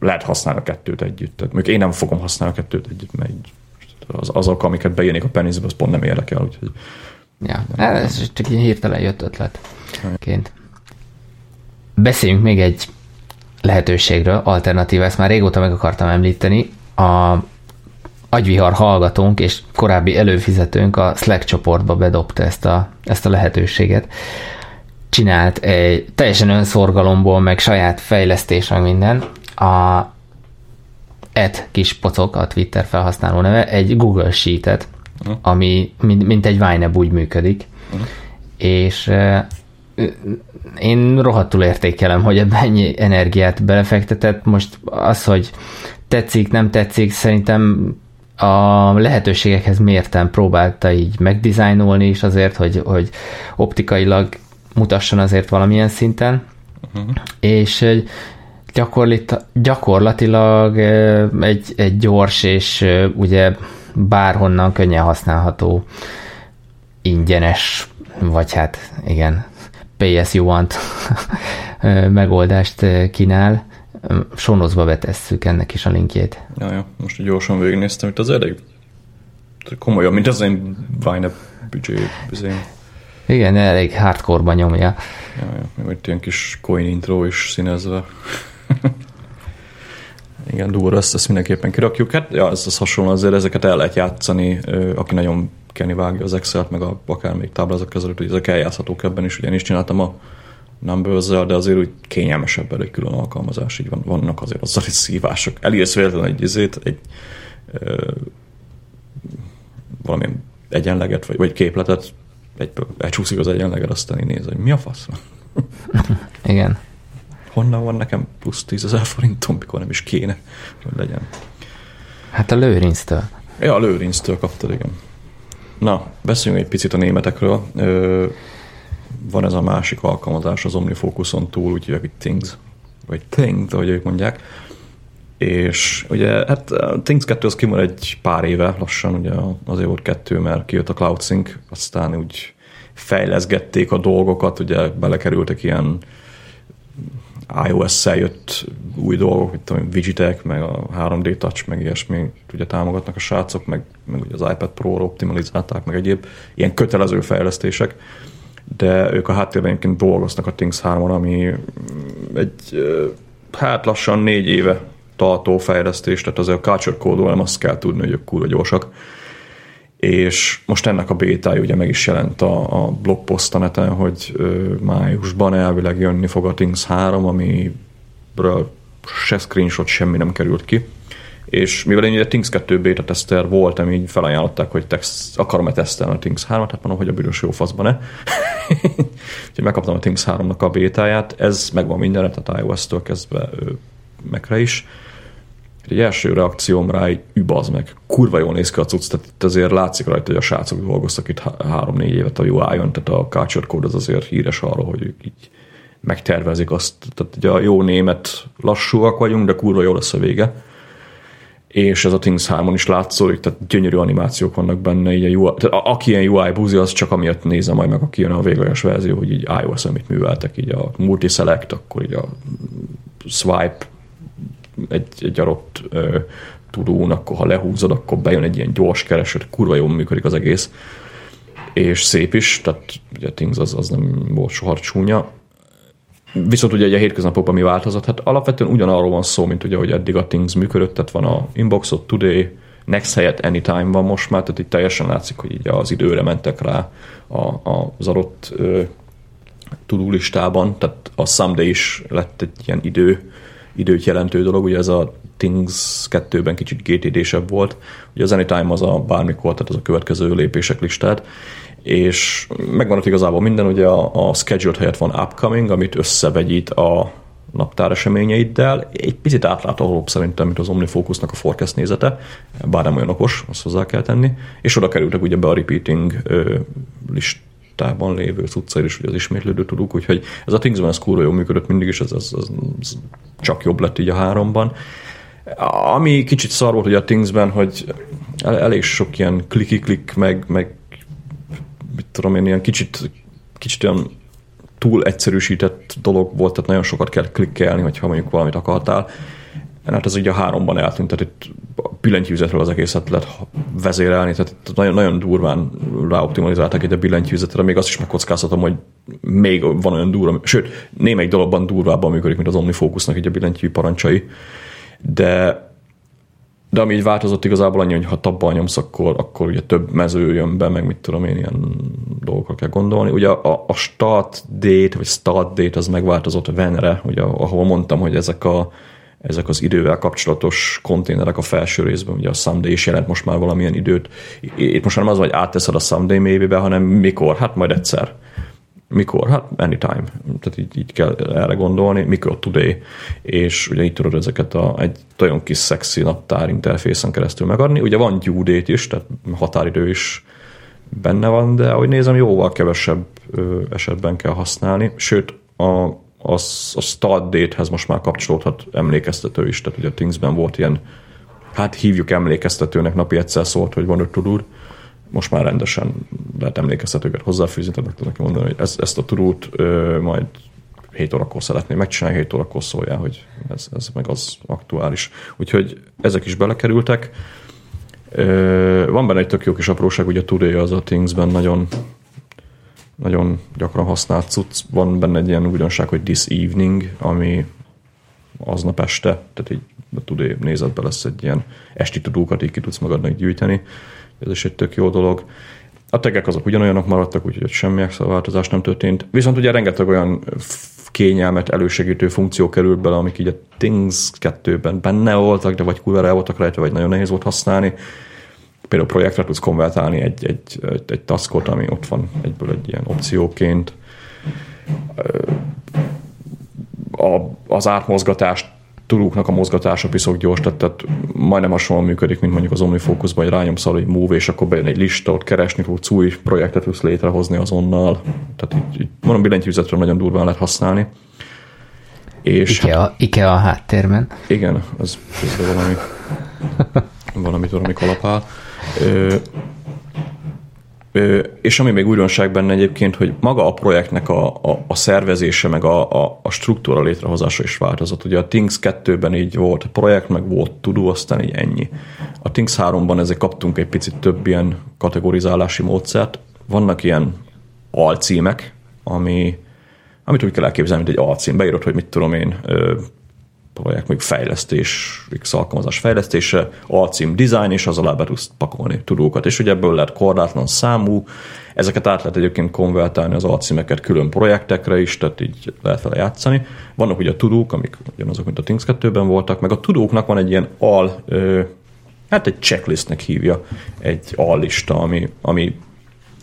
S1: lehet használni a kettőt együtt. Tehát mondjuk én nem fogom használni a kettőt együtt, mert így az, azok, amiket beírnék a penészbe, az pont nem érdekel, úgyhogy
S2: Ja, ez csak egy hirtelen jött ötletként. Beszéljünk még egy lehetőségről, alternatíva, ezt már régóta meg akartam említeni. A agyvihar hallgatónk és korábbi előfizetőnk a Slack csoportba bedobta ezt a, ezt a lehetőséget. Csinált egy teljesen önszorgalomból, meg saját fejlesztés, meg minden. A et kis pocok, a Twitter felhasználó neve, egy Google Sheet-et, uh-huh. ami mint, mint egy Vine úgy működik. Uh-huh. És uh, én rohadtul értékelem, hogy ebben ennyi energiát belefektetett. Most az, hogy tetszik, nem tetszik, szerintem a lehetőségekhez mérten próbálta így megdizájnolni is azért, hogy, hogy optikailag mutasson azért valamilyen szinten, uh-huh. és gyakorlatilag egy, egy gyors és ugye bárhonnan könnyen használható ingyenes, vagy hát igen, PS You Want megoldást kínál. Sonozba betesszük ennek is a linkjét.
S1: Ja, ja. most gyorsan végignéztem, hogy az elég komolyabb, mint az én Vine büdzsé.
S2: Igen, elég hardcore nyomja.
S1: Ja, ja. Még ilyen kis coin intro is színezve. Igen, durva, ezt, ezt mindenképpen kirakjuk. Hát ja, ez az hasonló, azért ezeket el lehet játszani, aki nagyon kenni vágja az Excel-t, meg a, akár még táblázatkezelőt, hogy ezek eljátszhatók ebben is, ugyanis csináltam a numbers de azért úgy kényelmesebb egy külön alkalmazás, így van, vannak azért azzal is szívások. Elírsz véletlenül egy izét, egy ö, valamilyen egyenleget, vagy, vagy képletet, egyből elcsúszik az egyenleget, aztán én nézem, hogy mi a fasz?
S2: Igen
S1: honnan van nekem plusz 10 ezer forintom, mikor nem is kéne, hogy legyen.
S2: Hát a Lőrinctől.
S1: Ja, a Lőrinctől kaptad, igen. Na, beszéljünk egy picit a németekről. Ö, van ez a másik alkalmazás az OmniFocuson túl, úgyhogy hogy Things, vagy Things, ahogy ők mondják. És ugye, hát Things 2 az kimar egy pár éve lassan, ugye azért volt kettő, mert kijött a CloudSync, aztán úgy fejleszgették a dolgokat, ugye belekerültek ilyen iOS-szel jött új dolgok, mint tudom, widgetek, meg a 3D Touch, meg ilyesmi, ugye támogatnak a srácok, meg, meg ugye az iPad Pro-ra optimalizálták, meg egyéb ilyen kötelező fejlesztések, de ők a háttérben egyébként dolgoznak a Things 3-on, ami egy hát lassan négy éve tartó fejlesztés, tehát azért a culture code nem azt kell tudni, hogy ők kurva gyorsak és most ennek a bétája ugye meg is jelent a, a blogpost a hogy ö, májusban elvileg jönni fog a Things 3, amiről se screenshot, semmi nem került ki, És mivel én ugye Things 2 beta tester voltam, így felajánlották, hogy text, akarom-e tesztelni a Things 3-at, hát mondom, hogy a bűnös jó faszban ne. Úgyhogy megkaptam a Things 3-nak a bétáját, ez megvan mindenre, tehát iOS-től kezdve megre is. Egy első reakcióm rá, hogy übaz meg. Kurva jól néz ki a cucc, tehát azért látszik rajta, hogy a srácok dolgoztak itt három-négy évet a UI-on, tehát a Culture Code az azért híres arról, hogy ők így megtervezik azt. Tehát ugye a jó német lassúak vagyunk, de kurva jó lesz a vége. És ez a Things 3-on is látszódik, tehát gyönyörű animációk vannak benne, így a UI, tehát a, aki ilyen UI buzi, az csak amiatt nézze majd meg, aki jön a végleges verzió, hogy így iOS, amit műveltek, így a multi-select, akkor így a swipe egy, egy adott ö, tudón, akkor ha lehúzod, akkor bejön egy ilyen gyors kereső, kurva jól működik az egész, és szép is, tehát ugye Things az, az nem volt soha csúnya. Viszont ugye a hétköznapokban mi változott? Hát alapvetően ugyanarról van szó, mint ugye, hogy eddig a Things működött, tehát van a Inboxot, Today, Next helyett Anytime van most már, tehát itt teljesen látszik, hogy így az időre mentek rá a, a, az adott tudulistában, tehát a Someday is lett egy ilyen idő időt jelentő dolog, ugye ez a Things 2-ben kicsit GTD-sebb volt, ugye az Anytime az a bármikor, tehát az a következő lépések listát, és megvan ott igazából minden, ugye a, a scheduled helyett van upcoming, amit összevegyít a naptár eseményeiddel. Egy picit átláthatóbb szerintem, mint az OmniFocusnak a forecast nézete, bár nem olyan okos, azt hozzá kell tenni. És oda kerültek ugye be a repeating ö, list, listában lévő cuccair is, hogy az ismétlődő tudunk, úgyhogy ez a Thingsben ez kurva jól működött mindig, és ez, ez, ez, ez csak jobb lett így a háromban. Ami kicsit szar volt ugye a Thingsben, hogy el, elég sok ilyen kliki-klik, meg, meg mit tudom én, ilyen kicsit, kicsit olyan túl egyszerűsített dolog volt, tehát nagyon sokat kell klikkelni, hogyha mondjuk valamit akartál. Hát ez ugye a háromban eltűnt, tehát itt billentyűzetről az egészet lehet vezérelni, tehát nagyon, nagyon durván ráoptimalizálták egy a billentyűzetre, még azt is megkockáztatom, hogy még van olyan durva, sőt, némelyik dologban durvábban működik, mint az OmniFocusnak egy a billentyű parancsai, de de ami így változott igazából annyi, hogy ha tabbal nyomsz, akkor, akkor ugye több mező jön be, meg mit tudom én, ilyen dolgokra kell gondolni. Ugye a, a start date, vagy start date az megváltozott venre, ugye ahol mondtam, hogy ezek a ezek az idővel kapcsolatos konténerek a felső részben, ugye a Someday is jelent most már valamilyen időt. Itt most már nem az, hogy átteszed a Someday maybe hanem mikor? Hát majd egyszer. Mikor? Hát anytime. Tehát így, így kell erre gondolni. Mikor today. És ugye itt tudod ezeket a, egy nagyon kis szexi naptár interfészen keresztül megadni. Ugye van due date is, tehát határidő is benne van, de ahogy nézem, jóval kevesebb ö, esetben kell használni. Sőt, a az, a start date-hez most már kapcsolódhat emlékeztető is, tehát ugye a Thingsben volt ilyen, hát hívjuk emlékeztetőnek, napi egyszer szólt, hogy van öt tudód, most már rendesen lehet emlékeztetőket hozzáfűzni, tehát meg tudom mondani, hogy ez, ezt a tudót majd 7 órakor szeretném megcsinálni, 7 órakor szóljál, hogy ez, ez meg az aktuális. Úgyhogy ezek is belekerültek. Ö, van benne egy tök jó kis apróság, ugye a Today az a Thingsben nagyon nagyon gyakran használt cucc. Van benne egy ilyen újdonság, hogy this evening, ami aznap este, tehát így tud nézetbe lesz egy ilyen esti tudókat, így ki tudsz magadnak gyűjteni. Ez is egy tök jó dolog. A tegek azok ugyanolyanok maradtak, úgyhogy semmi extra változás nem történt. Viszont ugye rengeteg olyan kényelmet elősegítő funkció került bele, amik így a Things 2-ben benne voltak, de vagy kurva voltak rajta, vagy nagyon nehéz volt használni például projektre tudsz konvertálni egy, egy, egy, egy taskot, ami ott van egyből egy ilyen opcióként. A, az átmozgatást turuknak a mozgatása piszok gyors, tehát, tehát majdnem hasonlóan működik, mint mondjuk az OmniFocusban, hogy rányomsz hogy move, és akkor bejön egy lista, ott keresni tudsz, új projektet tudsz létrehozni azonnal. Tehát így, így mondom, billentyűzetről nagyon durván lehet használni.
S2: És Ikea, hát, Ikea a háttérben.
S1: Igen, az valami, valami, valami kalapál. Ö, ö, és ami még újdonság benne egyébként, hogy maga a projektnek a, a, a szervezése, meg a, a, a struktúra létrehozása is változott. Ugye a Things 2-ben így volt projekt, meg volt tudó, aztán így ennyi. A Things 3-ban ezek kaptunk egy picit több ilyen kategorizálási módszert. Vannak ilyen alcímek, ami, amit úgy kell elképzelni, mint egy alcím. Beírod, hogy mit tudom én, projekt, még fejlesztés, alkalmazás fejlesztése, alcím design, és az alá be tudsz pakolni tudókat. És ugye ebből lehet korlátlan számú, ezeket át lehet egyébként konvertálni az alcímeket külön projektekre is, tehát így lehet vele játszani. Vannak ugye a tudók, amik ugyanazok, mint a Things 2-ben voltak, meg a tudóknak van egy ilyen al, hát egy checklistnek hívja, egy allista, ami, ami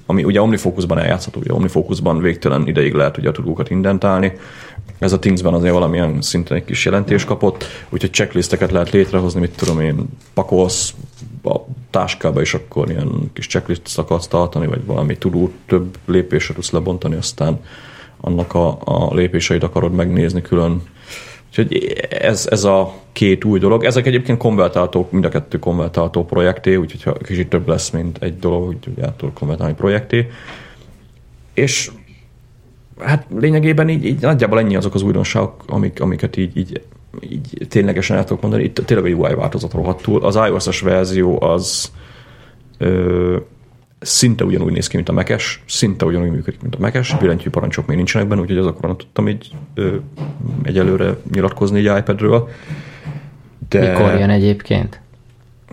S1: ami ugye OmniFocusban eljátszható, ugye OmniFocusban végtelen ideig lehet ugye a tudókat indentálni, ez a Thingsben azért valamilyen szinten egy kis jelentés kapott, úgyhogy checklisteket lehet létrehozni, mit tudom én, pakolsz a táskába, és akkor ilyen kis checklist akarsz tartani, vagy valami tudó több lépésre tudsz lebontani, aztán annak a, a lépéseit akarod megnézni külön. Úgyhogy ez, ez a két új dolog. Ezek egyébként konvertáltók, mind a kettő konvertáltó projekté, úgyhogy ha kicsit több lesz, mint egy dolog, hogy át tudod konvertálni projekté. És hát lényegében így, így nagyjából ennyi azok az újdonságok, amik, amiket így, így, így ténylegesen el tudok mondani. Itt tényleg a UI változat rohadtul. Az iOS-es verzió az ö, szinte ugyanúgy néz ki, mint a mekes, szinte ugyanúgy működik, mint a mekes, billentyű parancsok még nincsenek benne, úgyhogy azokra nem tudtam így ö, egyelőre nyilatkozni egy iPad-ről.
S2: De, Mikor jön egyébként?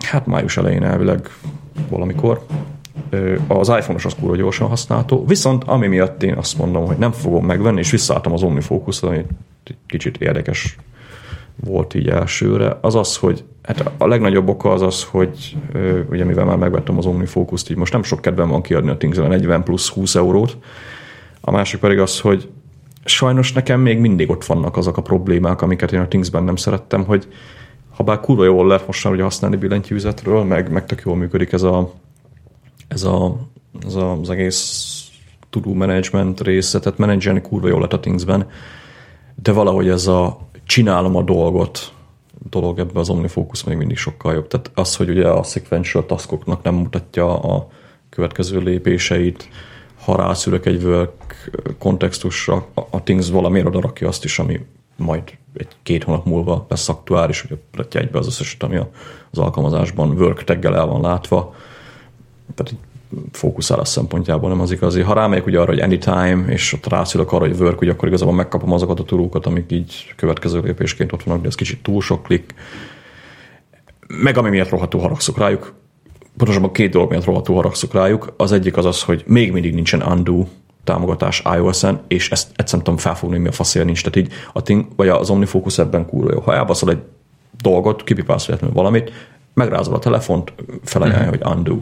S1: Hát május elején elvileg valamikor az iPhone-os az kurva gyorsan használható, viszont ami miatt én azt mondom, hogy nem fogom megvenni, és visszaálltam az OmniFocus, ami kicsit érdekes volt így elsőre, az az, hogy hát a legnagyobb oka az az, hogy ugye mivel már megvettem az OmniFocus-t, így most nem sok kedvem van kiadni a things 40 plusz 20 eurót, a másik pedig az, hogy sajnos nekem még mindig ott vannak azok a problémák, amiket én a Thingsben nem szerettem, hogy ha bár kurva jól lehet most már ugye használni billentyűzetről, meg, meg tök jól működik ez a ez, a, ez a, az egész tudó management része, tehát menedzselni kurva jól lett a Thingsben, de valahogy ez a csinálom a dolgot dolog ebbe az OmniFocus még mindig sokkal jobb. Tehát az, hogy ugye a sequential taskoknak nem mutatja a következő lépéseit, ha rászülök egy work kontextusra, a Things valamiért oda rakja azt is, ami majd egy-két hónap múlva lesz aktuális, hogy mutatja egybe az összeset, ami az alkalmazásban work taggel el van látva, tehát fókuszálás szempontjából nem az igazi. Ha rámegyek ugye arra, hogy anytime, és ott rászülök arra, hogy work, ugye akkor igazából megkapom azokat a tulókat, amik így következő lépésként ott vannak, de ez kicsit túl sok klik. Meg ami miatt rohadtul haragszok rájuk, pontosabban két dolog miatt rohadtul haragszok rájuk. Az egyik az az, hogy még mindig nincsen undo támogatás iOS-en, és ezt egyszerűen tudom felfogni, mi a faszél nincs. Tehát így a ting, vagy az OmniFocus ebben kurva jó. Ha elbaszol egy dolgot, kipipálsz valamit, megrázol a telefont, felajánlja, mm-hmm. hogy undo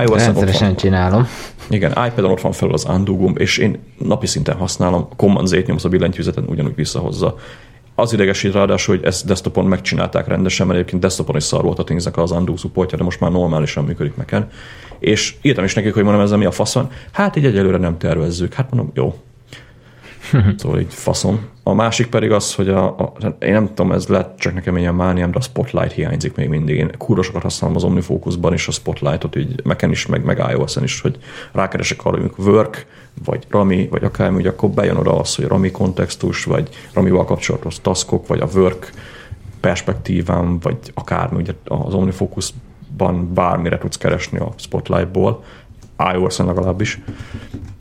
S2: iOS Rendszeresen csinálom.
S1: Igen, iPad-on ott van fel az undo gomb, és én napi szinten használom, Command Z-t nyomsz a billentyűzeten, ugyanúgy visszahozza. Az idegesít ráadásul, hogy ezt desktopon megcsinálták rendesen, mert egyébként desktopon is szar volt a Thingsnek az undo supportja, de most már normálisan működik meken. És írtam is nekik, hogy mondom, ezzel mi a faszon. Hát így egyelőre nem tervezzük. Hát mondom, jó, szóval így faszom. A másik pedig az, hogy a, a, én nem tudom, ez lehet csak nekem ilyen mániám, de a Spotlight hiányzik még mindig. Én kúrosokat használom az OmniFocusban, és a Spotlightot így meken is, meg, meg iOS-en is, hogy rákeresek arra, hogy work, vagy Rami, vagy akármi, hogy akkor bejön oda az, hogy Rami kontextus, vagy Ramival kapcsolatos taskok, vagy a work perspektívám, vagy akármi, ugye az OmniFocusban bármire tudsz keresni a Spotlightból, iOS-en legalábbis,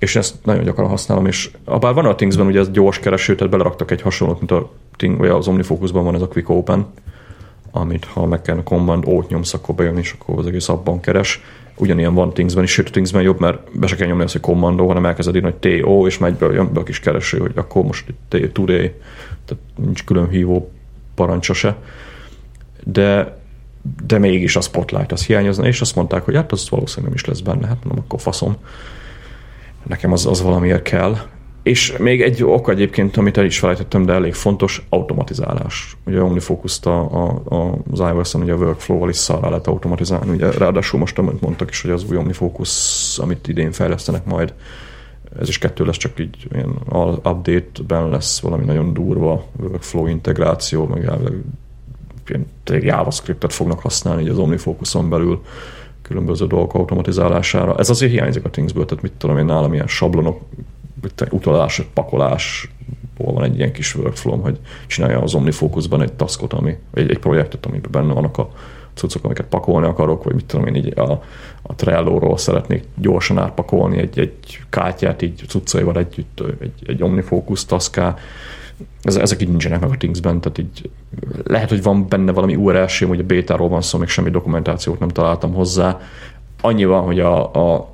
S1: és ezt nagyon gyakran használom, és bár van a Thingsben ugye ez gyors kereső, tehát beleraktak egy hasonlót, mint a Ting, vagy az OmniFocusban van ez a Quick Open, amit ha meg kell Command O-t nyomsz, akkor bejön, és akkor az egész abban keres. Ugyanilyen van Thingsben is, sőt Thingsben jobb, mert be se kell nyomni azt, hogy Command O, hanem elkezded írni, hogy TO, és megy be, jön be a kis kereső, hogy akkor most itt today, tehát nincs külön hívó parancsa se. De de mégis a spotlight az hiányozna, és azt mondták, hogy hát az valószínűleg nem is lesz benne, hát mondom, akkor faszom. Nekem az, az valamiért kell. És még egy ok egyébként, amit el is felejtettem, de elég fontos, automatizálás. Ugye OmniFocus-t a, a, a, az iOS-en ugye a workflow-val is szarrá lehet automatizálni. Ugye, ráadásul most, amit mondtak is, hogy az új OmniFocus, amit idén fejlesztenek majd, ez is kettő lesz, csak így ilyen update-ben lesz valami nagyon durva workflow integráció, meg ilyen JavaScript-et fognak használni így az OmniFocus-on belül különböző dolgok automatizálására. Ez azért hiányzik a Thingsből, tehát mit tudom én nálam ilyen sablonok, utalás, pakolás, van egy ilyen kis workflow hogy csinálja az OmniFocusban egy taskot, ami, egy, egy projektet, amiben benne vannak a cuccok, amiket pakolni akarok, vagy mit tudom én, így a, a Trello-ról szeretnék gyorsan átpakolni egy, egy kártyát így cuccaival együtt, egy, egy OmniFocus taská, ezek így nincsenek meg a Things-ben, tehát így lehet, hogy van benne valami URL sem, hogy a bétáról van szó, még semmi dokumentációt nem találtam hozzá. Annyi van, hogy a, a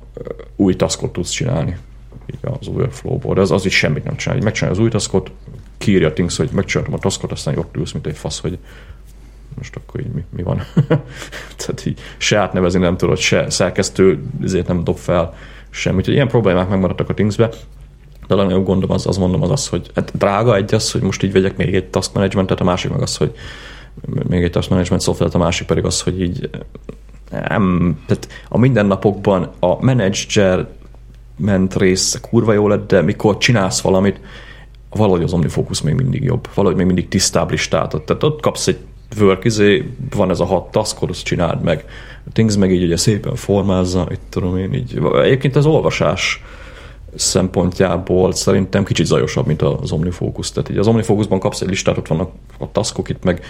S1: új taskot tudsz csinálni így az workflow-ból, de az, az is semmit nem csinál. Megcsinálja az új taskot, kiírja a Things, hogy megcsináltam a taskot, aztán ott ülsz, mint egy fasz, hogy most akkor így mi, mi van. Tehát így se átnevezni nem tudod, se szerkesztő, ezért nem dob fel semmit. Ilyen problémák megmaradtak a Thingsbe, de a legnagyobb gondom az, az mondom az az, hogy hát drága egy az, hogy most így vegyek még egy task managementet, a másik meg az, hogy még egy task management szoftvert, a másik pedig az, hogy így nem, tehát a mindennapokban a manager ment rész kurva jó lett, de mikor csinálsz valamit, valahogy az OmniFocus még mindig jobb, valahogy még mindig tisztább listát. Tehát ott kapsz egy work, izé, van ez a hat taskod, azt csináld meg. A Things meg így ugye szépen formázza, itt tudom én így. Egyébként az olvasás szempontjából szerintem kicsit zajosabb, mint az OmniFocus. Tehát így az OmniFocusban kapsz egy listát, ott vannak a taskok itt, meg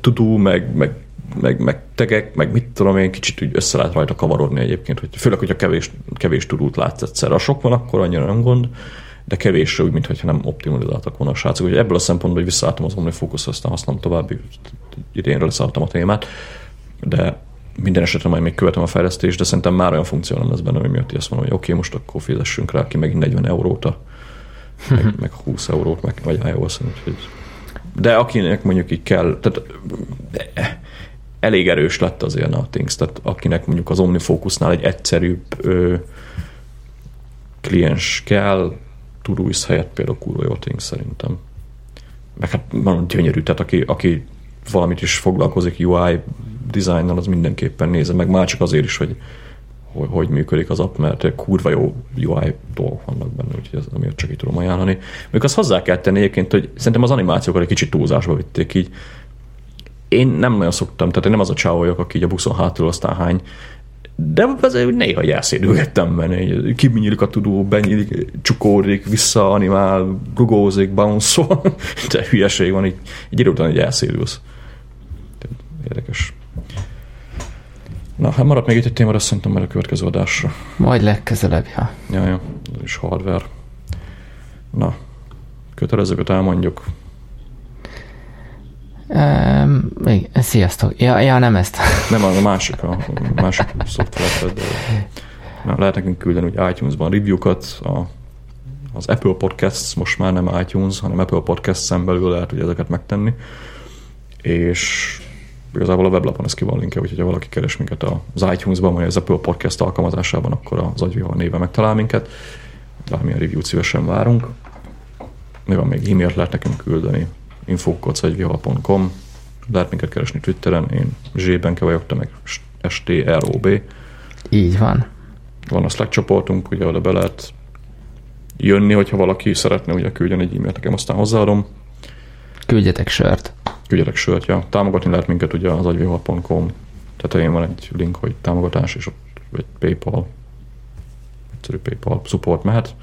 S1: tudó, meg, meg meg, meg tegek, meg mit tudom én, kicsit úgy össze lehet rajta kavarodni egyébként, hogy főleg, hogyha kevés, kevés tudót látsz egyszerre. A sok van, akkor annyira nem gond, de kevésre úgy, mintha nem optimalizáltak volna a srácok. Úgyhogy ebből a szempontból, hogy visszaálltam az OmniFocus, aztán használom tovább, idénről leszálltam a témát, de minden esetre majd még követem a fejlesztést, de szerintem már olyan funkció nem lesz benne, ami miatt azt mondom, hogy oké, okay, most akkor fizessünk rá ki megint 40 eurót, a, meg, meg 20 eurót, meg, vagy iOS, úgyhogy de akinek mondjuk így kell, tehát elég erős lett azért a Things, tehát akinek mondjuk az OmniFocusnál egy egyszerűbb ö, kliens kell, Todoist helyett például kurva jó Things szerintem. Meg hát van gyönyörű, tehát aki, aki valamit is foglalkozik UI designnal, az mindenképpen nézze meg, már csak azért is, hogy hogy, hogy működik az app, mert kurva jó UI dolgok vannak benne, úgyhogy ez amiért csak így tudom ajánlani. Még azt hozzá kell tenni egyébként, hogy szerintem az animációkat egy kicsit túlzásba vitték így. Én nem nagyon szoktam, tehát én nem az a csáv vagyok, aki így a buszon hátul aztán hány, de azért néha elszédülgettem benne, kinyílik a tudó, benyílik, csukódik, visszaanimál, rugózik, bounce de hülyeség van, így, egy idő után egy elszédülsz. Érdekes. Na, hát maradt még egy téma, azt szerintem már a következő adásra.
S2: Majd legközelebb, ja.
S1: Ja, ja, ez is hardware. Na, kötelezőket elmondjuk.
S2: Um, sziasztok. Ja, ja, nem ezt.
S1: Nem, a másik, a másik szoftver. De, na, lehet nekünk küldeni hogy iTunes-ban review-kat, a, az Apple Podcasts most már nem iTunes, hanem Apple Podcasts-en belül lehet hogy ezeket megtenni. És igazából a weblapon ez ki van linke, úgyhogy ha valaki keres minket az iTunes-ban, vagy az Apple Podcast alkalmazásában, akkor az agyvival néve megtalál minket. Bármilyen review-t szívesen várunk. Mi van még e-mailt lehet nekünk küldeni, infokocagvival.com lehet minket keresni Twitteren, én Zsébenke vagyok, te meg STROB.
S2: Így van.
S1: Van a Slack csoportunk, ugye oda be lehet jönni, hogyha valaki szeretne, ugye küldjen egy e-mailt, nekem aztán hozzáadom.
S2: Küldjetek sört
S1: küldjetek sört, ja. Támogatni lehet minket ugye az agyvihar.com tetején van egy link, hogy támogatás, és ott egy PayPal, egyszerű PayPal support mehet.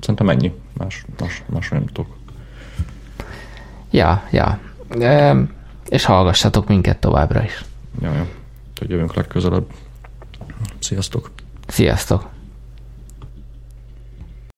S1: Szerintem ennyi, más, más, más nem tudok.
S2: Ja, ja. E, és hallgassatok minket továbbra is.
S1: Ja, ja. Jövünk legközelebb. Sziasztok!
S2: Sziasztok!